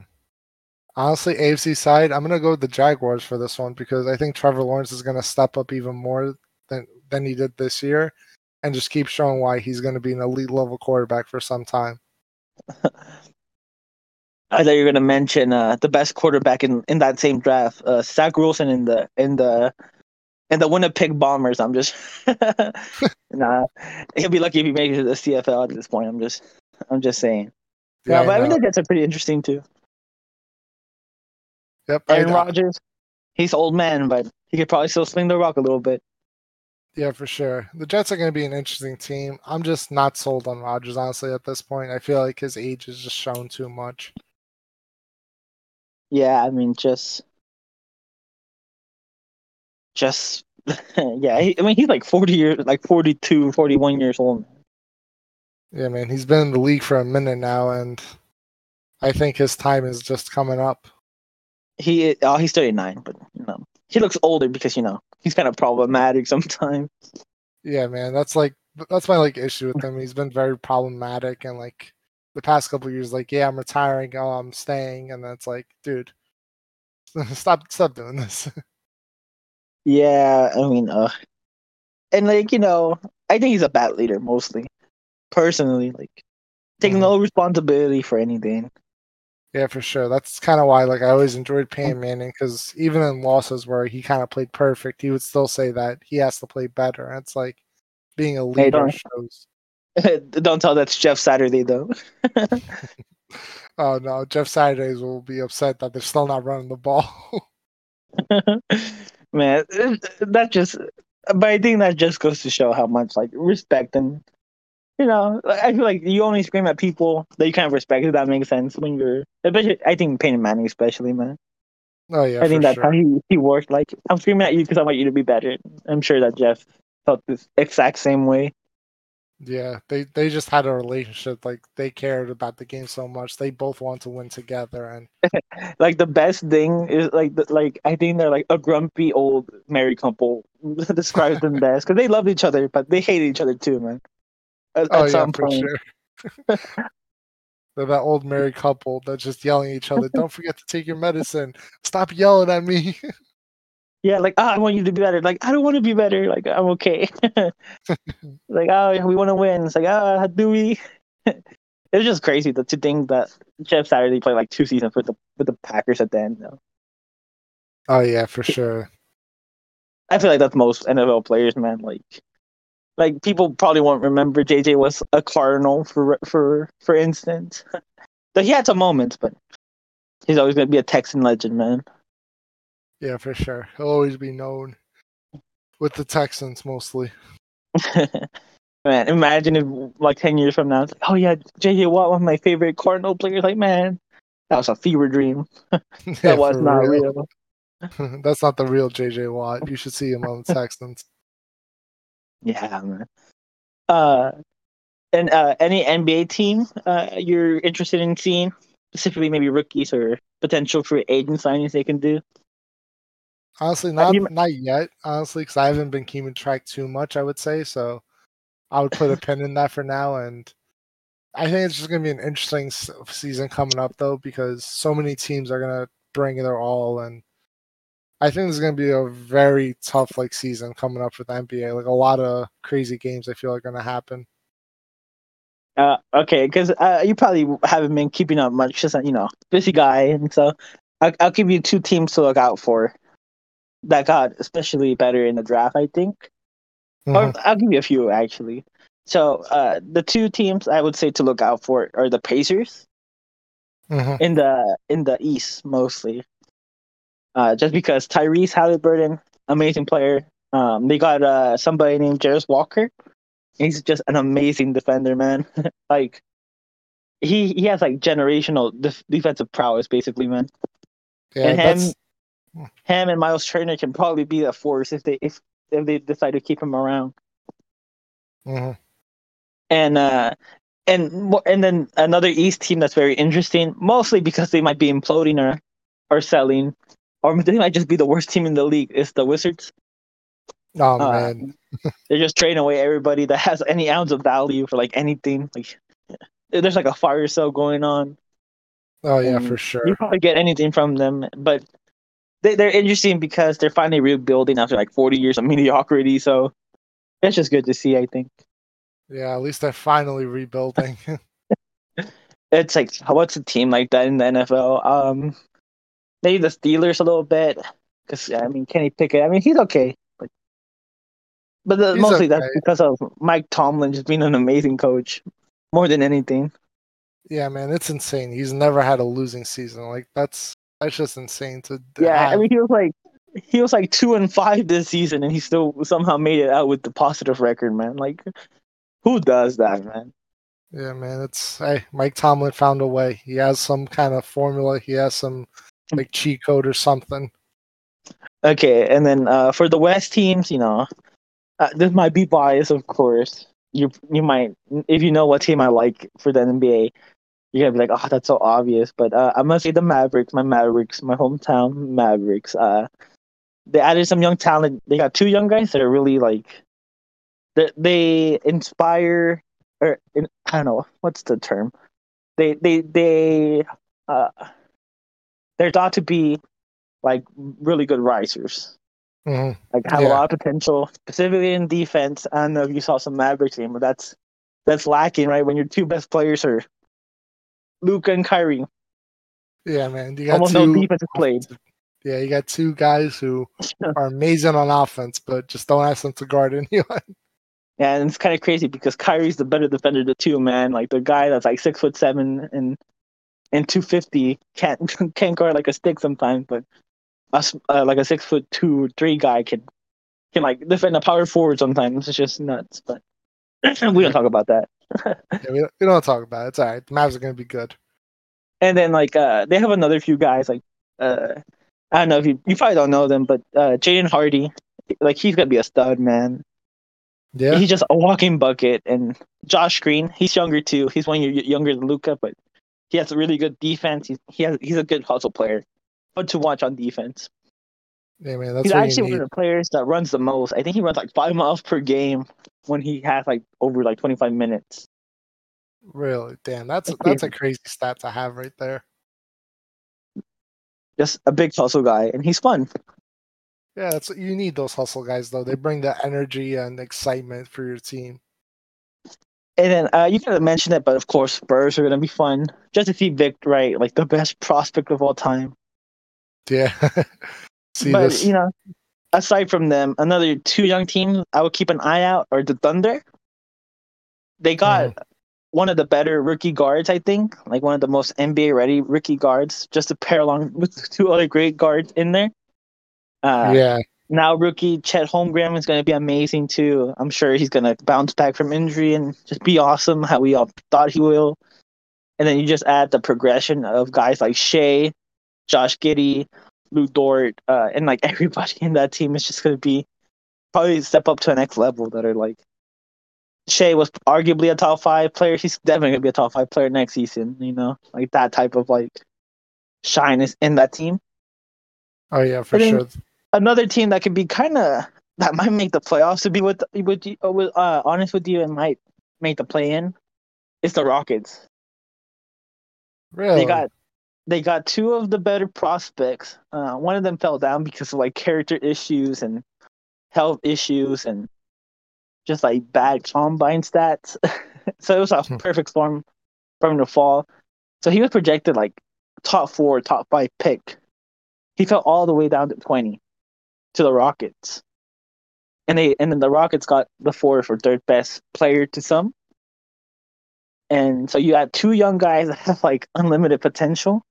Honestly, AFC side, I'm gonna go with the Jaguars for this one because I think Trevor Lawrence is gonna step up even more than than he did this year, and just keep showing why he's gonna be an elite level quarterback for some time. I thought you were gonna mention uh, the best quarterback in, in that same draft, uh, Zach Wilson in the in the in the Winnipeg Bombers. I'm just nah. He'll be lucky if he makes it to the CFL at this point. I'm just I'm just saying. Yeah, Yeah, but I, mean the Jets are pretty interesting too. Yep. Aaron Rodgers, he's old man, but he could probably still swing the rock a little bit. Yeah, for sure. The Jets are going to be an interesting team. I'm just not sold on Rodgers, honestly, at this point. I feel like his age has just shown too much. Yeah, I mean just just yeah, he, I mean he's like 40 years, like 42, 41 years old. Yeah, man, he's been in the league for a minute now, and I think his time is just coming up. He oh he's 39, but you know he looks older because you know he's kind of problematic sometimes. Yeah, man, that's like that's my like issue with him. He's been very problematic, and like the past couple years, like yeah, I'm retiring, oh, I'm staying, and that's like, dude, stop, stop doing this. Yeah, I mean, uh, and like you know, I think he's a bad leader mostly. Personally, like taking no responsibility for anything. Yeah, for sure. That's kind of why, like, I always enjoyed oh. Peyton Manning because even in losses where he kind of played perfect, he would still say that he has to play better. And it's like being a Hey, leader don't- shows. Don't tell that's Jeff Saturday though. Oh no, Jeff Saturdays will be upset that they're still not running the ball. Man, that just. But I think that just goes to show how much like respect and you know, I feel like you only scream at people that you kind of respect. If that makes sense when you're, especially I think Peyton Manning, especially man. oh yeah, I think that's sure. how he, he worked. Like I'm screaming at you because I want you to be better. I'm sure that Jeff felt this exact same way. Yeah, they they just had a relationship. Like they cared about the game so much. They both want to win together, and Like the best thing is like the, like I think they're like a grumpy old married couple describes them best because they love each other but they hate each other too, man. At, oh at yeah, some point, sure. They're that old married couple that's just yelling at each other. Don't forget to take your medicine. Stop yelling at me. yeah, like ah, I want you to be better. Like I don't want to be better. Like I'm okay. like oh, we want to win. It's like ah, do we? it's just crazy that to think that Jeff Saturday played like two seasons with the with the Packers at the end. Though. oh yeah, for sure. I feel like that's most NFL players, man. Like, like people probably won't remember JJ was a Cardinal for for for instance. so he had some moments, but he's always gonna be a Texan legend, man. Yeah, for sure. He'll always be known with the Texans mostly. man, imagine if like ten years from now, it's like, oh yeah, JJ Watt, one of my favorite Cardinal players. Like, man, that was a fever dream. Yeah, That was for not real. That's not the real JJ Watt. You should see him on the Texans. Yeah, man. Uh, and uh, any NBA team uh you're interested in seeing, specifically maybe rookies or potential free agent signings they can do. Honestly, not you- not yet. Honestly, because I haven't been keeping track too much. I would say so. I would put a pin in that for now, and I think it's just gonna be an interesting season coming up, though, because so many teams are gonna bring their all, and I think there's gonna be a very tough like season coming up for the NBA. Like a lot of crazy games, I feel are gonna happen. Uh, okay, because uh, you probably haven't been keeping up much, just you know, busy guy, and so I'll, I'll give you two teams to look out for that got especially better in the draft. I think, or Mhm. I'll give you a few actually. So uh, the two teams I would say to look out for are the Pacers Mhm. in the in the East mostly. Uh, just because Tyrese Halliburton, amazing player. Um, they got uh somebody named Jarace Walker. He's just an amazing defender, man. like he he has like generational def- defensive prowess, basically, man. Yeah, and him, that's him and Miles Turner can probably be a force if they if if they decide to keep him around. mhm. and uh and and then another East team that's very interesting, mostly because they might be imploding or or selling, or they might just be the worst team in the league. It's the Wizards? oh Uh, man, They're just trading away everybody that has any ounce of value for like anything. Like there's like a fire sale going on. oh yeah, for sure. You probably get anything from them, but they they're interesting because they're finally rebuilding after like 40 years of mediocrity. So it's just good to see. I think. Yeah, at least they're finally rebuilding. it's like what's a team like that in the NFL? Um, maybe the Steelers a little bit because I mean Kenny Pickett. I mean he's okay, but but the, mostly that's because of Mike Tomlin just being an amazing coach more than anything. yeah, man, it's insane. He's never had a losing season. Like that's that's just insane to to Yeah, I mean he was like he was like two and five this season, and he still somehow made it out with the positive record, man. Like who does that, man? Yeah, man, it's hey, Mike Tomlin found a way. He has some kind of formula. He has some like cheat code or something. Okay, and then uh, for the West teams, you know, uh, this might be biased, of course. You you might if you know what team I like for the NBA, you're gonna be like, oh, that's so obvious. But uh, I'm gonna say the Mavericks, my Mavericks, my hometown Mavericks. Uh, they added some young talent. They got two young guys that are really like, they they inspire or in, I don't know what's the term. They they they uh, they're thought to be like really good risers. Mhm. Like have Yeah. a lot of potential, specifically in defense. I don't know if you saw some Mavericks game, but that's that's lacking, right? When your two best players are Luka and Kyrie. Yeah, man. You got Almost two, no defense played. Yeah, you got two guys who are amazing on offense, but just don't ask them to guard anyone. Yeah, and it's kind of crazy because Kyrie's the better defender of the two, man. Like the guy that's like six foot seven and and two fifty can't can't guard like a stick sometimes, but us uh, like a six foot two three guy can can like defend a power forward sometimes. It's just nuts. But we don't talk about that. Yeah, we, don't, we don't talk about it. It's all right. The Mavs are going to be good. And then like uh they have another few guys like uh I don't know if you you probably don't know them, but uh Jaden Hardy, like he's gonna be a stud, man. Yeah. He's just a walking bucket. And Josh Green, he's younger too. He's one year younger than Luka, but he has a really good defense. He's he has he's a good hustle player. Fun to watch on defense. Yeah, man. That's he's actually one of the players that runs the most. I think he runs like five miles per game when he has like over like twenty five minutes. Really? Damn, that's That's that's a crazy stat to have right there. Just a big hustle guy, and he's fun. Yeah, that's you need those hustle guys though. They bring the energy and excitement for your team. And then uh, you kind of mentioned it, but of course Spurs are gonna be fun. Just to see Vic, right, like the best prospect of all time. Yeah. See but this? you know, aside from them, another two young teams I would keep an eye out are the Thunder. They got Mm-hmm. one of the better rookie guards, I think, like one of the most NBA ready rookie guards, just to pair along with two other great guards in there. Uh, yeah. Now rookie Chet Holmgren is going to be amazing too. I'm sure he's going to bounce back from injury and just be awesome how we all thought he will. And then you just add the progression of guys like Shai, Josh Giddey, Lu Dort, uh, and like everybody in that team is just going to be probably step up to a next level that are like Shai was arguably a top five player. He's definitely going to be a top five player next season, you know, like that type of like shine is in that team Oh yeah, for then- sure. Another team that could be kind of that might make the playoffs. To be with with you, uh, with uh, honest with you, and might make the play in. Is the Rockets. Really? They got they got two of the better prospects. Uh, one of them fell down because of like character issues and health issues and just like bad combine stats. so it was a Hmm. perfect storm for him to fall. So he was projected like top four, top five pick. He fell all the way down to twenty to the Rockets. And they and then the Rockets got the fourth or third best player to some. And so you had two young guys that have like unlimited potential.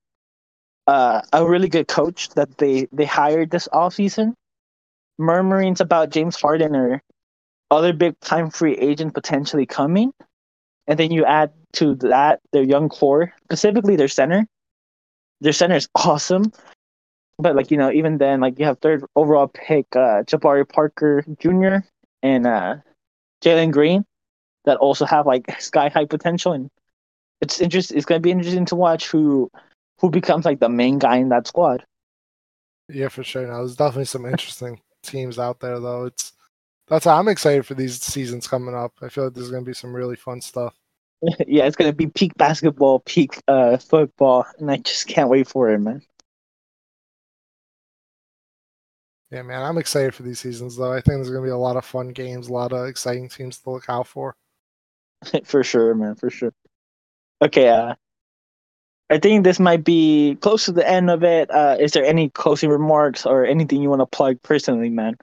Uh, a really good coach that they they hired this off offseason. Murmurings about James Harden or other big time free agent potentially coming. And then you add to that their young core, specifically their center. Their center is awesome. But like, you know, even then, like you have third overall pick uh Jabari Parker Jr. and uh Jalen Green that also have like sky high potential and it's interest it's gonna be interesting to watch who who becomes like the main guy in that squad. Yeah, for sure. Now there's definitely some interesting teams out there though. It's that's how I'm excited for these seasons coming up. I feel like there's gonna be some really fun stuff. yeah, it's gonna be peak basketball, peak uh football, and I just can't wait for it, man. Yeah, man, I'm excited for these seasons though. I think there's gonna be a lot of fun games, a lot of exciting teams to look out for. for sure, man, for sure. Okay, uh I think this might be close to the end of it. Uh is there any closing remarks or anything you want to plug personally, man?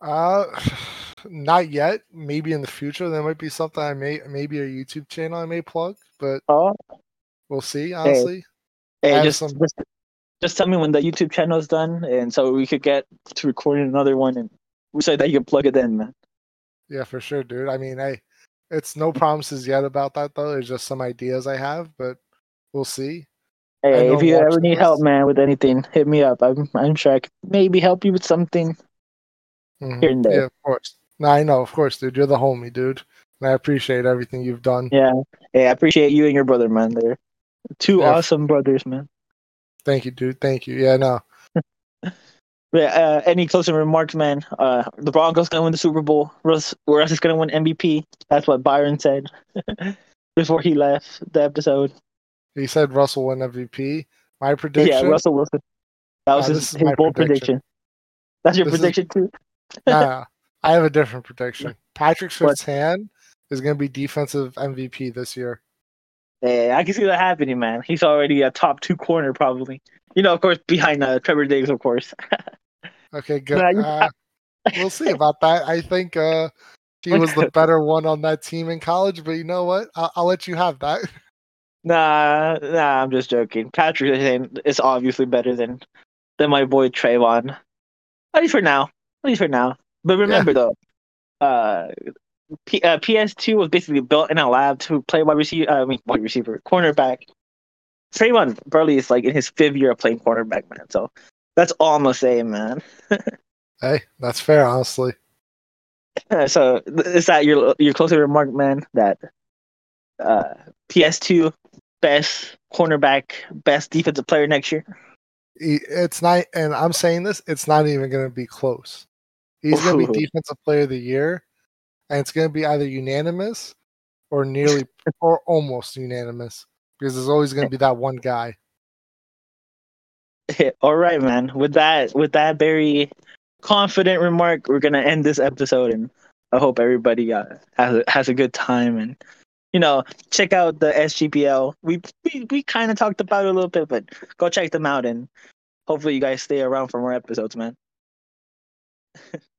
Uh not yet. Maybe in the future there might be something I may maybe a YouTube channel I may plug, but Oh, we'll see, honestly. hey, have just, some- just just tell me when the YouTube channel is done, and so we could get to recording another one, and we say that you can plug it in, man. Yeah, for sure, dude. I mean, I it's no promises yet about that though. It's just some ideas I have, but we'll see. Hey, if you ever need this. help, man, with anything, hit me up. I'm I'm sure I could maybe help you with something. Mhm. Here and there. Yeah, of course. No, I know, of course, dude. You're the homie, dude. And I appreciate everything you've done. Yeah. Hey, I appreciate you and your brother, man. They're two Yeah. awesome brothers, man. Thank you, dude. Thank you. Yeah, no. But, uh, any closing remarks, man? Uh, the Broncos gonna win the Super Bowl. Russ, Russ is gonna win MVP. That's what Byron said before he left the episode. He said Russell win MVP. My prediction. Yeah, Russell Wilson. That was Nah, his, his bold prediction. prediction. That's your This is- prediction too. Nah, I have a different prediction. Patrick What? Swift's hand is going to be defensive MVP this year. Yeah, I can see that happening, man. He's already a top two corner, probably. You know, of course, behind uh, Trevon Diggs, of course. Okay, good. Uh, we'll see about that. I think uh, he was the better one on that team in college, but you know what? I'll, I'll let you have that. Nah, nah, I'm just joking. Patrick is obviously better than than my boy Trevon. At least for now. At least for now. But remember though, uh, P- uh, PS2 was basically built in a lab to play wide receiver. I mean, wide receiver, cornerback. Trevon Burley is like in his fifth year of playing cornerback, man. So that's all I'm gonna say, man. Hey, that's fair, honestly. so is that your your closing remark, man? That uh, PS2 best cornerback, best defensive player next year. It's not, and I'm saying this, it's not even going to be close. He's going to be defensive player of the year, and it's going to be either unanimous or nearly or almost unanimous because there's always going to be that one guy. All right, man. With that, with that very confident remark, we're gonna end this episode, and I hope everybody uh, has a, has a good time, and you know, check out the SGBL. We we, we kind of talked about it a little bit, but go check them out, and hopefully, you guys stay around for more episodes, man.